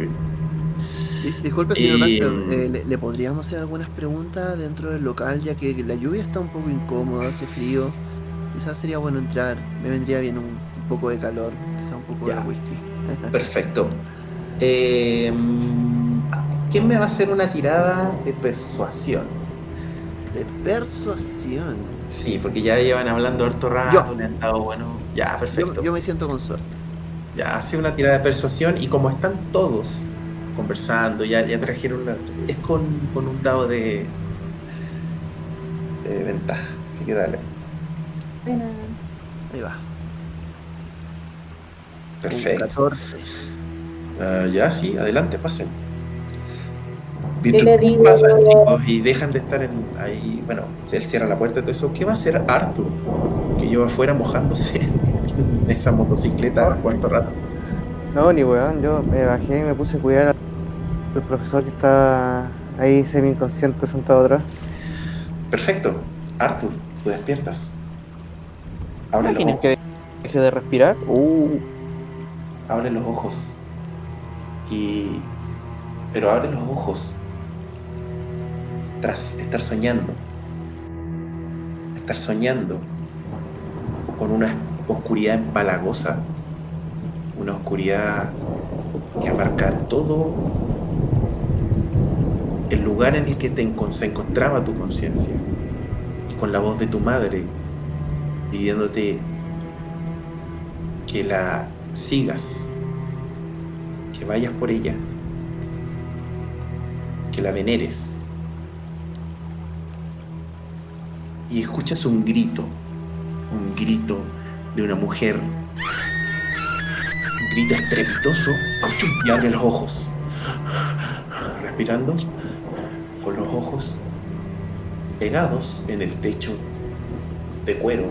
Disculpe, señor Y, Baxter, mm, eh, ¿le, le podríamos hacer algunas preguntas dentro del local, ya que la lluvia está un poco incómoda, hace frío. Quizás sería bueno entrar, me vendría bien un, un poco de calor, quizás un poco Ya. de whisky. Perfecto. Eh, ¿Quién me va a hacer una tirada de persuasión? De persuasión. Sí, porque ya llevan hablando harto rato, Yo. le han dado bueno. Ya, Yo, perfecto. yo me siento con suerte. Ya hace una tirada de persuasión y como están todos conversando, ya, ya trajeron una. Es con, con un dado de, de ventaja. Así que dale. Bueno, Ahí va. Perfecto. 14. Ah, ya, sí, adelante, pasen. le digo- pasan, chicos, y dejan de estar en, ahí, bueno, él cierra la puerta y todo eso. ¿Qué va a hacer Arthur? Que yo afuera mojándose en esa motocicleta, ¿cuánto rato? No, ni weón, yo me bajé y me puse a cuidar al profesor que está ahí semi inconsciente sentado atrás. Perfecto. Arthur, tú despiertas. Abre los, ¿Tienes ojos, que deje de respirar? Uh, abre los ojos. Y. Pero abre los ojos. Tras estar soñando. Estar soñando. Con una oscuridad empalagosa. Una oscuridad que abarca todo el lugar en el que te se encontraba tu conciencia. Y con la voz de tu madre pidiéndote que la sigas, que vayas por ella, que la veneres. Y escuchas un grito, un grito de una mujer, un grito estrepitoso, y abre los ojos, respirando con los ojos pegados en el techo de cuero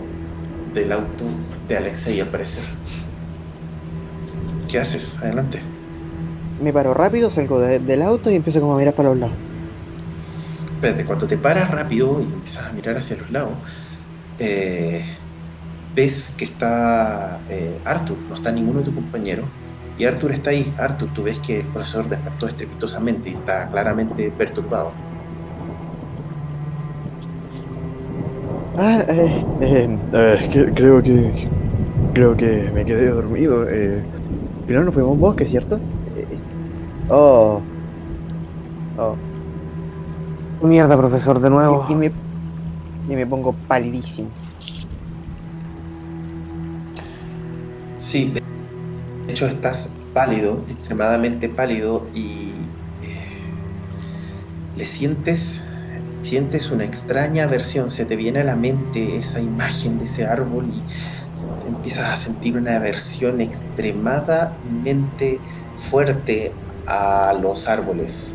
del auto de Alexei al parecer. ¿Qué haces? Adelante. me paro rápido, salgo de- del auto y empiezo como a mirar para los lados. Espérate, cuando te paras rápido y empiezas a mirar hacia los lados, eh, ves que está eh, Arthur, no está ninguno de tus compañeros. Y Arthur está ahí. Arthur, tú ves que el profesor despertó estrepitosamente y está claramente perturbado. Ah, eh, eh, eh, creo que. Creo que me quedé dormido. Eh. Pero no fuimos a un bosque, ¿cierto? Eh, oh. Oh. Mierda, profesor, de nuevo. Y, y me, y me pongo palidísimo. Sí, de hecho estás pálido, extremadamente pálido y eh, le sientes, sientes una extraña aversión, se te viene a la mente esa imagen de ese árbol y empiezas a sentir una aversión extremadamente fuerte a los árboles.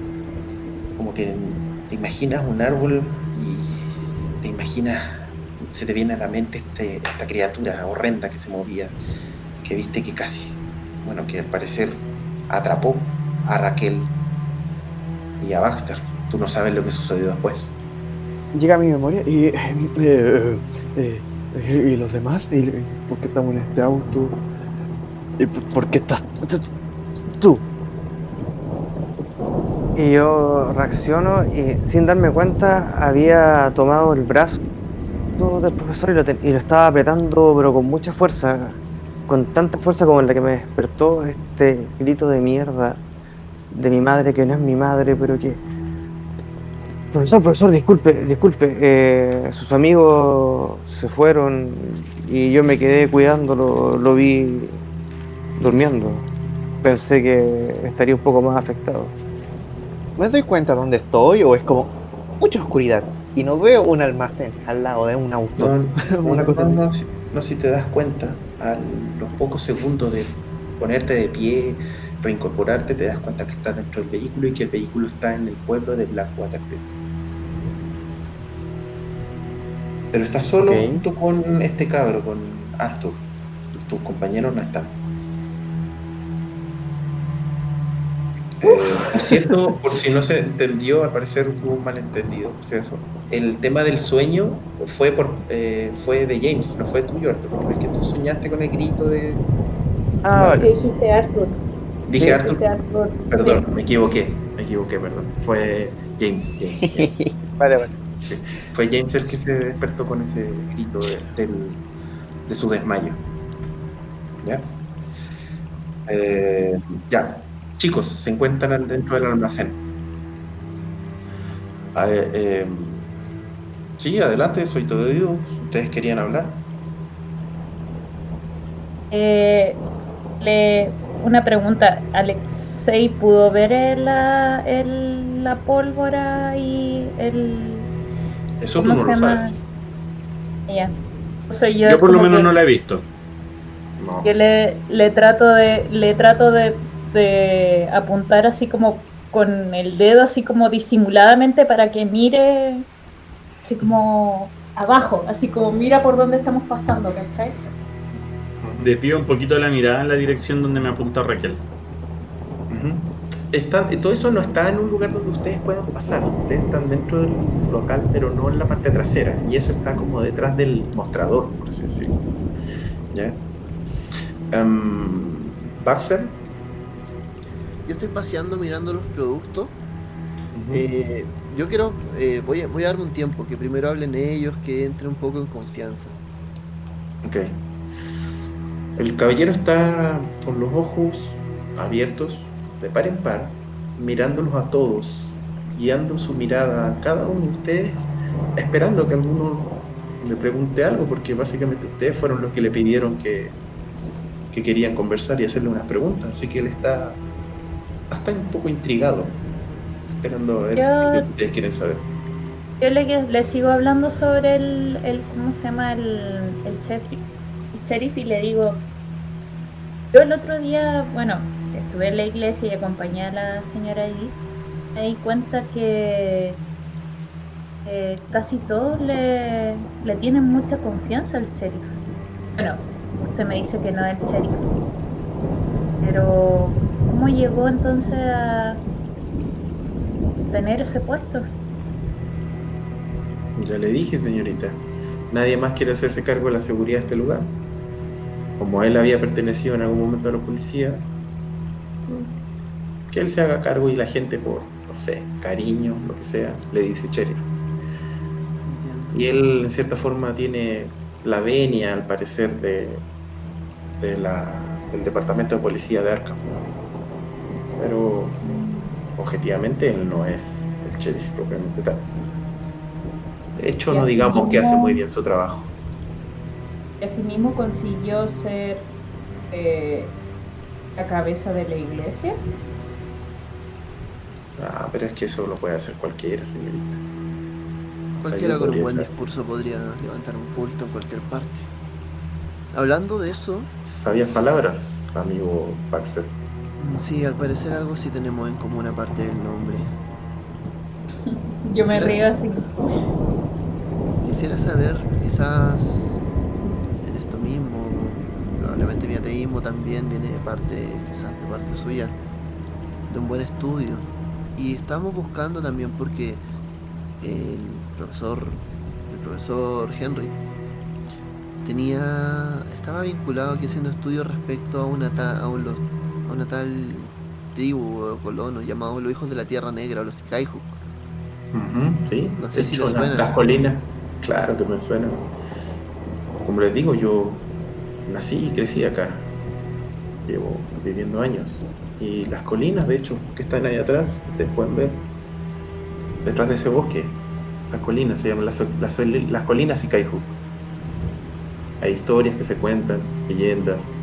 Como que te imaginas un árbol y te imaginas, se te viene a la mente este- esta criatura horrenda que se movía que viste que casi, bueno, que al parecer atrapó a Raquel y a Baxter. Tú no sabes lo que sucedió después. Llega a mi memoria y. eh, eh, eh, ¿Y los demás? ¿Y, por qué estamos en este auto? ¿Y por, qué estás tú-? Y yo reacciono y sin darme cuenta había tomado el brazo del profesor y lo, y lo estaba apretando pero con mucha fuerza, con tanta fuerza como la que me despertó este grito de mierda de mi madre que no es mi madre pero que... Profesor, profesor, disculpe, disculpe, eh, sus amigos se fueron y yo me quedé cuidándolo, lo vi durmiendo. Pensé que estaría un poco más afectado. ¿Me doy cuenta dónde estoy o es como mucha oscuridad? Y no veo un almacén al lado de un auto. No, Una no, cosa no, así. no, si, no, si te das cuenta, a los pocos segundos de ponerte de pie, reincorporarte, te das cuenta que estás dentro del vehículo y que el vehículo está en el pueblo de Blackwater Creek. Pero estás solo junto con este cabro, con Arthur. Tus compañeros no están. Eh, por cierto, por si no se entendió, al parecer hubo un malentendido. o sea, eso. El tema del sueño fue por eh, fue de James, no fue tuyo, Arthur. Es que tú soñaste con el grito de. Ah, Que dijiste Arthur. Dije Arthur, dijiste Arthur. perdón, me equivoqué, me equivoqué, perdón. Fue James, James, James. Vale, vale. Sí, fue James el que se despertó con ese grito de, su desmayo. ¿Ya? Eh, ya, chicos, se encuentran dentro del almacén. Eh, sí, adelante, soy todo oído. ¿Ustedes querían hablar? Eh, le, una pregunta. ¿Alexei pudo ver el- la pólvora y el... Eso tú ¿Cómo no lo sabes. Ya. O sea, yo, Yo por lo menos que- no la he visto. No. Yo le, le trato de, le trato de, de apuntar así como con el dedo así como disimuladamente para que mire así como abajo, así como mira por dónde estamos pasando, ¿cachai? Desvío un poquito la mirada en la dirección donde me apunta Raquel. Está- todo eso no está en un lugar donde ustedes puedan pasar. Ustedes están dentro del local, pero no en la parte trasera. Y eso está como detrás del mostrador, por así decirlo. ¿Ya? Baxter. Yo estoy paseando mirando los productos. Eh, yo quiero, eh, voy, a, voy a darme un tiempo, que primero hablen ellos, que entre un poco en confianza. Ok. El caballero está con los ojos abiertos, de par en par, mirándolos a todos, guiando su mirada a cada uno de ustedes, esperando que alguno le pregunte algo, porque básicamente ustedes fueron los que le pidieron que, que querían conversar y hacerle unas preguntas, así que él está hasta un poco intrigado, esperando a ver Yo- qué ustedes quieren saber. Yo le, le sigo hablando sobre el, el ¿cómo se llama? El, el sheriff, el sheriff y le digo, yo el otro día, bueno, estuve en la iglesia y acompañé a la señora Edith, me di cuenta que eh, casi todos le, le tienen mucha confianza al sheriff. Bueno, usted me dice que no es el sheriff, pero ¿cómo llegó entonces a tener ese puesto? Ya le dije, señorita, nadie más quiere hacerse cargo de la seguridad de este lugar. Como él había pertenecido en algún momento a la policía, que él se haga cargo y la gente por, no sé, cariño, lo que sea, le dice sheriff. Y él en cierta forma tiene la venia, al parecer, de, de la- del departamento de policía de Arkham. Pero objetivamente él no es el sheriff propiamente tal. De hecho, no digamos que hace muy bien su trabajo. Y asimismo consiguió ser eh, la cabeza de la iglesia. Ah, pero es que eso lo puede hacer cualquiera, señorita. Cualquiera con un buen discurso podría levantar un culto en cualquier parte. Hablando de eso, Sabias palabras, amigo Baxter. mm, sí, al parecer algo sí tenemos en común aparte del nombre. Yo me río así. Quisiera saber, quizás probablemente mi ateísmo también viene de parte, quizás de parte suya, de un buen estudio. Y estamos buscando también porque el profesor, el profesor Henry, tenía, estaba vinculado aquí haciendo estudios respecto a una, ta- a un- los- a una tal tribu o colono llamados los hijos de la Tierra Negra o los Skyhook. Sí, No sé de si hecho, suena. las colinas, claro que me suena. Como les digo, yo nací y crecí acá. Llevo viviendo años. Y las colinas, de hecho, que están ahí atrás, ustedes pueden ver, detrás de ese bosque, esas colinas se llaman las, colinas Skyhook. Hay historias que se cuentan, leyendas.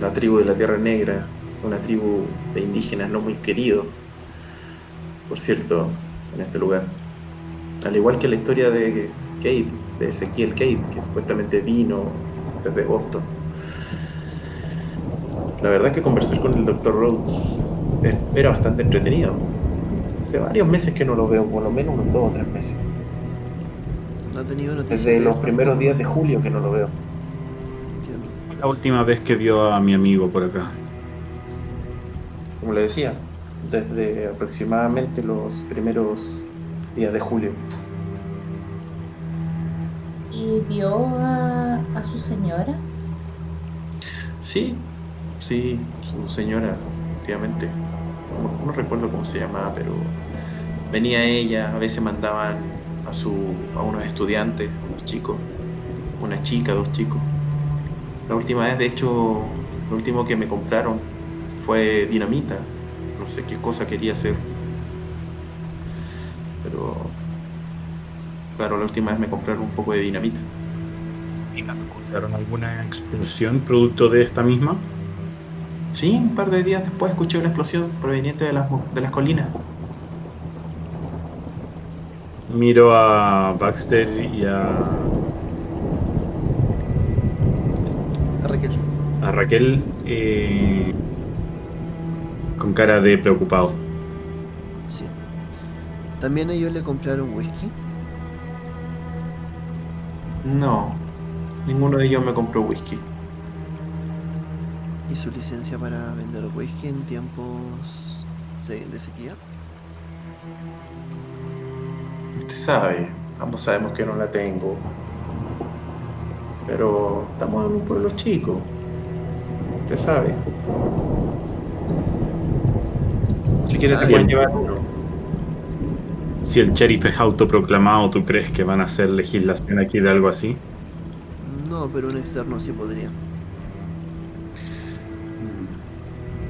La tribu de la Tierra Negra, una tribu de indígenas no muy queridos, por cierto, en este lugar. Al igual que la historia de Kate, de Ezequiel Kate, que supuestamente vino desde Boston. La verdad es que conversar con el Dr. Rhodes es- era bastante entretenido. Hace varios meses que no lo veo, por lo menos unos dos o tres meses. No ha tenido noticias. Desde de los primeros días de julio que no lo veo. La última vez que vio a mi amigo por acá. Como le decía, desde aproximadamente los primeros días de julio. ¿Y vio a, a su señora? Sí, sí, su señora, efectivamente. No, no recuerdo cómo se llamaba, pero venía ella, a veces mandaban a su a unos estudiantes, unos chicos, una chica, dos chicos. La última vez, de hecho, lo último que me compraron fue dinamita. No sé qué cosa quería hacer. Pero claro, la última vez me compraron un poco de dinamita. ¿Y no escucharon alguna explosión producto de esta misma? Sí, un par de días después escuché una explosión proveniente de las, mo- de las colinas. Miro a Baxter y a, A Raquel. a Raquel eh, con cara de preocupado. Sí. También ellos le compraron whisky. No, ninguno de ellos me compró whisky. ¿Y su licencia para vender whisky en tiempos de sequía? Usted sabe, ambos sabemos que no la tengo. Pero estamos en un pueblo chico. Usted sabe. Si quieres, se Sabe. pueden llevar uno. Si el sheriff es autoproclamado, ¿tú crees que van a hacer legislación aquí de algo así? No, pero un externo sí podría.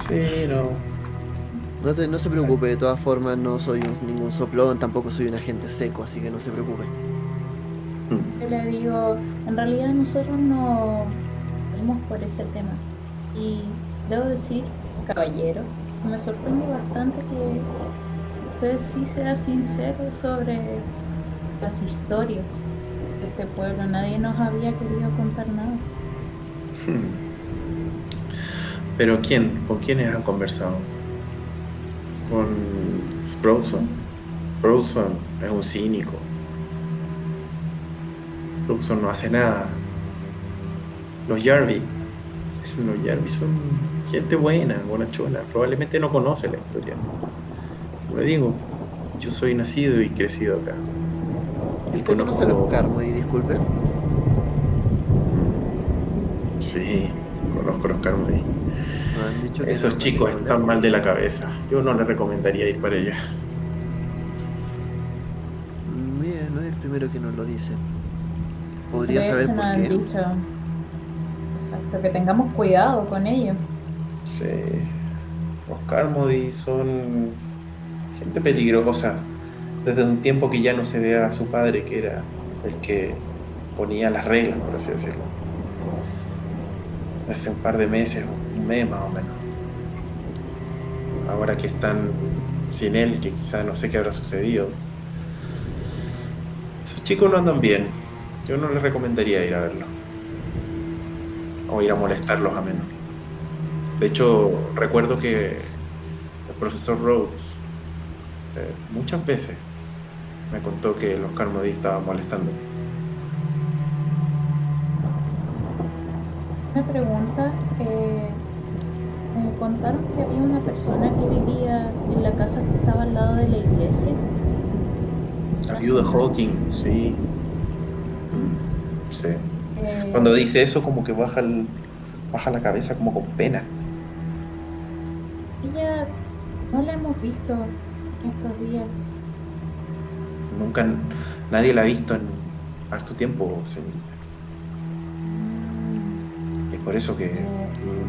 Sí, no. No, te- no se preocupe, de todas formas no soy un- ningún soplón, tampoco soy un agente seco, así que no se preocupe. Yo le digo, en realidad nosotros no fuimos por ese tema. Y debo decir, caballero, me sorprende bastante que usted sí sea sincero sobre las historias este pueblo. Nadie nos había querido contar nada. Pero ¿quién? ¿Con quiénes han conversado? ¿Con Sproutson? Sproutson es un cínico. Sproutson no hace nada. Los dicen Los Jarvie son gente buena, bonachona. Probablemente no conoce la historia. Le digo, yo soy nacido y crecido acá. ¿Y usted conoce a los Conozco- Carmody, disculpe? Sí, conozco a los Carmody. Esos no chicos están mal de la cabeza. Yo no les recomendaría ir para allá. Mire, no es el primero que nos lo dice. Podría saber por nos han qué. dicho exacto, que tengamos cuidado con ello. Sí. Los Carmody son gente peligrosa. Desde un tiempo que ya no se ve a su padre, que era el que ponía las reglas, por así decirlo. Hace un par de meses, un mes más o menos. Ahora que están sin él, que quizás no sé qué habrá sucedido. Esos chicos no andan bien. Yo no les recomendaría ir a verlo. O ir a molestarlos a menos. De hecho, recuerdo que el profesor Rhodes eh, muchas veces me contó que los Carmody estaban molestando. Una pregunta, eh, me contaron que había una persona que vivía en la casa que estaba al lado de la iglesia. La viuda Hawking, sí. Sí. Eh, Cuando dice eso, como que baja, el- baja la cabeza como con pena. Ella no la hemos visto estos días. Nunca nadie la ha visto en harto tiempo, señorita. Es por eso que,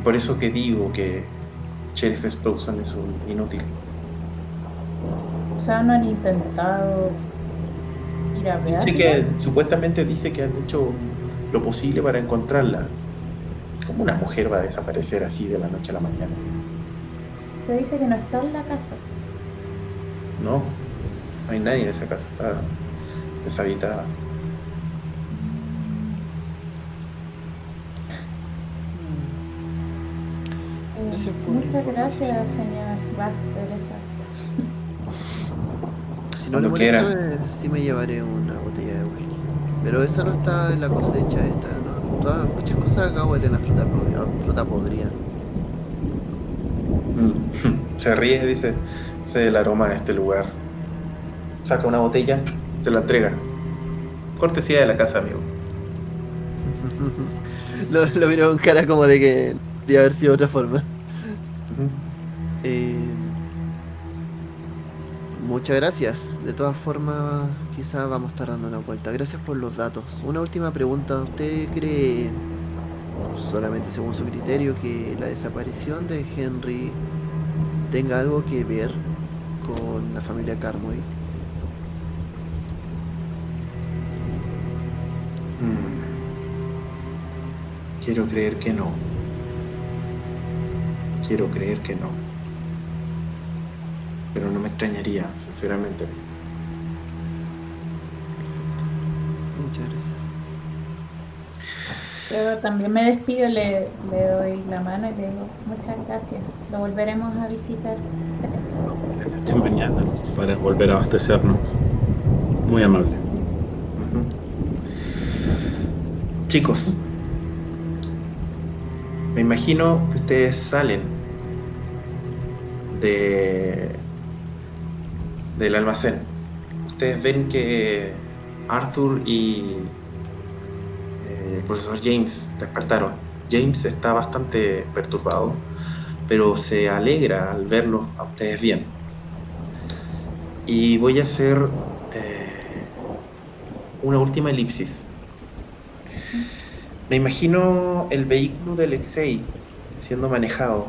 por eso que digo que Sheriff Sprouson es un inútil. o sea, no han intentado ir a ver. Sí que supuestamente dice que han hecho lo posible para encontrarla. ¿Cómo una mujer va a desaparecer así de la noche a la mañana? Te dice que no está en la casa. No, no hay nadie en esa casa, está deshabitada. Eh, Gracias por la muchas gracias, señor Baxter. Exacto. Si no molesta, quiera. me- sí me llevaré una botella de whisky. Pero esa no está en la cosecha esta, no. Todas, muchas cosas acá huelen a fruta, po- a fruta podrida. Mm. Se ríe, dice, ese es el aroma de este lugar. Saca una botella, se la entrega. Cortesía de la casa, amigo. lo, lo miro con cara como de que podría haber sido de otra forma. Eh, muchas gracias. De todas formas, quizá vamos a estar dando una vuelta. Gracias por los datos. Una última pregunta. ¿Usted cree, solamente según su criterio, que la desaparición de Henry tenga algo que ver con la familia Carmody? Mm. Quiero creer que no. Quiero creer que no. Pero no me extrañaría, sinceramente. Muchas gracias. Yo también me despido, le, le doy la mano y le digo muchas gracias. Lo volveremos a visitar. Estén mañana para volver a abastecernos. Muy amable. Chicos, Me imagino que ustedes salen de del almacén. Ustedes ven que Arthur y eh, el profesor James despertaron. James está bastante perturbado, pero se alegra al verlos a ustedes bien. Y voy a hacer eh, una última elipsis. Me imagino el vehículo de Alexei siendo manejado.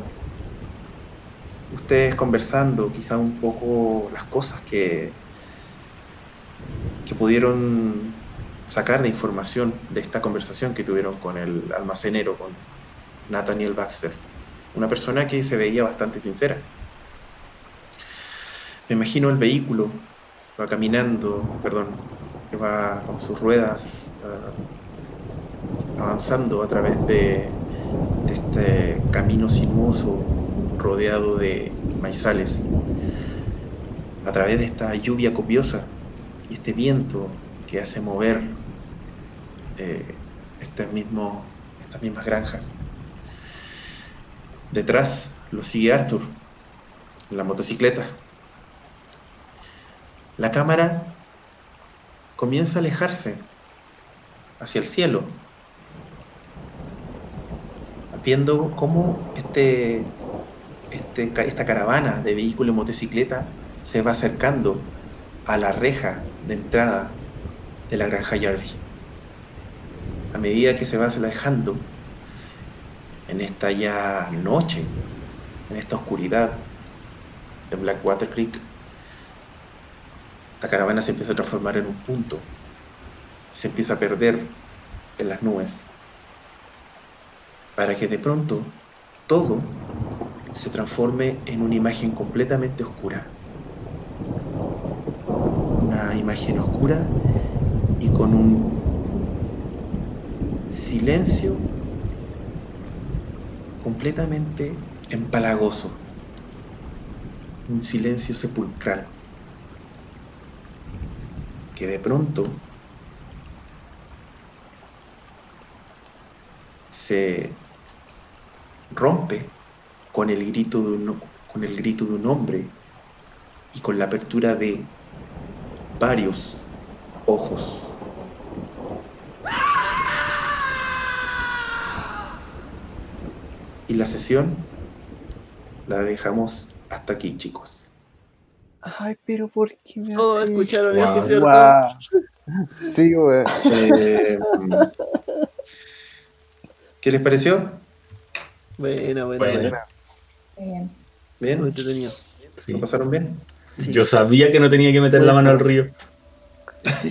Ustedes conversando, quizá un poco las cosas que, que pudieron sacar de información de esta conversación que tuvieron con el almacenero, con Nathaniel Baxter. Una persona que se veía bastante sincera. Me imagino el vehículo, va caminando, perdón, que va con sus ruedas uh, avanzando a través de, este camino sinuoso rodeado de maizales, a través de esta lluvia copiosa y este viento que hace mover eh, este mismo, estas mismas granjas. Detrás lo sigue Arthur, la motocicleta. La cámara comienza a alejarse hacia el cielo, viendo cómo este, este, esta caravana de vehículo y motocicleta se va acercando a la reja de entrada de la granja Jarvie. A medida que se va alejando en esta ya noche, en esta oscuridad de Blackwater Creek, esta caravana se empieza a transformar en un punto, se empieza a perder en las nubes, para que de pronto todo se transforme en una imagen completamente oscura. Una imagen oscura y con un silencio completamente empalagoso. Un silencio sepulcral. Que de pronto se rompe con el grito de un, con el grito de un hombre y con la apertura de varios ojos. Y la sesión la dejamos hasta aquí, chicos. Ay, pero ¿por qué me Todos escucharon esto? eso, ¿cierto? Guau. Sí, güey. Eh, ¿Qué les pareció? Buena, buena, Bueno. buena. Bien. ¿Bien? entretenido. ¿Lo pasaron bien? Sí. Yo sabía que no tenía que meter la mano al río.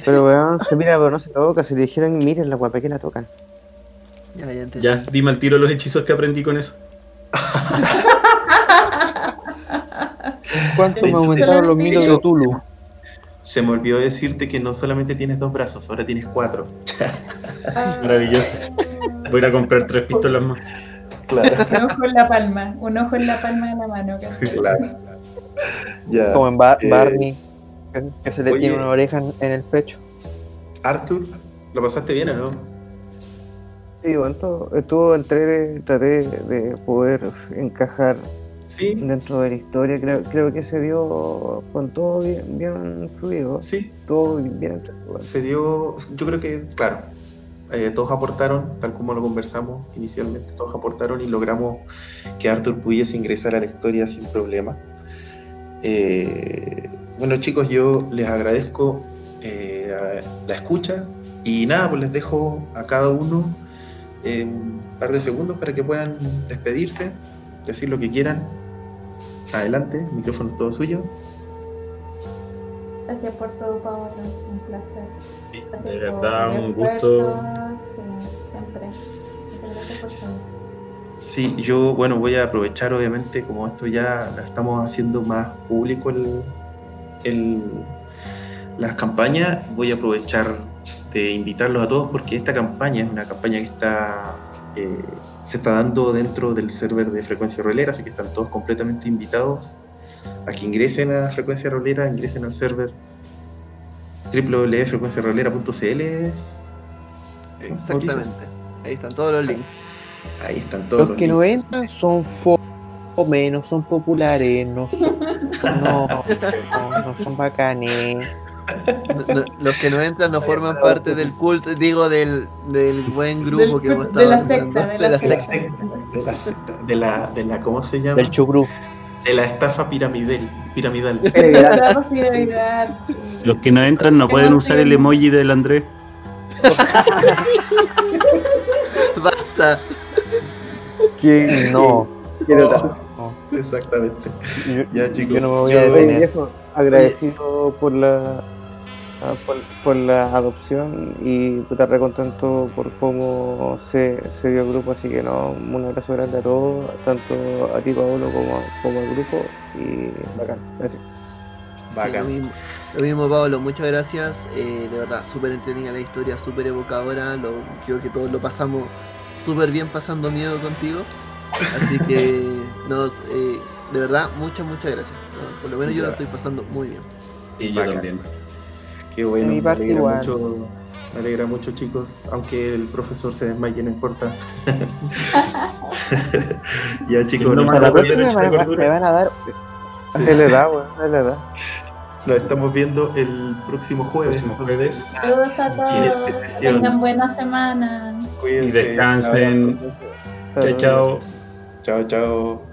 Pero weón, se mira, pero no se toca. Si le dijeron, miren la guapa que la tocan. Ya, ya entendí. Ya, dime al tiro los hechizos que aprendí con eso. ¿Cuánto me aumentaron los mitos de Tulu? Se me olvidó decirte que no solamente tienes dos brazos, ahora tienes cuatro. Maravilloso. Voy a ir a comprar tres pistolas más. Claro, Un ojo en la palma, un ojo en la palma de la mano. claro. Ya. Como en Eh, Barney, que, se le oye. tiene una oreja en, en el pecho. Arthur, ¿lo pasaste bien o no? Sí, bueno, todo- estuvo entre, traté de poder encajar Sí, dentro de la historia. Creo, creo que se dio con todo bien, bien fluido, sí, todo bien entretenido. se dio, yo creo que, claro, eh, todos aportaron, tal como lo conversamos inicialmente, todos aportaron y logramos que Arthur pudiese ingresar a la historia sin problema. Eh, bueno chicos, yo les agradezco eh, la escucha y nada, pues les dejo a cada uno un par de segundos para que puedan despedirse, decir lo que quieran. Adelante, el micrófono es todo suyo. Gracias por todo, Paola. Un placer. De verdad, un gusto. todo. Sí, yo, bueno, voy a aprovechar, obviamente, como esto ya lo estamos haciendo más público el, el- las campañas, voy a aprovechar de invitarlos a todos porque esta campaña es una campaña que está eh, se está dando dentro del server de Frecuencia Rolera, así que están todos completamente invitados a que ingresen a Frecuencia Rolera, ingresen al server www.frecuenciarolera.cl. es- Exactamente. Ahí están todos los links. Ahí están todos Los que no entran son fome, no son populares, no son, no, no, no son bacanes. No- no- los que no entran no forman parte del culto, digo, del, del buen grupo Del que hemos de estado la armando, secta, de de la la De la secta. secta, de la secta, de la, de la, ¿cómo se llama? Del chugru. De la estafa piramidal. piramidal. Los que no entran no pueden usar el emoji del Andrés. Basta. Que no. Quiero Oh. Exactamente. Yo, Ya, chicos. yo no me voy yo- a detener. agradecido por la ah, por, por la adopción y puta re contento por cómo se, se dio el grupo, así que no, un abrazo grande a todos, tanto a ti Paolo como, como al grupo y bacán, gracias. Sí, lo, mismo, lo mismo, Pablo, muchas gracias. Eh, de verdad, súper entretenida la historia, súper evocadora. Lo, creo que todos lo pasamos súper bien pasando miedo contigo. Así que, nos, eh, de verdad, muchas, muchas gracias. ¿no? Por lo menos yo lo estoy pasando muy bien. Y yo Bacán. también. Qué bueno, De mi me parte igual. mucho. Me alegra mucho, chicos. Aunque el profesor se desmaye, no importa. ya, chicos, No sea, la Vamos a próxima me, va- me van a dar. sí, Se le da, weón, se le da. nos estamos viendo el próximo jueves. Próximo. Saludos a ¿Quieres todos. tengan buena semana. Y Cuídense. descansen. Chao, chao. Chao, chao.